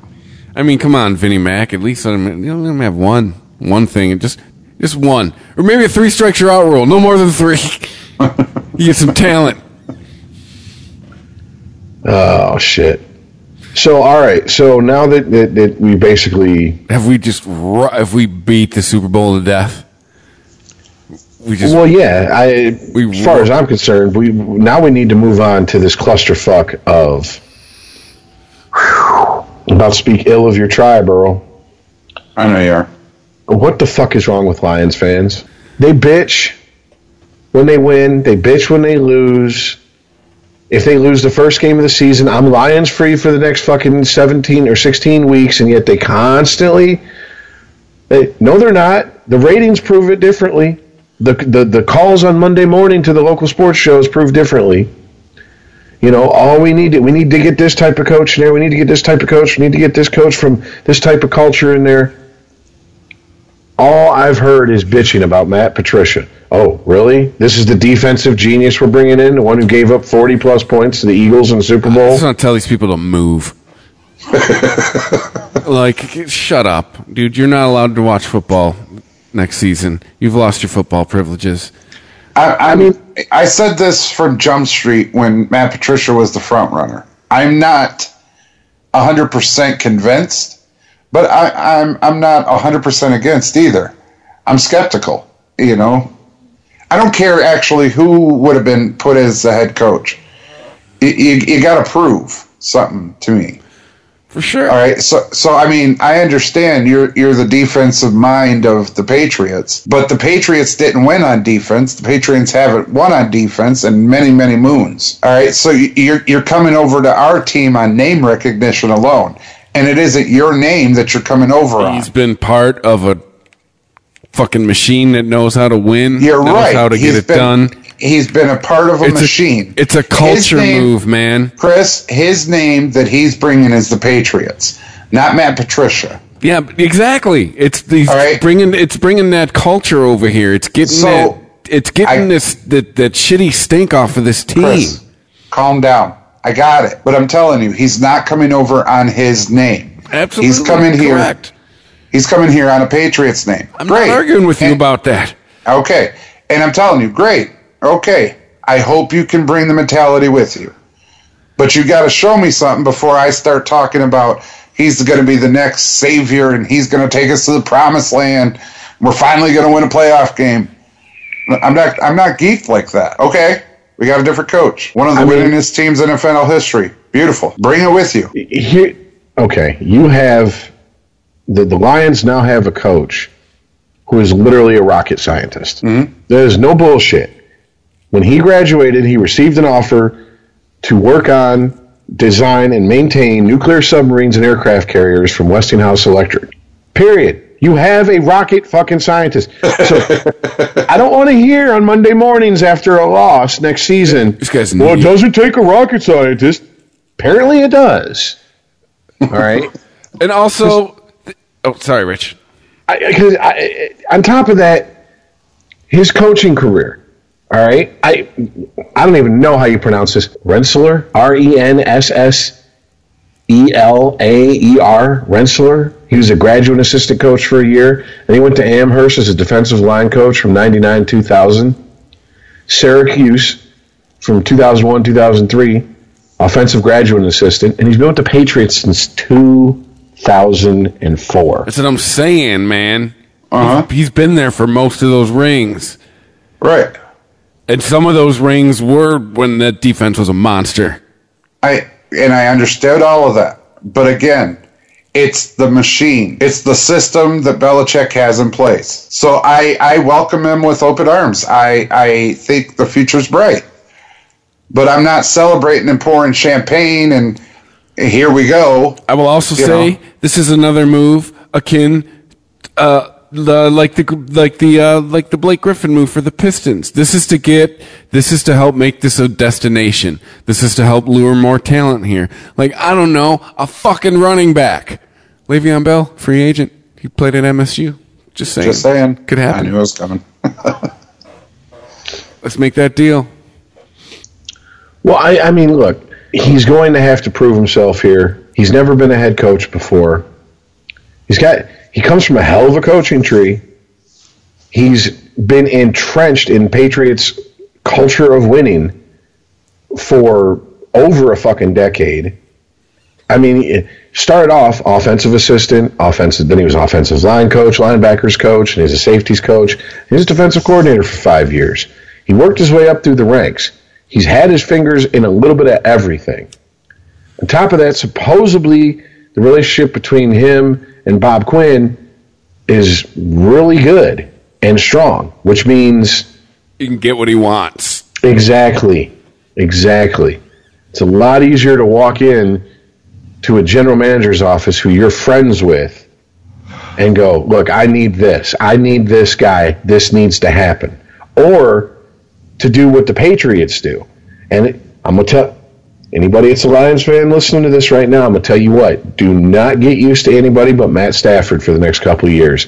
Speaker 2: I mean, come on, Vinnie Mac. At least let him, you know, let him have one, one thing, and just, just one, or maybe a three strikes you're out rule. No more than three. you get some talent.
Speaker 3: Oh shit. So all right. So now that, that, that we basically
Speaker 2: Have we just, ru- have we beat the Super Bowl to death? We just,
Speaker 3: Well, yeah. I,
Speaker 2: We
Speaker 3: as far as I'm concerned, we now we need to move on to this clusterfuck of. I'm about to speak ill of your tribe, Earl.
Speaker 4: I know you are.
Speaker 3: What the fuck is wrong with Lions fans? They bitch when they win. They bitch when they lose. If they lose the first game of the season, I'm Lions free for the next fucking 17 or 16 weeks, and yet they constantly. They, no, they're not. The ratings prove it differently. The, the the calls on Monday morning to the local sports shows prove differently. You know, all we need to, we need to get this type of coach in there. We need to get this type of coach. We need to get this coach from this type of culture in there. All I've heard is bitching about Matt Patricia. Oh, really? This is the defensive genius we're bringing in, the one who gave up 40 plus points to the Eagles in the Super
Speaker 2: I
Speaker 3: Bowl?
Speaker 2: just want to tell these people to move. like, shut up, dude. You're not allowed to watch football next season. You've lost your football privileges.
Speaker 4: I, I mean, I said this from Jump Street when Matt Patricia was the front runner. I'm not hundred percent convinced, but I, I'm I'm not hundred percent against either. I'm skeptical. You know, I don't care actually who would have been put as the head coach. You, you, you got to prove something to me.
Speaker 2: For sure.
Speaker 4: All right, so so I mean, I understand you're you're the defensive mind of the Patriots, but the Patriots didn't win on defense. The Patriots haven't won on defense in many many moons. All right, so you- you're you're coming over to our team on name recognition alone, and it isn't your name that you're coming over on.
Speaker 2: He's been part of a fucking machine that knows how to win.
Speaker 4: You're
Speaker 2: knows
Speaker 4: right.
Speaker 2: how to
Speaker 4: He's
Speaker 2: get it
Speaker 4: been-
Speaker 2: done.
Speaker 4: He's been a part of a
Speaker 2: It's
Speaker 4: machine.
Speaker 2: A, it's a culture
Speaker 4: name-
Speaker 2: move, man.
Speaker 4: Chris, his name that he's bringing is the Patriots, not Matt Patricia.
Speaker 2: Yeah, exactly. It's these
Speaker 4: right.
Speaker 2: bringing it's bringing that culture over here. It's getting
Speaker 4: So,
Speaker 2: that it's getting
Speaker 4: I-
Speaker 2: this that that shitty stink off of this team.
Speaker 4: Chris, calm down. I got it. But I'm telling you, he's not coming over on his name.
Speaker 2: Absolutely,
Speaker 4: He's coming here.
Speaker 2: correct.
Speaker 4: He's coming here on a Patriots name.
Speaker 2: I'm
Speaker 4: great.
Speaker 2: not arguing with you
Speaker 4: And-
Speaker 2: about that.
Speaker 4: Okay. And I'm telling you, great. Okay. I hope you can bring the mentality with you. But you got to show me something before I start talking about he's going to be the next savior and he's going to take us to the promised land. We're finally going to win a playoff game. I'm not. I'm not geeked like that. Okay, we got a different coach. One of the
Speaker 3: I mean-
Speaker 4: winningest teams in NFL history. Beautiful. Bring it with you.
Speaker 3: Here, okay, you have the, the Lions now have a coach who is literally a rocket scientist. Mm-hmm. There's no bullshit. When he graduated, he received an offer to work on, design, and maintain nuclear submarines and aircraft carriers from Westinghouse Electric. Period. You have a rocket fucking scientist. So I don't want to hear on Monday mornings after a loss next season.
Speaker 2: This guy's
Speaker 3: well, it doesn't take a rocket scientist. Apparently, it does. All right.
Speaker 2: And also, oh, sorry, Rich.
Speaker 3: Because I, on top of that, his coaching career. All right. I I don't even know how you pronounce this. Rensselaer. R E N S S E L A E R. Rensselaer. He was a graduate assistant coach for a year, and he went to Amherst as a defensive line coach from '99 2000. Syracuse from 2001 2003, offensive graduate assistant, and he's been with the Patriots since 2004.
Speaker 2: That's what I'm saying, man.
Speaker 4: Uh-huh.
Speaker 2: He's, he's been there for most of those rings,
Speaker 4: Right.
Speaker 2: and some of those rings were when that defense was a monster.
Speaker 4: I and I understood all of that. But again, it's the machine. It's the system that Belichick has in place. So I, I welcome him with open arms. I, I think the future's bright. But I'm not celebrating and pouring champagne and here we go.
Speaker 2: I will also say
Speaker 4: know.
Speaker 2: this is another move akin, uh, the like the like the uh, like the Blake Griffin move for the Pistons. This is to get. This is to help make this a destination. This is to help lure more talent here. Like I don't know, a fucking running back, Le'Veon Bell, free agent. He played at MSU. Just saying.
Speaker 4: Just saying.
Speaker 2: Could happen.
Speaker 4: I knew it was coming.
Speaker 2: Let's make that deal.
Speaker 3: Well, I, I mean, look, he's going to have to prove himself here. He's never been a head coach before. He's got he comes from a hell of a coaching tree. He's been entrenched in Patriots culture of winning for over a fucking decade. I mean, started off offensive assistant, offensive. Then he was offensive line coach, linebackers coach, and he's a safeties coach. He was defensive coordinator for five years. He worked his way up through the ranks. He's had his fingers in a little bit of everything. On top of that, supposedly the relationship between him and Bob Quinn is really good and strong, which means
Speaker 2: He can get what he wants.
Speaker 3: Exactly. Exactly. It's a lot easier to walk in to a general manager's office who you're friends with and go, look, I need this. I need this guy. This needs to happen. Or to do what the Patriots do. And it, I'm going to tell anybody that's a Lions fan listening to this right now, I'm going to tell you what, do not get used to anybody but Matt Stafford for the next couple of years.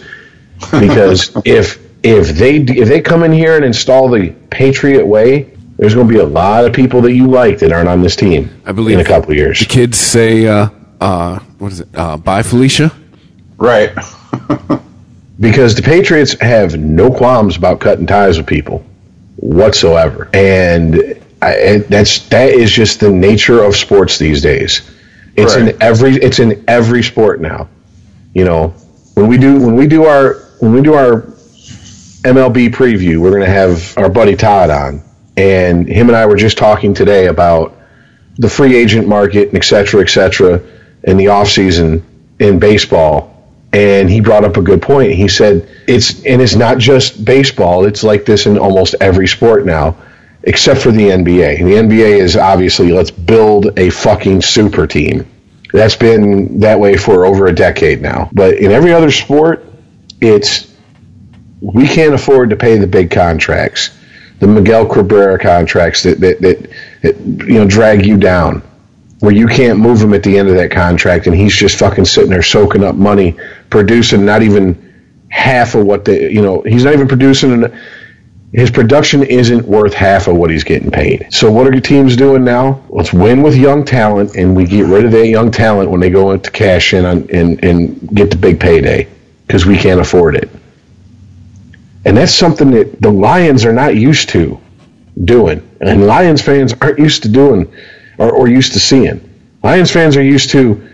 Speaker 3: Because if if they if they come in here and install the Patriot way, there's going to be a lot of people that you like that aren't on this team.
Speaker 2: I believe
Speaker 3: in a couple of years.
Speaker 2: The kids say, uh, uh, what is it? Uh, bye, Felicia.
Speaker 4: Right.
Speaker 3: because the Patriots have no qualms about cutting ties with people whatsoever, and I, that's that is just the nature of sports these days. It's
Speaker 4: Right.
Speaker 3: in every it's in every sport now. You know, when we do when we do our when we do our MLB preview, we're going to have our buddy Todd on, and him and I were just talking today about the free agent market and et cetera, et cetera, in the offseason in baseball. And he brought up a good point. He said it's and it's not just baseball. It's like this in almost every sport now, except for the NBA. The NBA is obviously let's build a fucking super team. That's been that way for over a decade now. But in every other sport, it's we can't afford to pay the big contracts, the Miguel Cabrera contracts that that, that, that you know drag you down, where you can't move him at the end of that contract, and he's just fucking sitting there soaking up money, producing not even half of what the you know he's not even producing. His production isn't worth half of what he's getting paid. So what are your teams doing now? Let's win with young talent, and we get rid of that young talent when they go into cash in on, and and get the big payday because we can't afford it. And that's something that the Lions are not used to doing. And Lions fans aren't used to doing or, or used to seeing. Lions fans are used to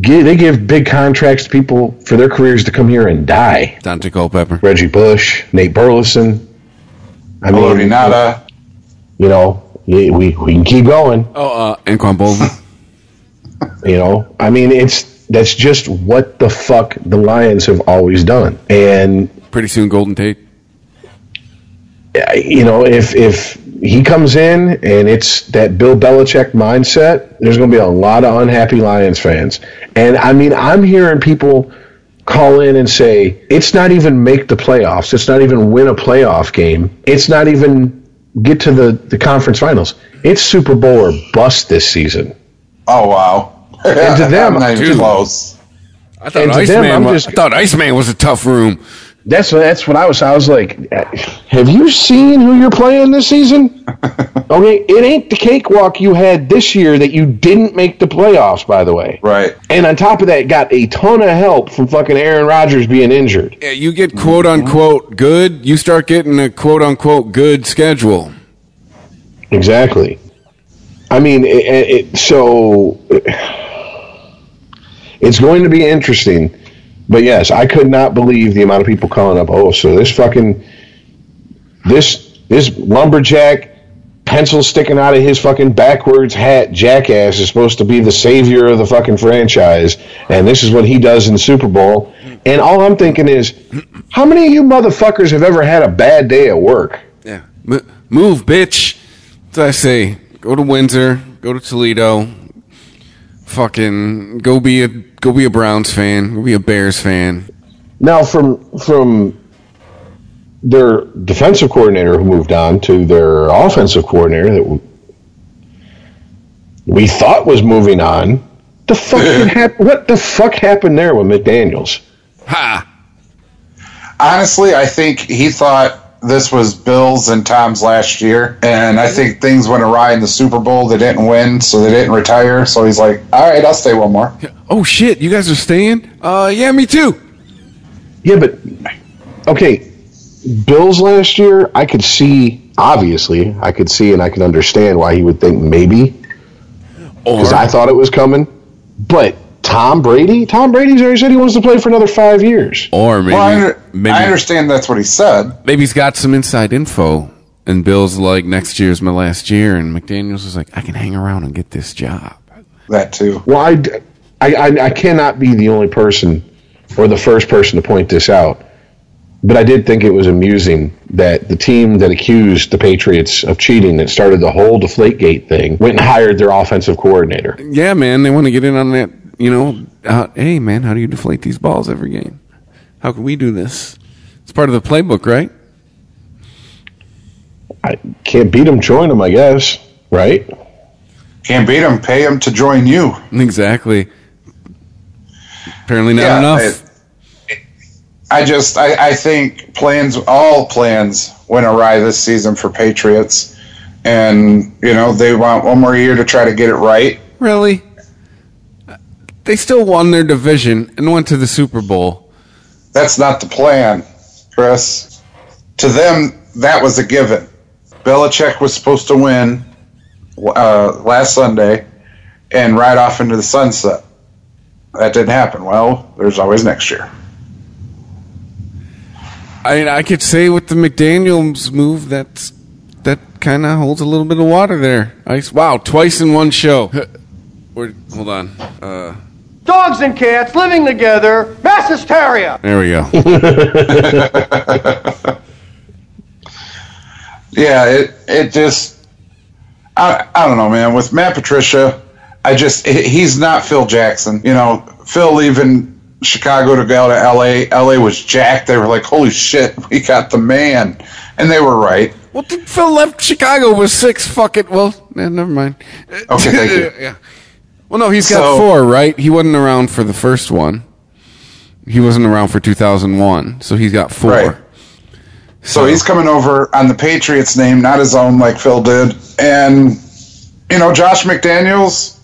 Speaker 3: give, they give big contracts to people for their careers to come here and die.
Speaker 2: Daunte Culpepper.
Speaker 3: Reggie Bush, Nate Burleson. I
Speaker 4: Hello,
Speaker 3: mean,
Speaker 4: Renata.
Speaker 3: you know, we, we we can keep going.
Speaker 2: Oh, uh, Anquan Boldin.
Speaker 3: You know, I mean, it's that's just what the fuck the Lions have always done. And
Speaker 2: Pretty soon, Golden Tate.
Speaker 3: you know, if if he comes in and it's that Bill Belichick mindset, there's going to be a lot of unhappy Lions fans. And I mean, I'm hearing people call in and say it's not even make the playoffs. It's not even win a playoff game. It's not even get to the the conference finals. It's Super Bowl or bust this season.
Speaker 4: Oh wow.
Speaker 3: And to them,
Speaker 4: I'm not even
Speaker 2: dude.
Speaker 4: close.
Speaker 2: I thought
Speaker 3: And to them,
Speaker 2: Iceman. Was,
Speaker 3: just-
Speaker 2: I thought Iceman was a tough room.
Speaker 3: That's that's what I was. I was like, have you seen who you're playing this season? okay, it ain't the cakewalk you had this year that you didn't make the playoffs. By the way,
Speaker 4: Right.
Speaker 3: and on top of that, got a ton of help from fucking Aaron Rodgers being injured.
Speaker 2: Yeah, you get quote unquote good. You start getting a quote unquote good schedule.
Speaker 3: Exactly. I mean, it, it, so it's going to be interesting. But yes, I could not believe the amount of people calling up. Oh, so this fucking this this lumberjack pencil sticking out of his fucking backwards hat jackass is supposed to be the savior of the fucking franchise, and this is what he does in the Super Bowl. And all I'm thinking is, how many of you motherfuckers have ever had a bad day at work?
Speaker 2: Yeah, M- move, bitch. That's what I say. Go to Windsor. Go to Toledo. Fucking go be a go be a Browns fan. Go be a Bears fan.
Speaker 3: Now, from from their defensive coordinator who moved on to their offensive coordinator that we, we thought was moving on, the fuck hap- What the fuck happened there with McDaniels?
Speaker 2: Ha!
Speaker 4: honestly, I think he thought this was Bills and Tom's last year, and I think things went awry in the Super Bowl. They didn't win, so they didn't retire. So he's like, "All right, I'll stay one more."
Speaker 2: Oh shit, you guys are staying? Uh, yeah, me too.
Speaker 3: Yeah, but okay, Bills last year, I could see. Obviously, I could see and I can understand why he would think maybe
Speaker 2: Or
Speaker 3: because I thought it was coming. But Tom Brady, Tom Brady's already said he wants to play for another five years.
Speaker 2: or maybe
Speaker 4: well, I, under-
Speaker 2: maybe
Speaker 4: I understand that's what he said.
Speaker 2: maybe he's got some inside info. And Bill's like, next year's my last year, and McDaniels is like, I can hang around and get this job.
Speaker 4: That too.
Speaker 3: Well, I, I, I, I cannot be the only person or the first person to point this out. But I did think it was amusing that the team that accused the Patriots of cheating, that started the whole Deflategate thing, went and hired their offensive coordinator.
Speaker 2: Yeah, man, they want to get in on that. You know, uh, hey, man, how do you deflate these balls every game? How can we do this? It's part of the playbook, right?
Speaker 3: I can't beat them, join them, I guess. Right?
Speaker 4: Can't beat him. Pay him to join you.
Speaker 2: Exactly. Apparently not
Speaker 4: Yeah,
Speaker 2: enough.
Speaker 4: I just I, I think plans all plans went awry this season for Patriots, and you know they want one more year to try to get it right.
Speaker 2: really? They still won their division and went to the Super Bowl.
Speaker 4: That's not the plan, Chris. To them, that was a given. Belichick was supposed to win uh, last Sunday and ride off into the sunset. That didn't happen. Well, there's always next year.
Speaker 2: I mean, I could say with the McDaniels move, that's that kind of holds a little bit of water there. I, wow, twice in one show. Where, hold on. Uh,
Speaker 7: Dogs and cats living together, mass hysteria.
Speaker 2: there we go.
Speaker 4: Yeah, it it just I I don't know, man. With Matt Patricia, I just he's not Phil Jackson. You know, Phil leaving Chicago to go to L.A. L.A. was jacked. They were like, "Holy shit, we got the man," and they were right.
Speaker 2: well, Phil left Chicago with six fucking. Well, eh, never mind.
Speaker 4: Okay, thank you.
Speaker 2: yeah. Well, no, he's got
Speaker 4: So-
Speaker 2: four, right? He wasn't around for the first one. He wasn't around for 2001, so he's got four.
Speaker 4: Right. So he's coming over on the Patriots name, not his own, like Phil did. And you know, Josh McDaniels,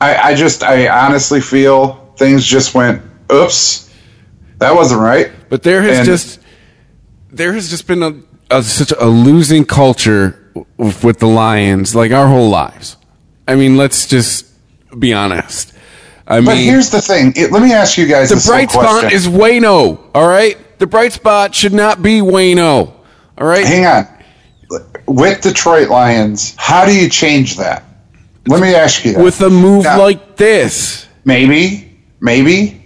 Speaker 4: I, I just I honestly feel things just went, oops, that wasn't right.
Speaker 2: But there has
Speaker 4: And-
Speaker 2: just there has just been a, a such a losing culture with, with the Lions, like our whole lives. I mean, let's just be honest. I
Speaker 4: But
Speaker 2: mean,
Speaker 4: here's the thing. It, let me ask you guys
Speaker 2: the bright spot is Wayno. All right, the bright spot should not be Wayno. All right,
Speaker 4: Hang on. With Detroit Lions, how do you change that? Let me ask you that.
Speaker 2: with a move
Speaker 4: Now-
Speaker 2: like this.
Speaker 4: maybe, maybe,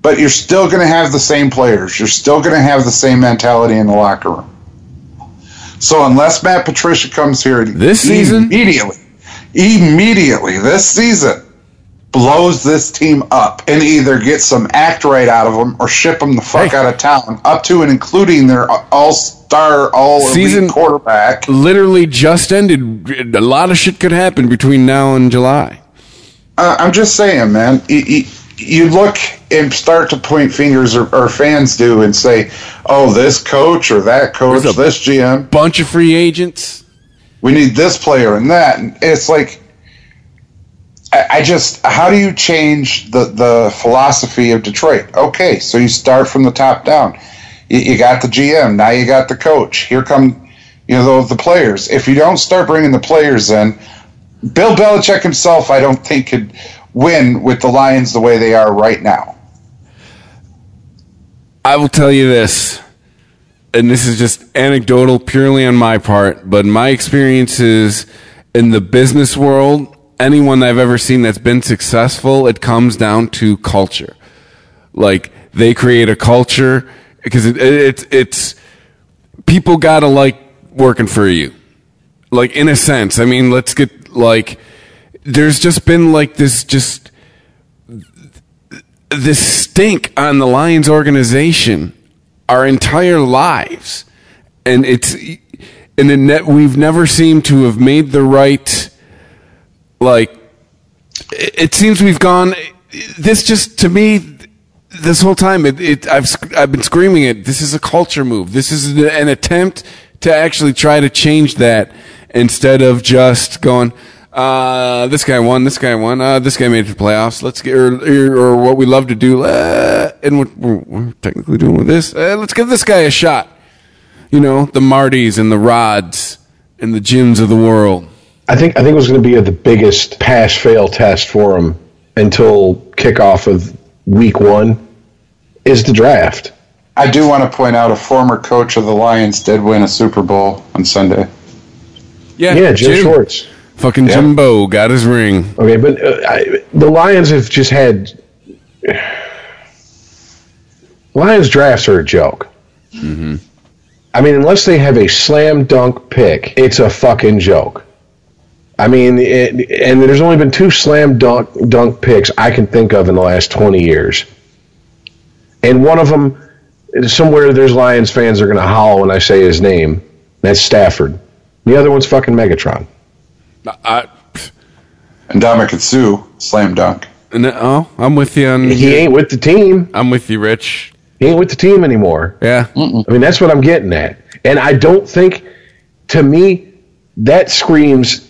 Speaker 4: but you're still going to have the same players. You're still going to have the same mentality in the locker room. So unless Matt Patricia comes here
Speaker 2: This season?
Speaker 4: immediately, immediately this season blows this team up and either get some act right out of them or ship them the fuck
Speaker 2: Hey.
Speaker 4: out of town, up to and including their all-star, all
Speaker 2: Season-
Speaker 4: quarterback.
Speaker 2: Literally just ended. A lot of shit could happen between now and July.
Speaker 4: Uh, I'm just saying, man. You, you, look and start to point fingers, or, or fans do, and say, "Oh, this coach or that coach, this GM,
Speaker 2: Bunch of free agents.
Speaker 4: we need this player and that." And it's like, I, just, how do you change the the philosophy of Detroit? Okay, so you start from the top down. You, you got the GM, now you got the coach. Here come, you know, the, the players. If you don't start bringing the players in, Bill Belichick himself, I don't think could win with the Lions the way they are right now.
Speaker 2: I will tell you this, and this is just anecdotal purely on my part, but my experiences in the business world, anyone I've ever seen that's been successful, it comes down to culture. Like they create a culture because it, it, it's it's people gotta like working for you. Like in a sense, I mean, let's get like there's just been like this just this stink on the Lions organization our entire lives, and it's and net we've never seemed to have made the right like. It it seems we've gone. This just to me, this whole time, it, it I've I've been screaming it. This is a culture move. This is an- attempt to actually try to change that instead of just going. Uh, this guy won. This guy won. Uh, this guy made it to the playoffs. Let's get or, or, or what we love to do. Uh, and what we're, we're technically doing with this. Uh, let's give this guy a shot. You know, the Martys and the Rods and the Jims of the world.
Speaker 3: I think I think it was going to be the biggest pass fail test for him until kickoff of week one is the draft.
Speaker 4: I do want to point out a former coach of the Lions did win a Super Bowl on Sunday.
Speaker 2: Yeah,
Speaker 3: Yeah, Jim, Schwartz.
Speaker 2: Fucking
Speaker 4: Yeah.
Speaker 2: Jimbo got his ring.
Speaker 3: Okay, but uh, I, the Lions have just had Lions drafts are a joke. I mean, unless they have a slam dunk pick, it's a fucking joke. I mean, it, and there's only been two slam dunk dunk picks I can think of in the last 20 years, and one of them somewhere there's Lions fans are going to howl when I say his name. That's Stafford. The other one's fucking Megatron.
Speaker 2: I,
Speaker 4: And Ndamukong Suh, slam dunk.
Speaker 2: and, uh, oh, I'm with you on.
Speaker 3: He ain't with the team.
Speaker 2: I'm with you, Rich.
Speaker 3: He ain't with the team anymore.
Speaker 2: Yeah.
Speaker 3: I mean, that's what I'm getting at. And I don't think, to me, that screams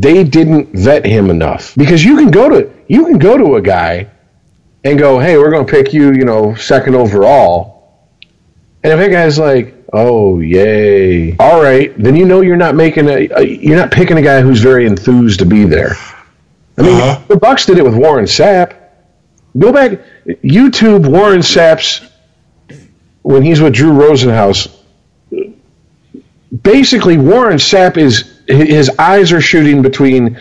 Speaker 3: they didn't vet him enough. Because you can go to you can go to a guy and go, "Hey, we're going to pick you, you know, second overall," and if that guy's like, "Oh, yay! All right," then you know you're not making a, a you're not picking a guy who's very enthused to be there. I mean, uh-huh. the Bucs did it with Warren Sapp. Go back, YouTube Warren Sapp's when he's with Drew Rosenhaus, basically Warren Sapp is his eyes are shooting between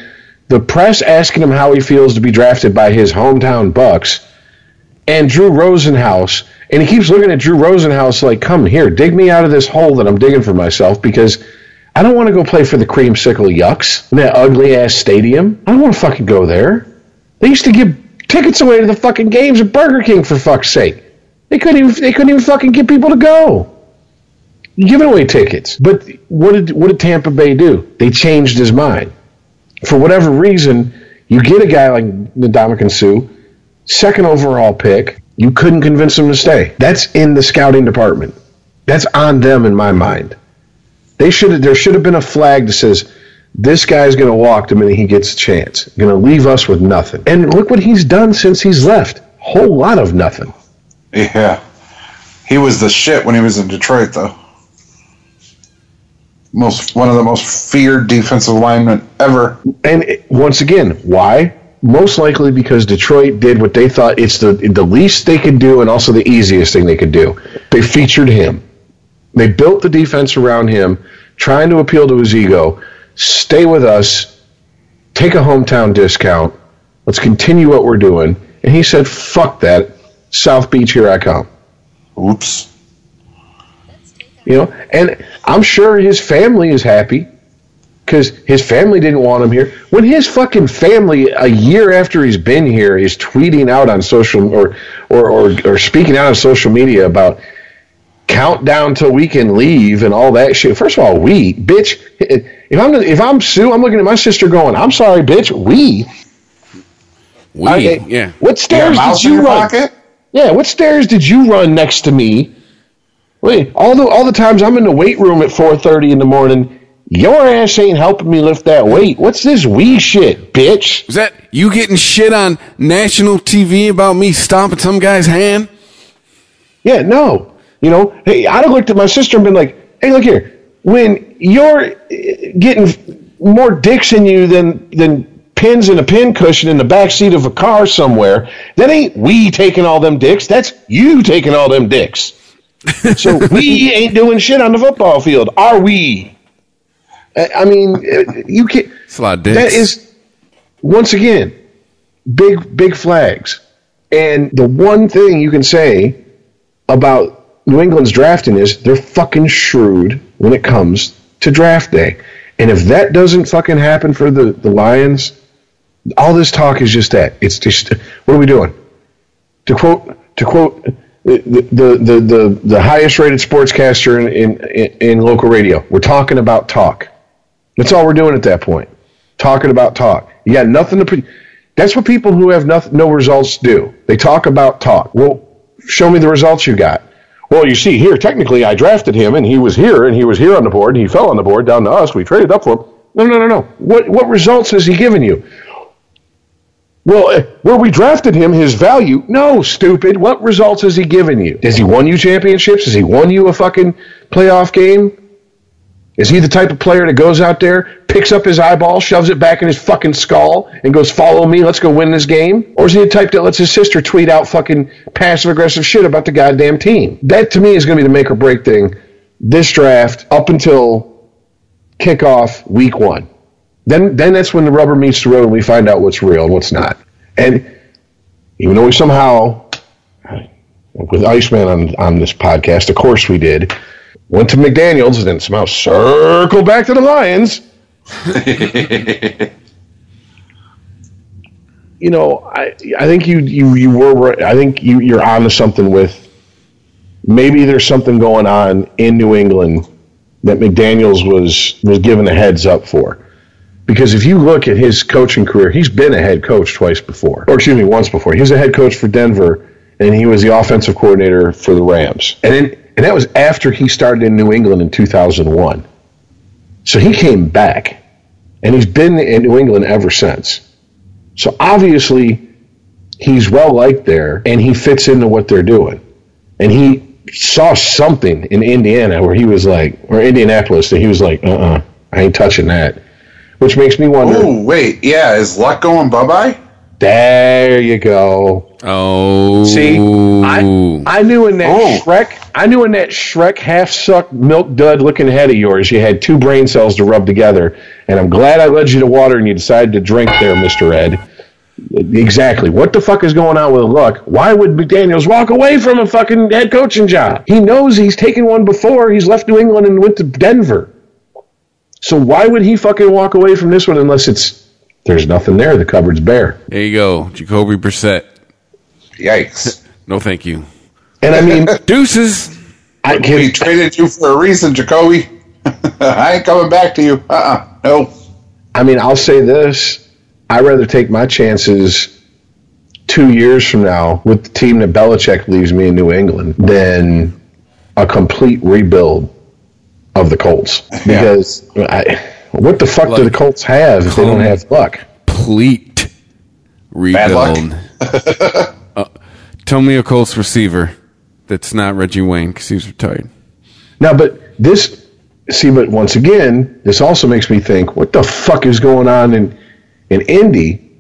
Speaker 3: the press asking him how he feels to be drafted by his hometown Bucs and Drew Rosenhaus, and he keeps looking at Drew Rosenhaus like, "Come here, dig me out of this hole that I'm digging for myself because." I don't want to go play for the creamsicle yucks in that ugly ass stadium. I don't want to fucking go there. They used to give tickets away to the fucking games at Burger King for fuck's sake. They couldn't even they couldn't even fucking get people to go. Giving away tickets. But what did what did Tampa Bay do? They changed his mind. For whatever reason, you get a guy like Ndamukong Suh, second overall pick, you couldn't convince him to stay. That's in the scouting department. That's on them in my mind. They should there should have been a flag that says this guy's going to walk the minute he gets a chance. Going to leave us with nothing. And look what he's done since he's left. Whole lot of nothing.
Speaker 4: Yeah. He was the shit when he was in Detroit, though. Most one of the most feared defensive linemen ever.
Speaker 3: And it- once again, why? Most likely because Detroit did what they thought it's the the least they could do and also the easiest thing they could do. They featured him. They built the defense around him, trying to appeal to his ego. Stay with us. Take a hometown discount. Let's continue what we're doing. And he said, "Fuck that. South Beach, here I come."
Speaker 4: Oops.
Speaker 3: You know, and I'm sure his family is happy because his family didn't want him here. When his fucking family, a year after he's been here, is tweeting out on social or or or, or speaking out on social media about countdown till we can leave and all that shit. First of all, we bitch. If I'm if I'm Suh, I'm looking at my sister going, "I'm sorry, bitch. We."
Speaker 2: We,
Speaker 3: Okay,
Speaker 2: yeah.
Speaker 3: What
Speaker 4: You got a
Speaker 3: stairs
Speaker 4: mouse
Speaker 3: did you run?
Speaker 4: pocket?
Speaker 3: Yeah, what stairs did you run next to me? Wait, all the all the times I'm in the weight room at 4:30 in the morning, your ass ain't helping me lift that weight. What's this wee shit, bitch?
Speaker 2: Is that you getting shit on national TV about me stomping some guy's hand?
Speaker 3: Yeah, no. You know, hey, I'd have looked at my sister and been like, "Hey, look here. When you're uh, getting more dicks in you than than pins in a pin cushion in the back seat of a car somewhere, that ain't we taking all them dicks. That's you taking all them dicks. So we ain't doing shit on the football field, are we? I mean, uh, you can't.
Speaker 2: It's a lot.
Speaker 3: That is once again big big flags. And the one thing you can say about New England's drafting is they're fucking shrewd when it comes to draft day. And if that doesn't fucking happen for the, the Lions, all this talk is just that. It's just what are we doing? To quote to quote the the the, the highest rated sportscaster in, in in local radio, we're talking about talk. That's all we're doing at that point. Talking about talk. You got nothing to. Pre- That's what people who have nothing, no results do. They talk about talk. Well, show me the results you got. Well, you see here, technically, I drafted him, and he was here, and he was here on the board, and he fell on the board down to us. We traded up for him. No, no, no, no. What what results has he given you? Well, eh, where we drafted him, his value. No, stupid. What results has he given you? Has he won you championships? Has he won you a fucking playoff game? Is he the type of player that goes out there, picks up his eyeball, shoves it back in his fucking skull, and goes, "Follow me, let's go win this game"? Or is he the type that lets his sister tweet out fucking passive aggressive shit about the goddamn team? That to me is going to be the make or break thing. This draft up until kickoff week one. Then then that's when the rubber meets the road and we find out what's real and what's not. And even though we somehow with Iceman on, on this podcast, of course we did, went to McDaniels and then somehow circled back to the Lions. you know, I I think you you you were right. I think you you're on to something with maybe there's something going on in New England that McDaniels was was given a heads up for. Because if you look at his coaching career, he's been a head coach twice before, or excuse me, once before. He was a head coach for Denver, and he was the offensive coordinator for the Rams. And and that was after he started in New England in 2001. So he came back, and he's been in New England ever since. So obviously, he's well liked there, and he fits into what they're doing. And he saw something in Indiana where he was like, or Indianapolis, that he was like, uh uh I ain't touching that. Which makes me wonder.
Speaker 4: Oh, wait. Yeah, is luck going bye bye?
Speaker 3: There you go.
Speaker 2: Oh,
Speaker 3: See, I, I knew in that
Speaker 4: Oh.
Speaker 3: Shrek, I knew in that Shrek half sucked milk dud looking head of yours, you had two brain cells to rub together, and I'm glad I led you to water and you decided to drink there, Mister Ed. Exactly. What the fuck is going on with Luck? Why would McDaniels walk away from a fucking head coaching job? He knows he's taken one before. He's left New England and went to Denver. So why would he fucking walk away from this one unless it's there's nothing there? The cupboard's bare.
Speaker 2: there you go, Jacoby Brissett.
Speaker 4: Yikes.
Speaker 2: No, thank you.
Speaker 3: And I mean,
Speaker 2: Deuces.
Speaker 3: I
Speaker 4: We traded you for a reason, Jacoby. I ain't coming back to you. Uh uh No.
Speaker 3: I mean, I'll say this: I'd rather take my chances two years from now with the team that Belichick leaves me in New England than a complete rebuild of the Colts. Because I, what the fuck do the Colts have if they don't have luck?
Speaker 2: Complete
Speaker 4: Bad luck.
Speaker 2: rebuild. uh, tell me a Colts receiver that's not Reggie Wayne because he's retired.
Speaker 3: Now, but this, see, but once again, this also makes me think: what the fuck is going on in in Indy,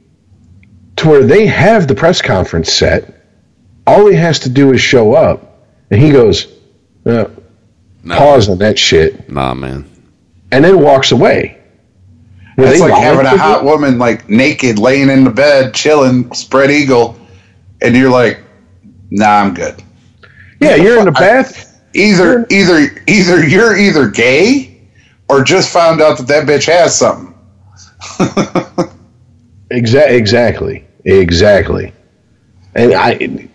Speaker 3: to where they have the press conference set. All he has to do is show up, and he goes, uh,
Speaker 2: Nah,
Speaker 3: pause on that shit,
Speaker 2: Nah, man.
Speaker 3: and then walks away. Were
Speaker 4: It's like having a hot
Speaker 3: you?
Speaker 4: woman like naked laying in the bed, chilling, spread eagle, and you're like, nah, I'm good.
Speaker 3: Yeah, you're in the bath.
Speaker 4: Either either either you're either gay or just found out that that bitch has something.
Speaker 3: Exa- exactly, exactly. And I, w-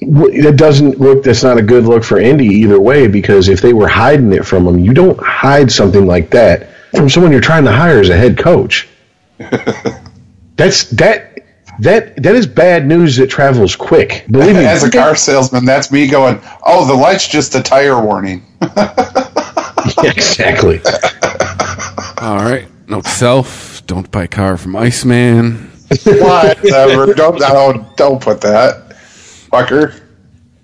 Speaker 3: that doesn't look. That's not a good look for Indy either way. Because if they were hiding it from him, you don't hide something like that from someone you're trying to hire as a head coach. that's that. That that is bad news that travels quick. Believe me.
Speaker 4: As a car salesman, that's me going, oh, the light's just a tire warning.
Speaker 3: exactly.
Speaker 2: All right. Note self: don't buy car from Iceman.
Speaker 4: Whatever. don't, don't don't put that, fucker.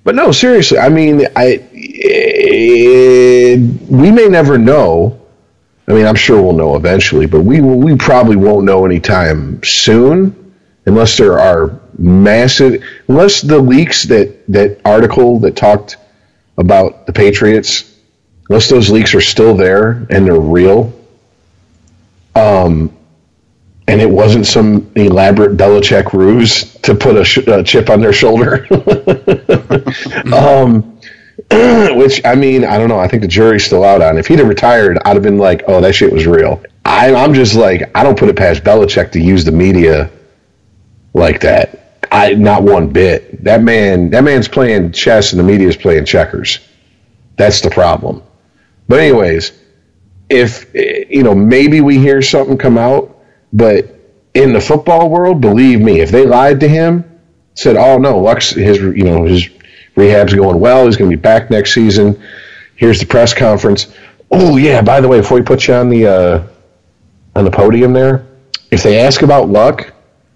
Speaker 3: But no, seriously. I mean, I eh, we may never know. I mean, I'm sure we'll know eventually, but we we probably won't know anytime soon, unless there are massive, unless the leaks that that article that talked about the Patriots, unless those leaks are still there and they're real. Um, and it wasn't some elaborate Belichick ruse to put a, sh- a chip on their shoulder. um, which I mean, I don't know. I think the jury's still out on. If he'd have retired, I'd have been like, "Oh, that shit was real." I, I'm just like, I don't put it past Belichick to use the media like that. I not one bit. That man, that man's playing chess, and the media's playing checkers. That's the problem. But anyways, if eh, you know, maybe we hear something come out, but in the football world, believe me, if they lied to him, said, "Oh no, Luck's, his you know his rehab's going well. He's going to be back next season. Here's the press conference. Oh yeah, by the way, before we put you on the uh, on the podium there, if they ask about Luck,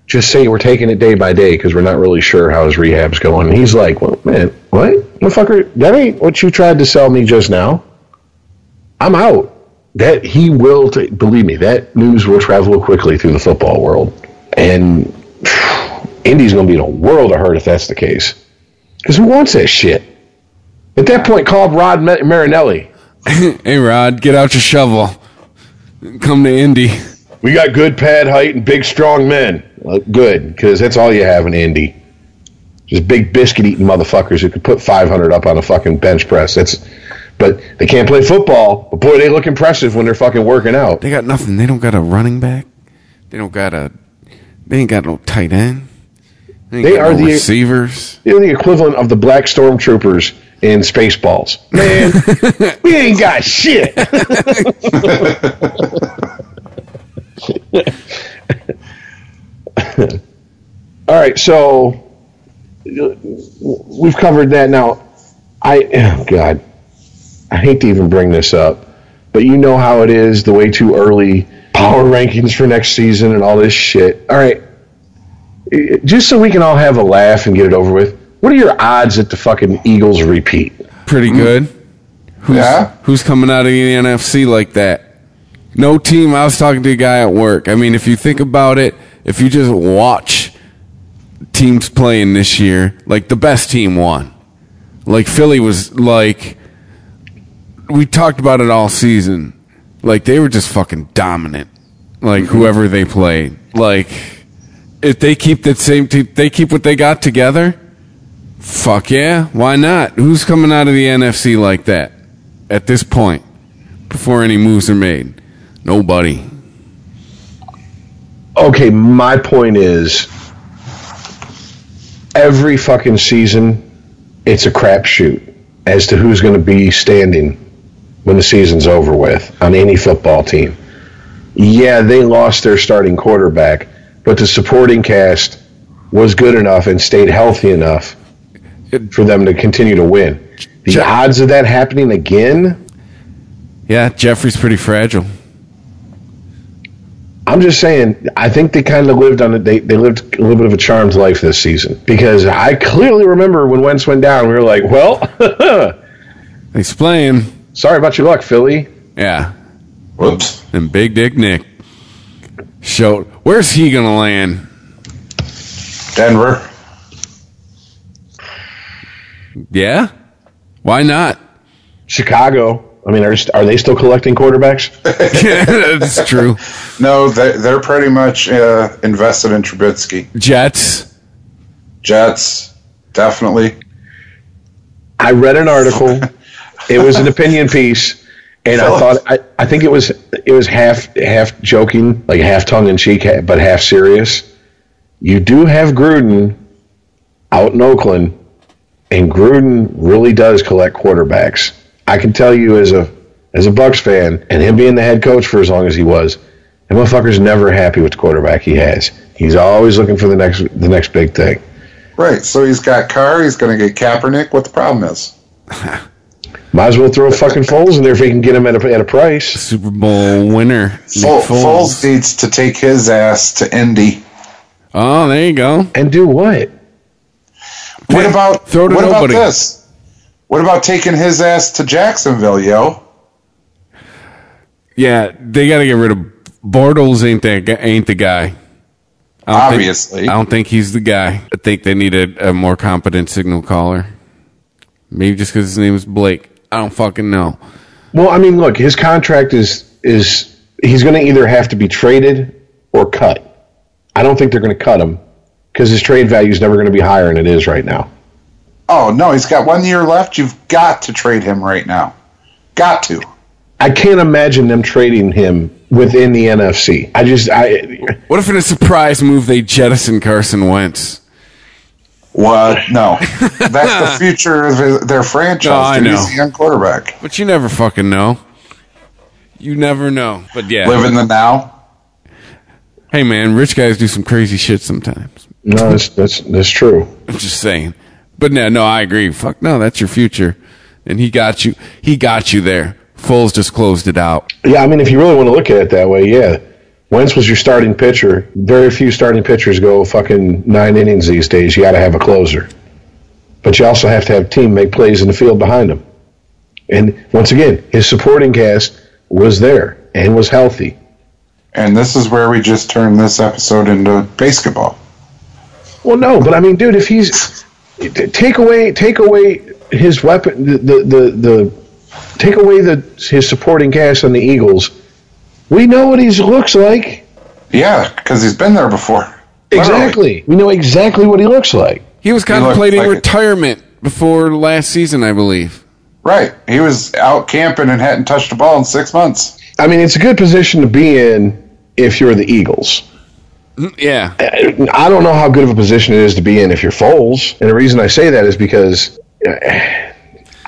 Speaker 3: just say we're taking it day by day because we're not really sure how his rehab's going." And he's like, "Well, man, what, motherfucker? That ain't what you tried to sell me just now. I'm out." That he will, t- believe me, that news will travel quickly through the football world, and Indy's going to be in a world of hurt if that's the case. Because who wants that shit? At that point, call up Rod Marinelli.
Speaker 2: hey, Rod, get out your shovel. Come to Indy.
Speaker 3: We got good pad height and big, strong men. Well, good, because that's all you have in Indy. Just big biscuit eating motherfuckers who could put 500 up on a fucking bench press. That's, but they can't play football. But boy, they look impressive when they're fucking working out.
Speaker 2: They got nothing. They don't got a running back. They don't got a. They ain't got no tight end. They, ain't
Speaker 3: They
Speaker 2: got
Speaker 3: are
Speaker 2: no
Speaker 3: the-
Speaker 2: receivers.
Speaker 3: They're the equivalent of the black stormtroopers in Spaceballs. Man, we ain't got shit. All right, so we've covered that now. I oh God, I hate to even bring this up, but you know how it is. The way too early power rankings for next season and all this shit. All right, just so we can all have a laugh and get it over with. What are your odds that the fucking Eagles repeat?
Speaker 2: Pretty good. Who's,
Speaker 4: Yeah?
Speaker 2: Who's coming out of the NFC like that? No team. I was talking to a guy at work. I mean, if you think about it, if you just watch teams playing this year, like the best team won. Like Philly was like, we talked about it all season. Like they were just fucking dominant. Like mm-hmm. whoever they played. Like if they keep that same team, they keep what they got together. Fuck yeah, why not? Who's coming out of the NFC like that at this point before any moves are made? Nobody.
Speaker 3: Okay, my point is every fucking season it's a crapshoot as to who's going to be standing when the season's over with on any football team. Yeah, they lost their starting quarterback, but the supporting cast was good enough and stayed healthy enough for them to continue to win. The
Speaker 2: Je-
Speaker 3: odds of that happening again,
Speaker 2: Yeah, Jeffery's pretty fragile.
Speaker 3: I'm just saying, I think they kind of lived on it. They, they lived a little bit of a charmed life this season because I clearly remember when Wentz went down, we were like, well,
Speaker 2: He's playing.
Speaker 3: Sorry about your luck, Philly.
Speaker 2: Yeah.
Speaker 4: Whoops.
Speaker 2: And Big Dick Nick showed. Where's he going to land?
Speaker 4: Denver.
Speaker 2: Yeah? Why not?
Speaker 3: Chicago. I mean, are, are they still collecting quarterbacks?
Speaker 2: That's true.
Speaker 4: No, they, they're pretty much uh, invested in Trubisky.
Speaker 2: Jets.
Speaker 4: Jets, definitely.
Speaker 3: I read an article. It was an opinion piece, and I thought I, I think it was it was half half joking, like half tongue in cheek, but half serious. You do have Gruden out in Oakland, and Gruden really does collect quarterbacks. I can tell you as a as a Bucs fan, and him being the head coach for as long as he was, that motherfucker's never happy with the quarterback he has. He's always looking for the next the next big thing.
Speaker 4: Right. So he's got Carr. He's going to get Kaepernick. What the problem is?
Speaker 3: Might as well throw a fucking Foles in there if he can get him at a, at a price.
Speaker 2: Super Bowl winner. Nick
Speaker 4: Fol-
Speaker 2: Foles.
Speaker 4: Foles needs to take his ass to Indy.
Speaker 2: Oh, there you go.
Speaker 3: And do what?
Speaker 4: What about
Speaker 2: throw to
Speaker 4: what
Speaker 2: nobody.
Speaker 4: about this? What about taking his ass to Jacksonville, yo?
Speaker 2: Yeah, they got to get rid of Bortles. Ain't that ain't the guy? I don't think-
Speaker 4: Obviously.
Speaker 2: I don't think he's the guy. I think they need a, a more competent signal caller. Maybe just because his name is Blake. I don't fucking know.
Speaker 3: Well, I mean, look, his contract is is he's going to either have to be traded or cut. I don't think they're going to cut him because his trade value is never going to be higher than it is right now.
Speaker 4: Oh no, he's got one year left. You've got to trade him right now. Got to.
Speaker 3: I can't imagine them trading him within the NFC. I just I
Speaker 2: What if in a surprise move they jettison Carson Wentz?
Speaker 4: What? No, that's the future of their franchise.
Speaker 2: No, I
Speaker 4: dude.
Speaker 2: know.
Speaker 4: He's a young quarterback.
Speaker 2: But you never fucking know. You never know. But yeah.
Speaker 4: Live in the now.
Speaker 2: Hey man, rich guys do some crazy shit sometimes.
Speaker 3: No, that's that's that's true.
Speaker 2: I'm just saying. But no, no, I agree. Fuck no, that's your future. And he got you. He got you there. Foles just closed it out.
Speaker 3: Yeah, I mean, if you really want to look at it that way, yeah. Wentz was your starting pitcher. Very few starting pitchers go fucking nine innings these days. You got to have a closer, but you also have to have team make plays in the field behind him. And once again, his supporting cast was there and was healthy.
Speaker 4: And this is where we just turned this episode into basketball.
Speaker 3: Well, no, but I mean, dude, if he's take away take away his weapon, the the the, the take away the his supporting cast on the Eagles, we know what he looks like.
Speaker 4: Yeah, because he's been there before. Literally.
Speaker 3: Exactly, we know exactly what he looks like.
Speaker 2: He was
Speaker 4: He looked
Speaker 2: contemplating
Speaker 4: like it.
Speaker 2: retirement before last season, I believe.
Speaker 4: Right. He was out camping and hadn't touched a ball in six months.
Speaker 3: I mean, it's a good position to be in if you're the Eagles.
Speaker 2: Mm, Yeah.
Speaker 3: I don't know how good of a position it is to be in if you're Foles, and the reason I say that is because uh,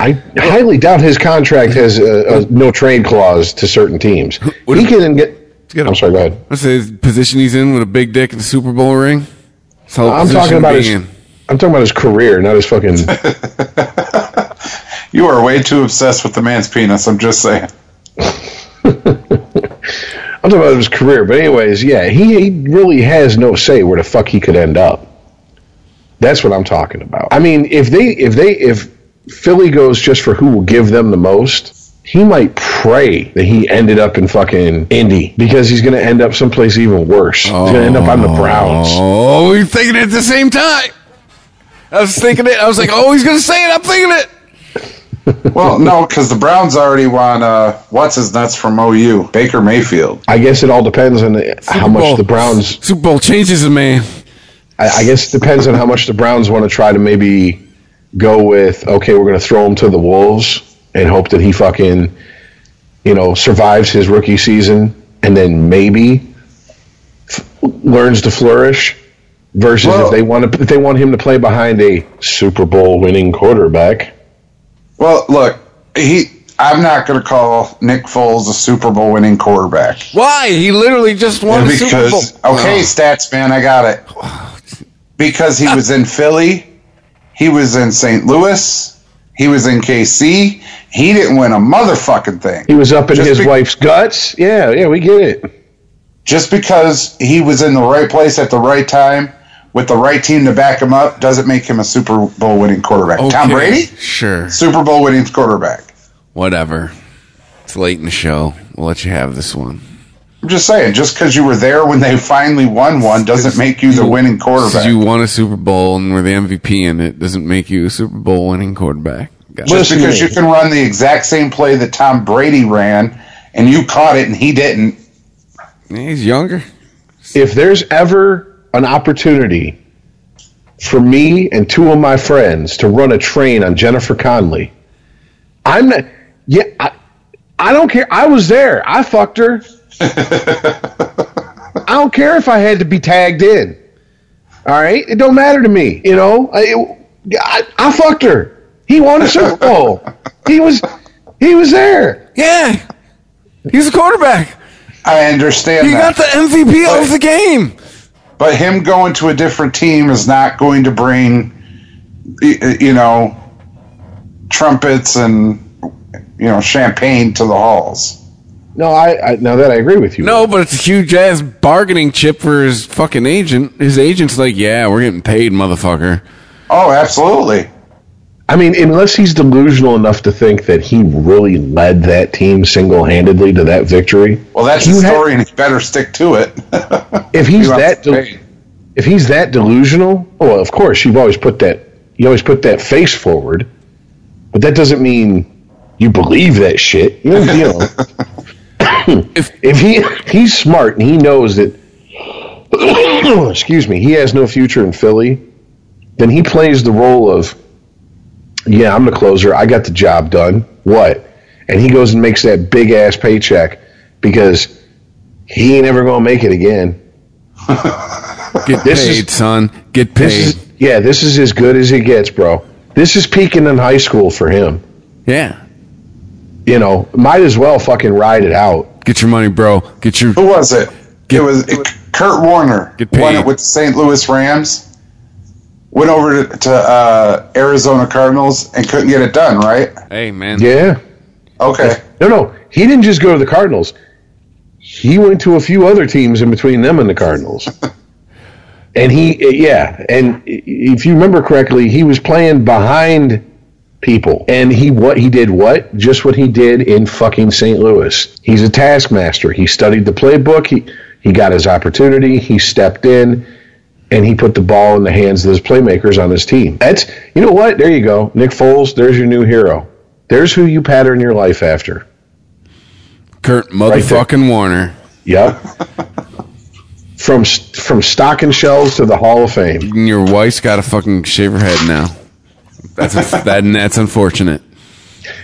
Speaker 3: I highly doubt his contract has a, a no trade clause to certain teams.
Speaker 2: What
Speaker 3: he can get.
Speaker 2: get a-
Speaker 3: I'm sorry. Go ahead.
Speaker 2: What's the position he's in with a big dick and a Super Bowl ring? That's
Speaker 3: I'm talking about his.
Speaker 2: in.
Speaker 3: I'm talking about his career, not his fucking.
Speaker 4: You are way too obsessed with the man's penis. I'm just saying.
Speaker 3: I'm talking about his career, but anyways, yeah, he, he really has no say where the fuck he could end up. That's what I'm talking about. I mean, if they if they if Philly goes just for who will give them the most, he might pray that he ended up in fucking Indy because he's going to end up someplace even worse. He's going to end up on the Browns.
Speaker 2: Oh, we're thinking it at the same time. I was thinking it. I was like, oh, he's going to say it. I'm thinking it.
Speaker 4: Well, no, because the Browns already want uh, what's his nuts from OU, Baker Mayfield.
Speaker 3: I guess it all depends on the, how much
Speaker 2: Bowl.
Speaker 3: the Browns.
Speaker 2: Super Bowl changes a man.
Speaker 3: I, I guess it depends on how much the Browns want to try to maybe go with. Okay, we're going to throw him to the Wolves and hope that he fucking, you know, survives his rookie season and then maybe f- learns to flourish. Versus
Speaker 4: Well-
Speaker 3: if they want to, if they want him to play behind a Super Bowl winning quarterback.
Speaker 4: Well, look, he. I'm not going to call Nick Foles a Super Bowl winning quarterback
Speaker 2: Why? He literally just won the Super Bowl.
Speaker 4: because okay,
Speaker 2: Oh.
Speaker 4: stats man, I got it. Because he uh, was in Philly, he was in St. Louis, he was in KC. He didn't win a motherfucking thing.
Speaker 3: He was up in
Speaker 4: Just
Speaker 3: his
Speaker 4: be-
Speaker 3: wife's guts. Yeah, yeah, we get it.
Speaker 4: Just because he was in the right place at the right time with the right team to back him up doesn't make him a Super Bowl winning quarterback. Tom Brady,
Speaker 2: Sure.
Speaker 4: Super Bowl winning quarterback.
Speaker 2: Whatever. It's late in the show. We'll let you have this one.
Speaker 4: I'm just saying, just because you were there when they finally won one doesn't make you the winning quarterback.
Speaker 2: You won a Super Bowl and were the MVP in it doesn't make you a Super Bowl winning quarterback. Got
Speaker 4: just because you can run the exact same play that Tom Brady ran and you caught it and he didn't.
Speaker 2: He's younger.
Speaker 3: if there's ever an opportunity for me and two of my friends to run a train on Jennifer Connelly, I'm not. Yeah, I, I don't care. I was there. I fucked her. I don't care if I had to be tagged in. All right, it don't matter to me. You know, I, I, I fucked her. He won a Super Bowl. he was, he was there.
Speaker 2: Yeah. He's a quarterback.
Speaker 4: I understand
Speaker 2: He got the MVP of the game.
Speaker 4: but him going to a different team is not going to bring, you know, trumpets and, you know, champagne to the halls.
Speaker 3: No, I, I now that I agree with you.
Speaker 2: No, but it's a huge ass bargaining chip for his fucking agent. His agent's like, yeah, we're getting paid, motherfucker.
Speaker 4: Oh, absolutely.
Speaker 3: I mean, unless he's delusional enough to think that he really led that team single handedly to that victory.
Speaker 4: Well, that's
Speaker 3: You
Speaker 4: the
Speaker 3: had-
Speaker 4: story, and he better stick to it.
Speaker 3: If he's
Speaker 4: He
Speaker 3: that,
Speaker 4: to
Speaker 3: del- if he's that delusional, oh, well, of course you've always put that you always put that face forward, but that doesn't mean you believe that shit. You know, you know.
Speaker 2: If-
Speaker 3: if he he's smart and he knows that, excuse me, he has no future in Philly, then he plays the role of, yeah, I'm the closer. I got the job done. What? And he goes and makes that big ass paycheck because he ain't ever gonna make it again.
Speaker 2: Get
Speaker 3: This
Speaker 2: paid,
Speaker 3: is-
Speaker 2: son. Get paid.
Speaker 3: is yeah, this is as good as it gets, bro. This is peaking in high school for him.
Speaker 2: yeah.
Speaker 3: You know, might as well fucking ride it out.
Speaker 2: Get your money, bro. Get your.
Speaker 4: Who was it?
Speaker 2: Get-
Speaker 4: it was it, Kurt Warner
Speaker 2: Get
Speaker 4: won it with the St. Louis Rams. went over to, to uh, Arizona Cardinals and couldn't get it done, right?
Speaker 2: Hey, man.
Speaker 3: Yeah.
Speaker 4: Okay.
Speaker 3: No, no. He didn't just go to the Cardinals. He went to a few other teams in between them and the Cardinals. and he, yeah. And if you remember correctly, he was playing behind people. And he what he did what? Just what he did in fucking St. Louis. He's a taskmaster. He studied the playbook. He he got his opportunity. He stepped in and he put the ball in the hands of those playmakers on his team. That's you know what? There you go. Nick Foles, there's your new hero. There's who you pattern your life after.
Speaker 2: Kurt motherfucking Warner.
Speaker 3: Yep. from from stocking shelves to the Hall of Fame.
Speaker 2: Your wife's got to fucking shave her head now. That's that, that's unfortunate.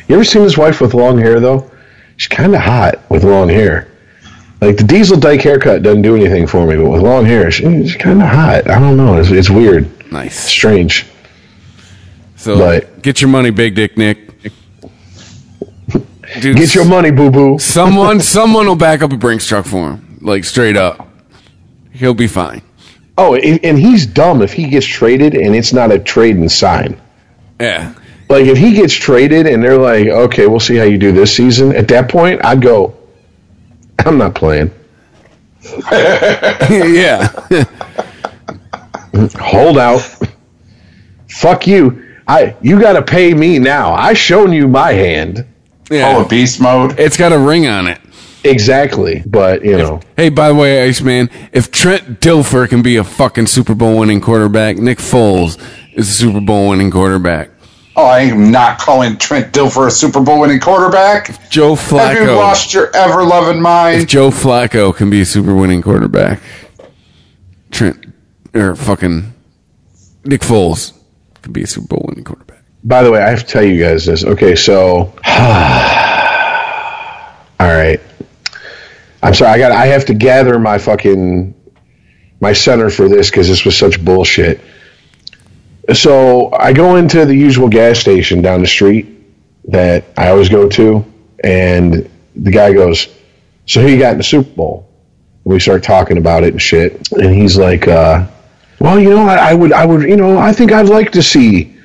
Speaker 3: You ever seen his wife with long hair though? She's kind of hot with long hair. Like the diesel dyke haircut doesn't do anything for me, but with long hair, she's kind of hot. I don't know. It's, it's weird,
Speaker 2: Nice.
Speaker 3: strange.
Speaker 2: So
Speaker 3: But-
Speaker 2: get your money, Big Dick Nick. Dude,
Speaker 3: Get your money, boo boo.
Speaker 2: Someone, someone will back up a Brinks truck for him, like straight up. He'll be fine.
Speaker 3: Oh, and and he's dumb if he gets traded and it's not a trade and sign.
Speaker 2: Yeah,
Speaker 3: Like if he gets traded and they're like, okay, we'll see how you do this season. At that point, I'd go. I'm not playing.
Speaker 2: yeah.
Speaker 3: Hold out. Fuck you. I you got to pay me now. I shown you my hand.
Speaker 2: yeah.
Speaker 4: Oh, a beast mode.
Speaker 2: It's got a ring on it.
Speaker 3: Exactly. But, you know,
Speaker 2: Hey, by the way, Iceman, if Trent Dilfer can be a fucking Super Bowl winning quarterback, Nick Foles is a Super Bowl winning quarterback.
Speaker 4: Oh, I am not calling Trent Dilfer a Super Bowl winning quarterback.
Speaker 2: Joe Flacco.
Speaker 4: Have you lost your ever loving mind?
Speaker 2: If
Speaker 4: mind?
Speaker 2: Joe Flacco can be a super winning quarterback, Trent or fucking Nick Foles can be a Super Bowl winning quarterback.
Speaker 3: by the way, I have to tell you guys this. Okay, so All right. I'm sorry. I got I have to gather my fucking my center for this cuz this was such bullshit. So, I go into the usual gas station down the street that I always go to and the guy goes, "So who you got in the Super Bowl?" We start talking about it and shit, and he's like, uh, "Well, you know, I, I would, I would, you know, I think I'd like to see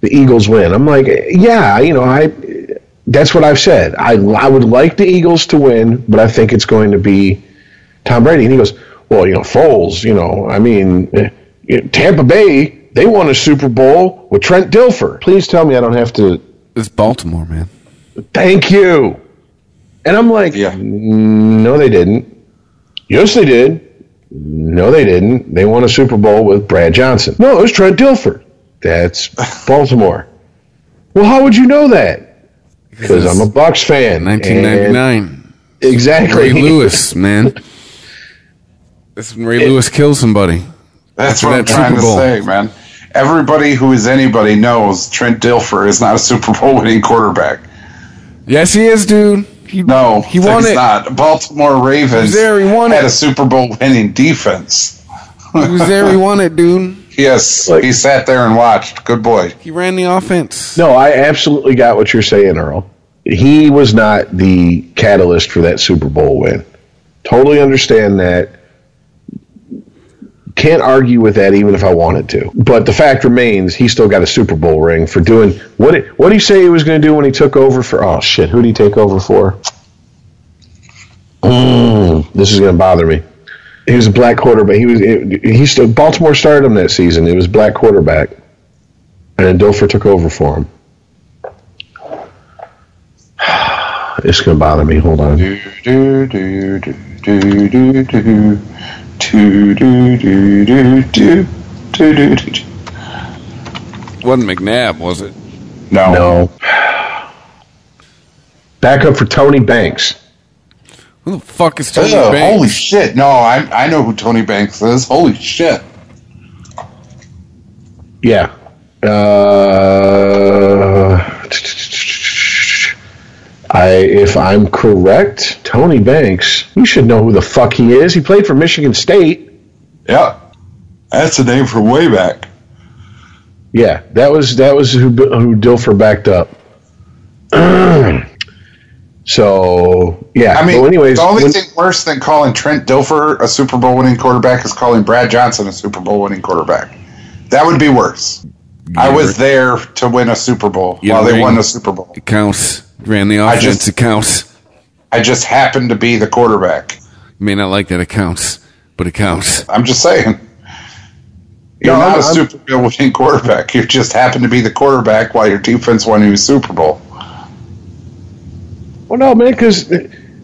Speaker 3: the Eagles win." I'm like, "Yeah, you know, I, that's what I've said. I, I would like the Eagles to win, but I think it's going to be Tom Brady." And he goes, "Well, you know, Foles, you know, I mean, eh, Tampa Bay, they won a Super Bowl with Trent Dilfer. Please tell me I don't have to."
Speaker 2: It's Baltimore, man.
Speaker 3: Thank you. And I'm like,
Speaker 4: Yeah.
Speaker 3: no, they didn't. Yes, they did. No, they didn't. They won a Super Bowl with Brad Johnson. No, it was Trent Dilfer. That's Baltimore. Well, how would you know that? Because I'm a Bucs fan.
Speaker 2: 1999.
Speaker 3: And- Exactly.
Speaker 2: Ray Lewis, man. This when Ray Lewis killed somebody.
Speaker 4: That's
Speaker 2: After
Speaker 4: what I'm
Speaker 2: that
Speaker 4: trying
Speaker 2: Super
Speaker 4: to
Speaker 2: Bowl.
Speaker 4: say, man. Everybody who is anybody knows Trent Dilfer is not a Super Bowl winning quarterback.
Speaker 2: Yes, he is, dude. He,
Speaker 4: No,
Speaker 2: he won
Speaker 4: he's
Speaker 2: it.
Speaker 4: not. Baltimore Ravens
Speaker 2: there, he won
Speaker 4: had
Speaker 2: it.
Speaker 4: a Super Bowl winning defense.
Speaker 2: He was there. He won it, dude.
Speaker 4: Yes,
Speaker 3: Like-
Speaker 4: he sat there and watched. Good boy.
Speaker 2: He ran the offense.
Speaker 3: No, I absolutely got what you're saying, Earl. He was not the catalyst for that Super Bowl win. Totally understand that. Can't argue with that even if I wanted to. But the fact remains, he still got a Super Bowl ring for doing what? Did, what did he say he was going to do when he took over for? Oh shit! Who did he take over for? Mm, this is going to bother me. He was a black quarterback. He was. He still Baltimore started him that season. It was black quarterback, and Dilfer took over for him. It's going to bother me. Hold on.
Speaker 4: Do, do, do, do, do, do, do. Do, do, do, do, do. Do, do, do, do.
Speaker 2: Wasn't McNabb, was it?
Speaker 4: No.
Speaker 3: No. Back up for Tony Banks.
Speaker 2: Who the fuck is Tony
Speaker 4: Ugh,
Speaker 2: Banks?
Speaker 4: holy shit. No, I, I know who Tony Banks is. Holy shit.
Speaker 3: Yeah. Uh, I, if I'm correct, Tony Banks. You should know who the fuck he is. He played for Michigan State.
Speaker 4: Yeah. That's a name from way back.
Speaker 3: Yeah, that was that was who who Dilfer backed up. so yeah.
Speaker 4: I mean,
Speaker 3: well, anyways,
Speaker 4: the only
Speaker 3: when-
Speaker 4: thing worse than calling Trent Dilfer a Super Bowl winning quarterback is calling Brad Johnson a Super Bowl winning quarterback. That would be worse. I was there to win a Super Bowl
Speaker 2: You
Speaker 4: while they won the Super Bowl.
Speaker 2: It counts. Ran the
Speaker 4: I
Speaker 2: offense.
Speaker 4: just-
Speaker 2: it counts.
Speaker 4: I just happened to be the quarterback.
Speaker 2: You may not like that. It counts, but it counts.
Speaker 4: I'm just saying. You're
Speaker 3: No,
Speaker 4: not
Speaker 3: I'm-
Speaker 4: a Super Bowl winning quarterback. You just happen to be the quarterback while your defense won you a Super Bowl.
Speaker 3: Well, no, man, because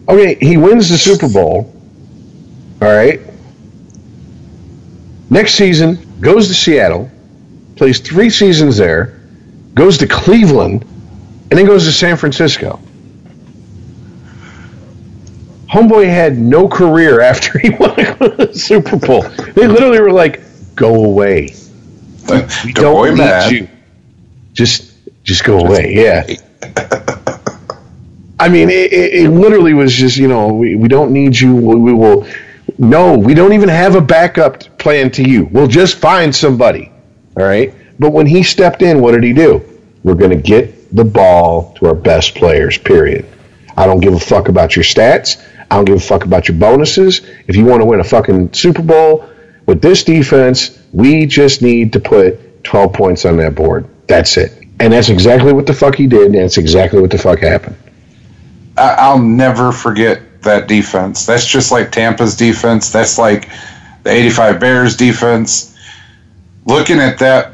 Speaker 3: okay, he wins the Super Bowl. All right. Next season, goes to Seattle, plays three seasons there, goes to Cleveland, and then goes to San Francisco. Homeboy had no career after he won the Super Bowl. They literally were like, "Go away. We don't
Speaker 4: boy
Speaker 3: need
Speaker 4: mad.
Speaker 3: you. Just, just go away." Yeah. I mean, it, it, it literally was just, you know, we, we don't need you. We, we will. No, we don't even have a backup plan to you. We'll just find somebody. All right. But when he stepped in, what did he do? We're going to get the ball to our best players, period. I don't give a fuck about your stats. I don't give a fuck about your bonuses. If you want to win a fucking Super Bowl with this defense, we just need to put 12 points on that board. That's it. And that's exactly what the fuck he did, and that's exactly what the fuck happened.
Speaker 4: I'll never forget that defense. That's just like Tampa's defense. That's like the 85 Bears defense. Looking at that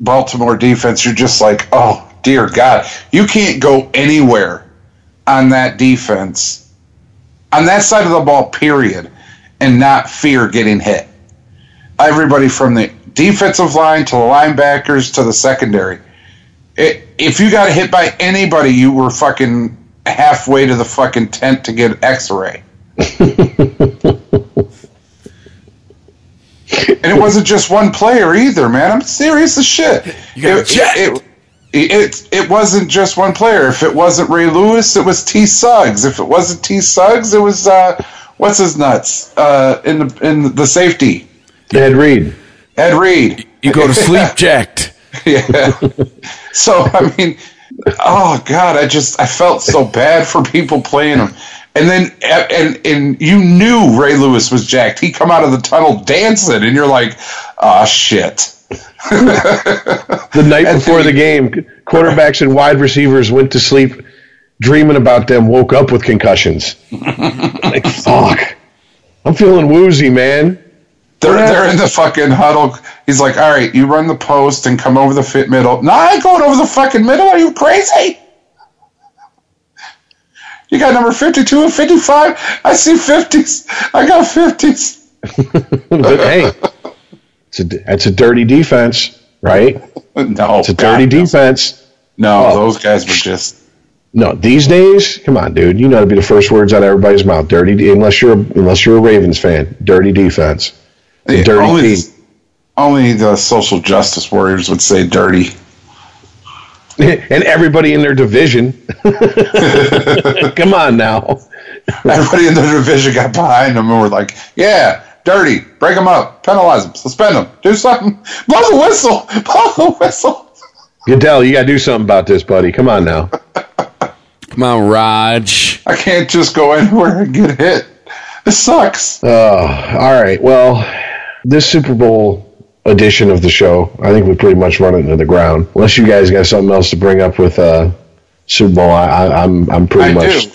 Speaker 4: Baltimore defense, you're just like, oh, dear God. You can't go anywhere on that defense, on that side of the ball, period, and not fear getting hit. Everybody from the defensive line to the linebackers to the secondary. It, if you got hit by anybody, you were fucking halfway to the fucking tent to get an X-ray. and it wasn't just one player either, man. I'm serious as shit.
Speaker 2: You got
Speaker 4: it, it, it, it, it wasn't just one player. If it wasn't Ray Lewis, it was T. Suggs. If it wasn't T. Suggs, it was uh, what's his nuts uh, in the in the safety,
Speaker 3: Ed Reed.
Speaker 4: Ed Reed.
Speaker 2: You go to sleep jacked.
Speaker 4: Yeah. so I mean, oh god, I just I felt so bad for people playing him. And then and and you knew Ray Lewis was jacked. He come out of the tunnel dancing, and you're like, oh shit.
Speaker 3: The night before the game, quarterbacks and wide receivers went to sleep dreaming about them, woke up with concussions. like, fuck. I'm feeling woozy, man.
Speaker 4: They're they're in the fucking huddle. He's like, all right, you run the post and come over the fit middle. No, I ain't going over the fucking middle. Are you crazy? You got number 52 and 55. I see 50s. I got 50s.
Speaker 3: but hey, it's a, that's a dirty defense, right?
Speaker 4: No,
Speaker 3: It's a dirty
Speaker 4: God,
Speaker 3: defense.
Speaker 4: No,
Speaker 3: Oh.
Speaker 4: those guys were just.
Speaker 3: No, these days, come on, dude. You know to be the first words out of everybody's mouth. Dirty, unless you're unless you're a Ravens fan. Dirty defense.
Speaker 4: Yeah,
Speaker 3: dirty
Speaker 4: only,
Speaker 3: team.
Speaker 4: only the social justice warriors would say dirty.
Speaker 3: and everybody in their division. come on now.
Speaker 4: Everybody in the division got behind them and were like, "Yeah, dirty. Break them up. Penalize them. Suspend them. Do something. Blow the whistle. Blow the whistle."
Speaker 3: Goodell, you got to do something about this, buddy. Come on now.
Speaker 2: Come on, Raj.
Speaker 4: I can't just go anywhere and get hit. This sucks.
Speaker 3: Oh, all right. Well, this Super Bowl edition of the show, I think we pretty much run it into the ground. Unless you guys got something else to bring up with uh, Super Bowl, I, I, I'm I'm pretty
Speaker 4: I
Speaker 3: much.
Speaker 4: do.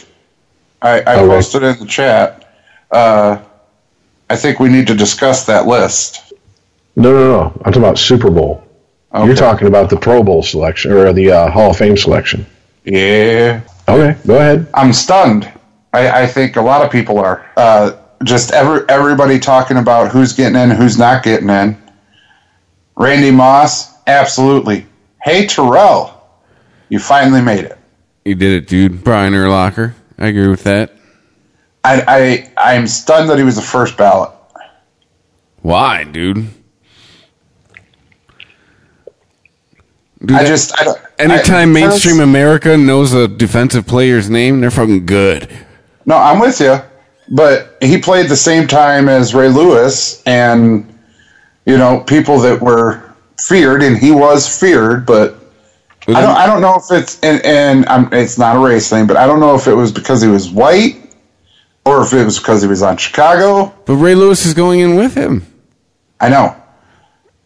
Speaker 4: I, I
Speaker 3: Okay.
Speaker 4: posted in the chat. Uh, I think we need to discuss that list.
Speaker 3: No, no, no. I'm talking about Super Bowl.
Speaker 4: Okay.
Speaker 3: You're talking about the Pro Bowl selection or the uh, Hall of Fame selection.
Speaker 4: Yeah.
Speaker 3: Okay, go ahead.
Speaker 4: I'm stunned. I, I think a lot of people are. Uh, just every, everybody talking about who's getting in, who's not getting in. Randy Moss, absolutely. Hey, Terrell, you finally made it.
Speaker 2: You did it, dude. Brian Urlacher. I agree with that.
Speaker 4: I, I, I'm stunned that he was the first ballot.
Speaker 2: Why, dude? Dude,
Speaker 4: I
Speaker 2: that-
Speaker 4: just, I don't.
Speaker 2: anytime
Speaker 4: I,
Speaker 2: mainstream America knows a defensive player's name, they're fucking good.
Speaker 4: No, I'm with you. But he played the same time as Ray Lewis, and you know people that were feared, and he was feared. But I don't, I don't know if it's and, and I'm, it's not a race thing, but I don't know if it was because he was white or if it was because he was on Chicago.
Speaker 2: But Ray Lewis is going in with him.
Speaker 4: I know,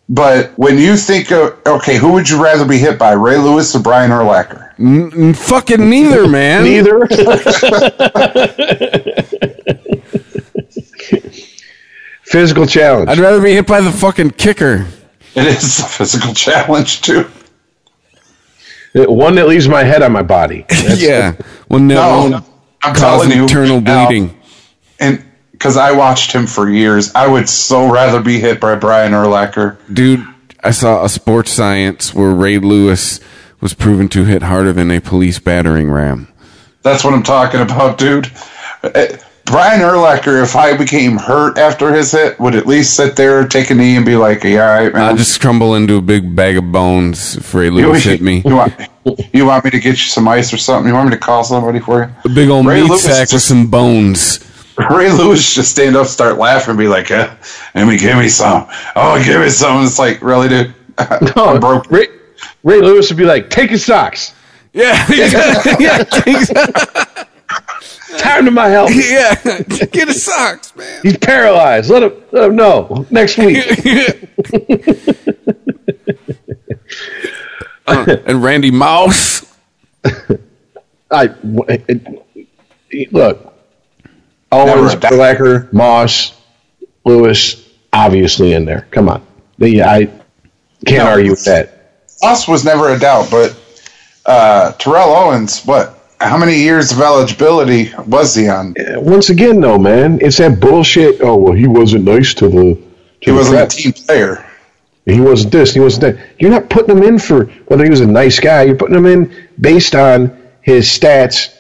Speaker 4: But when you think of okay, who would you rather be hit by, Ray Lewis or Brian Urlacher?
Speaker 2: N- fucking neither, man.
Speaker 3: Neither. Physical challenge.
Speaker 2: I'd rather be hit by the fucking kicker.
Speaker 4: It is a physical challenge too.
Speaker 3: One that leaves my head on my body. That's-
Speaker 2: yeah. Well, no,
Speaker 4: No, I'm
Speaker 2: cause
Speaker 4: telling you,
Speaker 2: internal
Speaker 4: Al,
Speaker 2: bleeding.
Speaker 4: and because I watched him for years, I would so rather be hit by Brian Urlacher.
Speaker 2: Dude, I saw a sports science where Ray Lewis was proven to hit harder than a police battering ram.
Speaker 4: That's what I'm talking about, dude. Uh, Brian Urlacher, if I became hurt after his hit, would at least sit there, take a knee, and be like, "Yeah, all right, man."
Speaker 2: I'll just crumble into a big bag of bones if Ray Lewis hit me.
Speaker 4: You want, you want me to get you some ice or something? You want me to call somebody for you?
Speaker 2: A big old
Speaker 4: Ray
Speaker 2: meat
Speaker 4: Lewis
Speaker 2: sack with some bones.
Speaker 4: Ray Lewis just stand up, start laughing, be like, eh, "Let me give me some. Oh, give me some." It's like, really, dude?
Speaker 3: No,
Speaker 4: I'm broke.
Speaker 3: Ray, Ray Lewis would be like, "Take your socks.
Speaker 2: Yeah, yeah,
Speaker 3: Time to my help.
Speaker 2: yeah. Get his socks, man.
Speaker 3: He's paralyzed. Let him let him know next week."
Speaker 2: Uh, and Randy Moss.
Speaker 3: I look. Owens,
Speaker 4: Never.
Speaker 3: Blacker, Moss, Lewis, obviously in there. Come on, the I can't
Speaker 4: No.
Speaker 3: argue with that.
Speaker 4: Us was never a doubt, but uh, Terrell Owens, what? How many years of eligibility was he on?
Speaker 3: Once again, though, man, it's that bullshit. Oh well, he wasn't nice to the. To
Speaker 4: He
Speaker 3: the
Speaker 4: wasn't a team player.
Speaker 3: He wasn't this. He wasn't that. You're not putting him in for whether he was a nice guy. You're putting him in based on his stats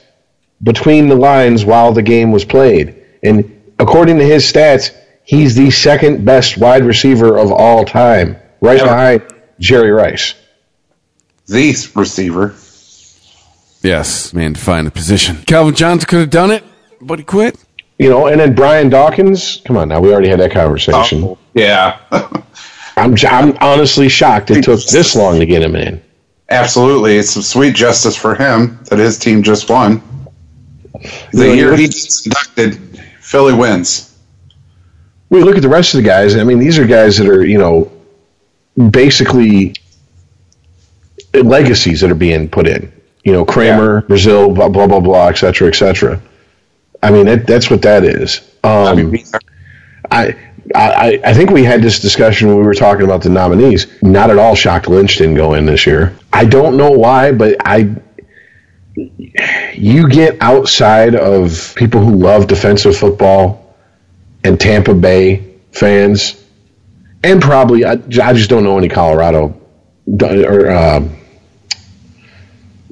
Speaker 3: between the lines while the game was played. And according to his stats, he's the second best wide receiver of all time, right
Speaker 4: Ever.
Speaker 3: behind Jerry Rice.
Speaker 4: The receiver.
Speaker 2: Yes, man, to find the position. Calvin Johnson could have done it, but he quit.
Speaker 3: You know, and then Brian Dawkins. Come on, now we already had that conversation.
Speaker 4: Oh, yeah.
Speaker 3: I'm, I'm honestly shocked it took this long to get him in.
Speaker 4: Absolutely. It's some sweet justice for him that his team just won. The
Speaker 3: Yeah,
Speaker 4: year
Speaker 3: you-
Speaker 4: he gets inducted, Philly wins.
Speaker 3: we look at the rest of the guys. I mean, these are guys that are you know basically legacies that are being put in. You know, Kramer, Brazile, blah blah blah blah, et cetera, et cetera. I mean, that, that's what that is.
Speaker 4: I
Speaker 3: Um, I, I I think we had this discussion when we were talking about the nominees. Not at all shocked Lynch didn't go in this year. I don't know why, but I you get outside of people who love defensive football and Tampa Bay fans, and probably I, I just don't know any Colorado or uh,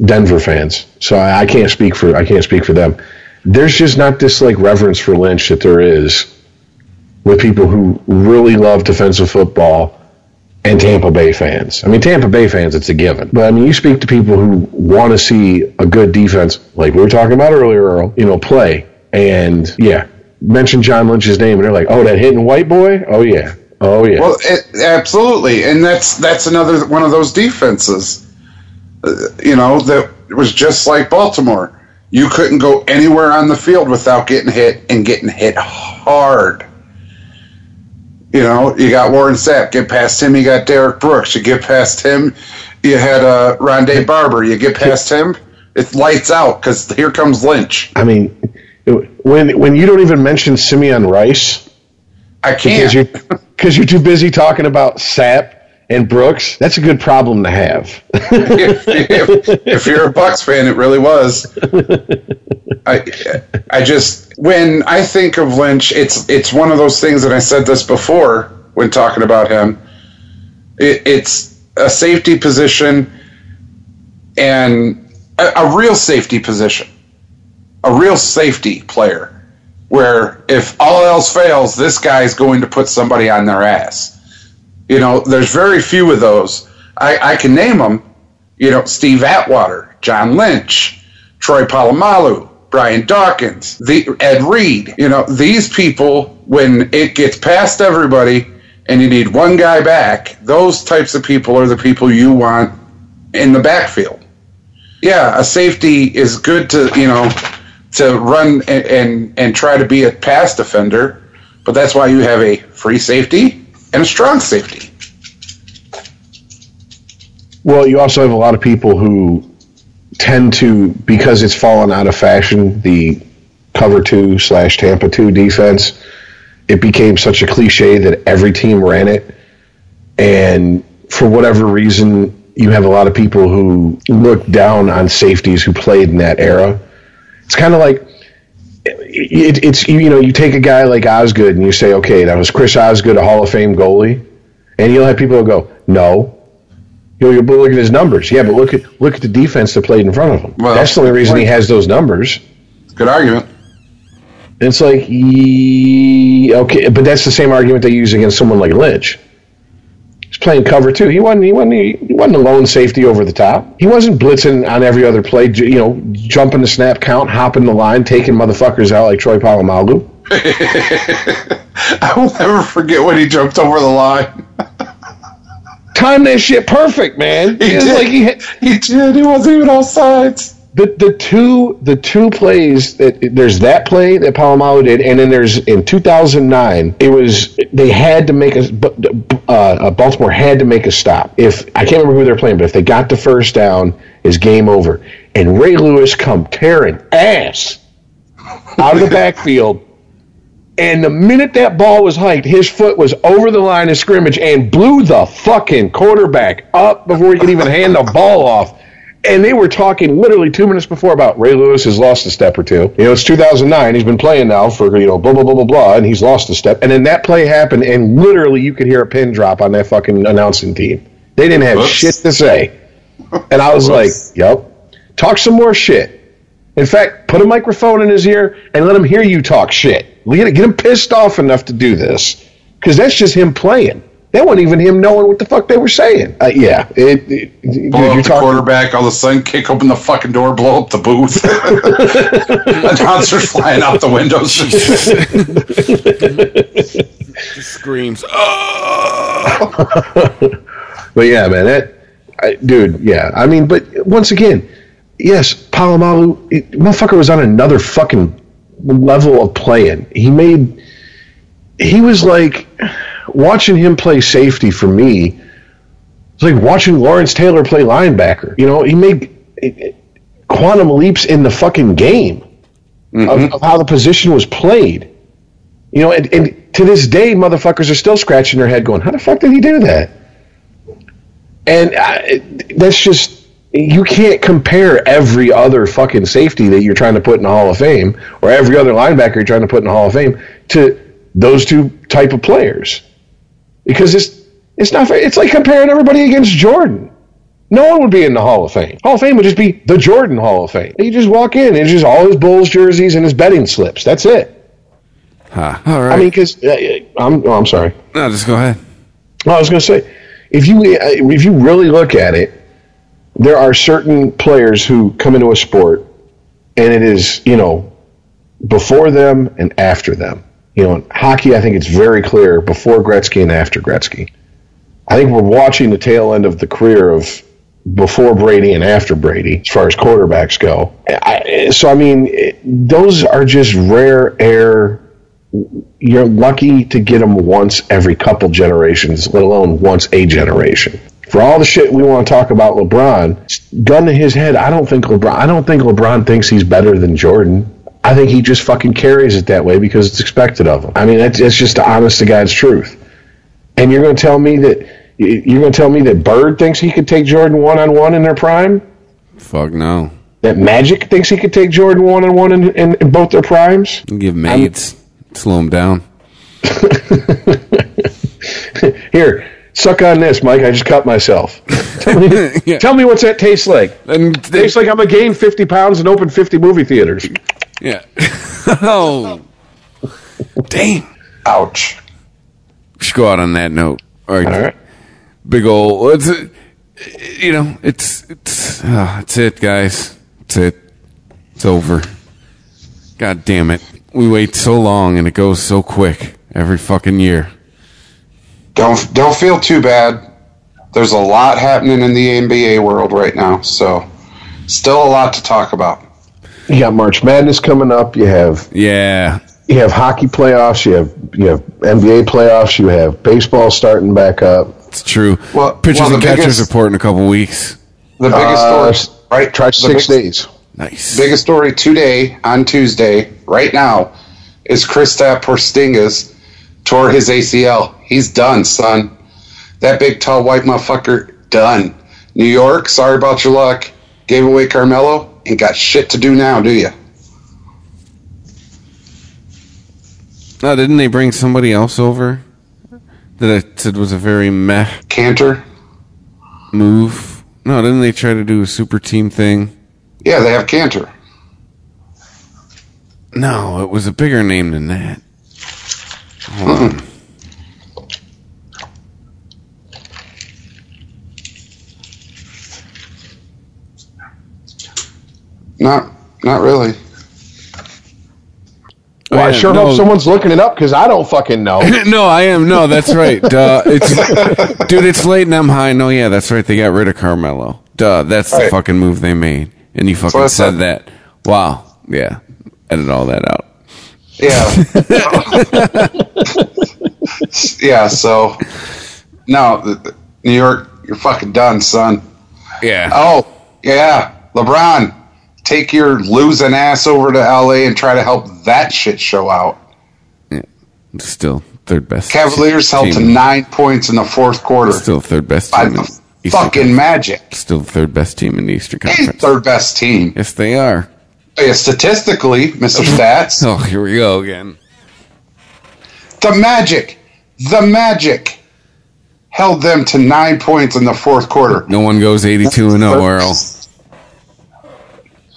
Speaker 3: Denver fans, so I, I can't speak for I can't speak for them. There's just not this like reverence for Lynch that there is with people who really love defensive football and Tampa Bay fans. I mean, Tampa Bay fans, it's a given. But I mean, you speak to people who want to see a good defense, like we were talking about earlier, Earl, you know, play. And yeah, mention John Lynch's name, and they're like, oh, that hitting white boy? Oh, yeah. Oh, yeah.
Speaker 4: well, it, absolutely, and that's that's another one of those defenses. You know that was just like Baltimore. You couldn't go anywhere on the field without getting hit and getting hit hard. You know, you got Warren Sapp. Get past him, you got Derrick Brooks. You get past him, you had uh, Rondé Barber. You get past him, it lights out because here comes Lynch.
Speaker 3: I mean, when when you don't even mention Simeon Rice
Speaker 4: I
Speaker 3: because
Speaker 4: can't.
Speaker 3: you're, because you're too busy talking about Sapp and Brooks, that's a good problem to have.
Speaker 4: if, if, if you're a Bucs fan, it really was. I I just when I think of Lynch, it's it's one of those things, and I said this before when talking about him. It, it's a safety position and a, a real safety position, a real safety player, where if all else fails, this guy's going to put somebody on their ass. You know, there's very few of those. I, I can name them. You know, Steve Atwater, John Lynch, Troy Polamalu, Brian Dawkins, the Ed Reed. You know, these people, when it gets past everybody and you need one guy back, those types of people are the people you want in the backfield. Yeah, a safety is good to you know to run and and, and try to be a pass defender, but that's why you have a free safety and strong safety.
Speaker 3: Well, you also have a lot of people who tend to because it's fallen out of fashion. The cover two slash Tampa two defense. It became such a cliche that every team ran it, and for whatever reason, you have a lot of people who look down on safeties who played in that era. It's kind of like it, it's you know you take a guy like Osgood and you say, okay, that was Chris Osgood, a Hall of Fame goalie, and you'll have people who go, no. You know, you look at his numbers. Yeah, but look at look at the defense that played in front of him.
Speaker 4: Well,
Speaker 3: That's the only reason he has those numbers.
Speaker 4: Good argument.
Speaker 3: And it's like, ye- okay, but that's the same argument they use against someone like Lynch. He's playing cover too. He wasn't. He wasn't. He wasn't a lone safety over the top. He wasn't blitzing on every other play. You know, jumping the snap count, hopping the line, taking motherfuckers out like Troy Polamalu.
Speaker 4: I will never forget when he jumped over the line.
Speaker 3: Time that shit perfect, man.
Speaker 4: He did.
Speaker 3: like he
Speaker 4: He did. He wasn't even on sides.
Speaker 3: The the two the two plays that there's that play that Polamalu did, and then there's in 2009 it was they had to make a uh, uh, Baltimore had to make a stop. If I can't remember who they're playing, but if they got the first down, is game over. And Ray Lewis come tearing ass out of the backfield. And the minute that ball was hiked, his foot was over the line of scrimmage and blew the fucking quarterback up before he could even hand the ball off. And they were talking literally two minutes before about Ray Lewis has lost a step or two. You know, it's 2009. He's been playing now for, you know, blah, blah, blah, blah, blah, and he's lost a step. And then that play happened, and literally you could hear a pin drop on that fucking announcing team. They didn't have
Speaker 4: Whoops.
Speaker 3: shit to say. And I was like, yep. Talk some more shit. In fact, put a microphone in his ear and let him hear you talk shit. Get him pissed off enough to do this. Because that's just him playing. That wasn't even him knowing what the fuck they were saying. Uh, yeah. It, it, dude,
Speaker 4: Blow
Speaker 3: you're
Speaker 4: up the
Speaker 3: talking.
Speaker 4: quarterback. All of a sudden, kick open the fucking door, blow up the booth. Announcers flying out the windows.
Speaker 2: Screams. Oh!
Speaker 3: But yeah, man, that I, dude, yeah. I mean, but once again, yes, Polamalu, it, motherfucker was on another fucking level of playing. He made, he was like watching him play safety for me. It's like watching Lawrence Taylor play linebacker. You know, he made quantum leaps in the fucking game of, mm-hmm. of how the position was played. You know, and, and to this day, motherfuckers are still scratching their head, going, "How the fuck did he do that?" And I, that's just you can't compare every other fucking safety that you're trying to put in the Hall of Fame or every other linebacker you're trying to put in the Hall of Fame to those two type of players because it's it's not fair. It's like comparing everybody against Jordan. No one would be in the Hall of Fame. Hall of Fame would just be the Jordan Hall of Fame. You just walk in and it's just all his Bulls jerseys and his betting slips. That's it.
Speaker 2: Ha. All right.
Speaker 3: I mean, because uh, I'm oh, I'm sorry.
Speaker 2: no, just go ahead.
Speaker 3: Well, I was going to say, if you uh, if you really look at it, there are certain players who come into a sport, and it is you know before them and after them. You know, in hockey, I think it's very clear before Gretzky and after Gretzky. I think we're watching the tail end of the career of before Brady and after Brady, as far as quarterbacks go. I, so I mean, it, those are just rare air you're lucky to get them once every couple generations, let alone once a generation. For all the shit we want to talk about LeBron, gun to his head, I don't think LeBron. I don't think LeBron thinks he's better than Jordan. I think he just fucking carries it that way because it's expected of him. I mean, that's, that's just the honest to God's truth. And you're going to tell me that you're going to tell me that Bird thinks he could take Jordan one on one in their prime?
Speaker 2: Fuck no.
Speaker 3: That Magic thinks he could take Jordan one on one in in- in both their primes?
Speaker 2: Give maids. Slow him down.
Speaker 3: Here, suck on this, Mike. I just cut myself. Tell me,
Speaker 2: Yeah.
Speaker 3: tell me what's that taste like?
Speaker 2: And they,
Speaker 3: Tastes like I'm gonna gain 50 pounds and open 50 movie theaters.
Speaker 2: yeah. oh. Dang.
Speaker 4: Ouch.
Speaker 2: We should go out on that note. All right.
Speaker 3: All right.
Speaker 2: Big ol' It's, uh, you know, it's it's uh, it's it, guys. It's it. It's over. God damn it. We wait so long and it goes so quick every fucking year.
Speaker 4: Don't don't feel too bad. There's a lot happening in the NBA world right now, so still a lot to talk about.
Speaker 3: You got March Madness coming up. You have
Speaker 2: Yeah.
Speaker 3: you have hockey playoffs. You have you have NBA playoffs. You have baseball starting back up.
Speaker 2: It's true.
Speaker 4: Well-
Speaker 2: Pitchers
Speaker 4: well,
Speaker 2: and
Speaker 4: the
Speaker 2: catchers
Speaker 4: biggest-
Speaker 2: report in a couple weeks.
Speaker 4: The biggest
Speaker 3: Uh,
Speaker 4: story, right?
Speaker 3: Try six
Speaker 4: big-
Speaker 3: days.
Speaker 2: Nice.
Speaker 4: Biggest story today on Tuesday, right now, is Kristaps Porzingis tore his ACL. He's done, son. That big, tall, white motherfucker, done. New York, sorry about your luck. Gave away Carmelo. Ain't got shit to do now, do you?
Speaker 2: No, didn't they bring somebody else over that I said was a very meh
Speaker 4: Kanter?
Speaker 2: move? No, didn't they try to do a super team thing?
Speaker 4: Yeah, they have Kanter.
Speaker 2: No, it was a bigger name than that. Hold on.
Speaker 4: Not, not really.
Speaker 3: Well, I
Speaker 2: yeah,
Speaker 3: sure
Speaker 2: no.
Speaker 3: hope someone's looking it up because I don't fucking know.
Speaker 2: no, I am. No, that's right. Duh. It's dude. It's late and I'm high. No, yeah, that's right. They got rid of Carmelo. Duh. That's the
Speaker 4: Right.
Speaker 2: fucking move they made, and you fucking
Speaker 4: I
Speaker 2: said
Speaker 4: said.
Speaker 2: that. Wow. Yeah. Edit all that out.
Speaker 4: Yeah. yeah, so, no, New York, you're fucking done, son.
Speaker 2: Yeah.
Speaker 4: Oh, yeah. LeBron, take your losing ass over to LA and try to help that shit show out.
Speaker 2: Still third best.
Speaker 4: Cavaliers held to nine points in the fourth quarter
Speaker 2: Still third best
Speaker 4: by
Speaker 2: team. in Eastern
Speaker 4: fucking
Speaker 2: Conference.
Speaker 4: Magic.
Speaker 2: Still third best team in the Eastern Conference.
Speaker 4: third best team.
Speaker 2: Yes, they are.
Speaker 4: Oh, yeah, statistically, Mr. Stats,
Speaker 2: Oh, here we go again.
Speaker 4: the Magic, the Magic held them to nine points in the fourth quarter.
Speaker 2: No one goes 82 and 0, Earl.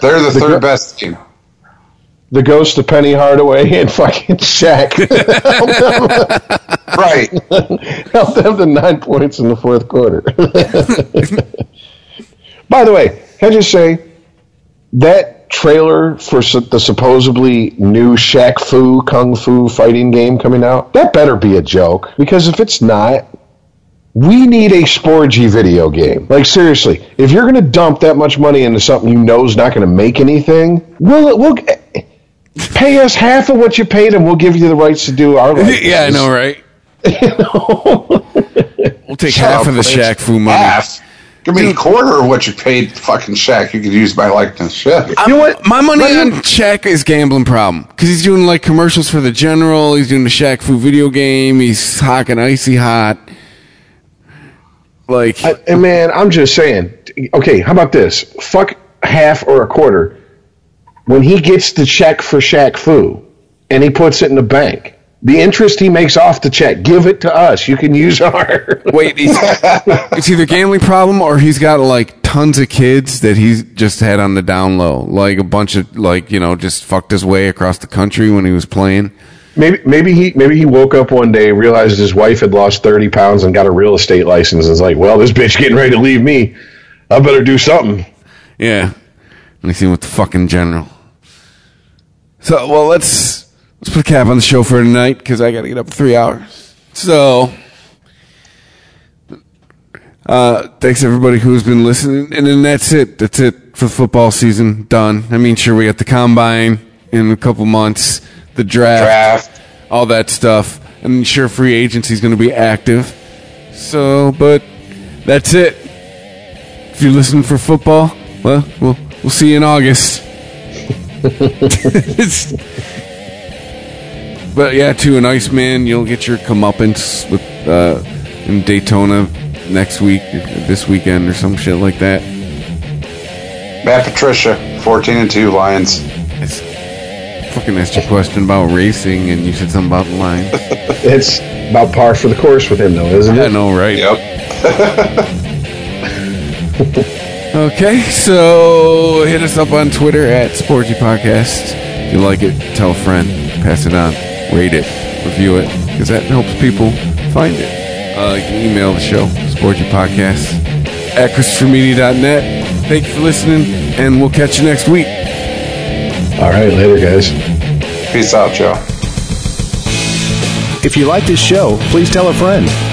Speaker 4: They're the
Speaker 3: The
Speaker 4: third
Speaker 3: gr-
Speaker 4: best team.
Speaker 3: the ghost of Penny Hardaway and fucking Shaq
Speaker 4: Right.
Speaker 3: helped them to nine points in the fourth quarter. By the way, can I just say that trailer for the supposedly new Shaq Fu Kung Fu fighting game coming out? That better be a joke because if it's not, we need a Sporgy video game. Like seriously, if you're going to dump that much money into something you know is not going to make anything, we'll we'll pay us half of what you paid, and we'll give you the rights to do our.
Speaker 2: yeah, I know, right? We'll take
Speaker 4: Shut
Speaker 2: half
Speaker 4: up,
Speaker 2: of the. Shaq Fu money.
Speaker 4: Half. Give me a quarter of what you paid fucking Shaq. You could use my likeness. Shit.
Speaker 2: You know what? My money
Speaker 3: Let
Speaker 2: on
Speaker 3: him-
Speaker 2: Shaq is gambling problem because he's doing like commercials for the General. He's doing the Shaq Fu video game. He's hocking icy hot. Like
Speaker 3: I, and man, I'm just saying. Okay, how about this? Fuck half or a quarter. When he gets the check for Shaq Fu, and he puts it in the bank, the interest he makes off the check, give it to us. You can use our.
Speaker 2: wait, he's, it's either gambling problem or he's got like tons of kids that he's just had on the down low, like a bunch of like you know just fucked his way across the country when he was playing.
Speaker 3: Maybe maybe he maybe he woke up one day, realized his wife had lost thirty pounds, and got a real estate license. And is like, well, this bitch getting ready to leave me. I better do something.
Speaker 2: Yeah. Let me see with the fucking general. So, well, let's let's put a cap on the show for tonight because I got to get up in three hours. So, uh, thanks everybody who's been listening, and then that's it. That's it for the football season. Done. I mean, sure, we got the combine in a couple months, the draft,
Speaker 4: Draft.
Speaker 2: all that stuff, and sure, free agency is going to be active. So, but that's it. If you're listening for football, well, we'll we'll see you in August. It's- but yeah, to an Iceman, you'll get your comeuppance with uh, in Daytona next week, this weekend, or some shit like that.
Speaker 4: Matt Patricia, 14 and 2 Lions.
Speaker 2: I fucking asked you a question about racing, and you said something about the line.
Speaker 3: It's about par for the course with him, though, isn't it?
Speaker 2: I
Speaker 3: it?
Speaker 2: know, right?
Speaker 4: Yep.
Speaker 2: Okay, so hit us up on Twitter at Sporty Podcast. If you like it, tell a friend, pass it on, rate it, review it, because that helps people find it. Uh, you can email the show, Podcast at ChristopherMedia.net. Thank you for listening, and we'll catch you next week.
Speaker 3: All right, later, guys.
Speaker 4: Peace out, Joe.
Speaker 1: If you like this show, please tell a friend.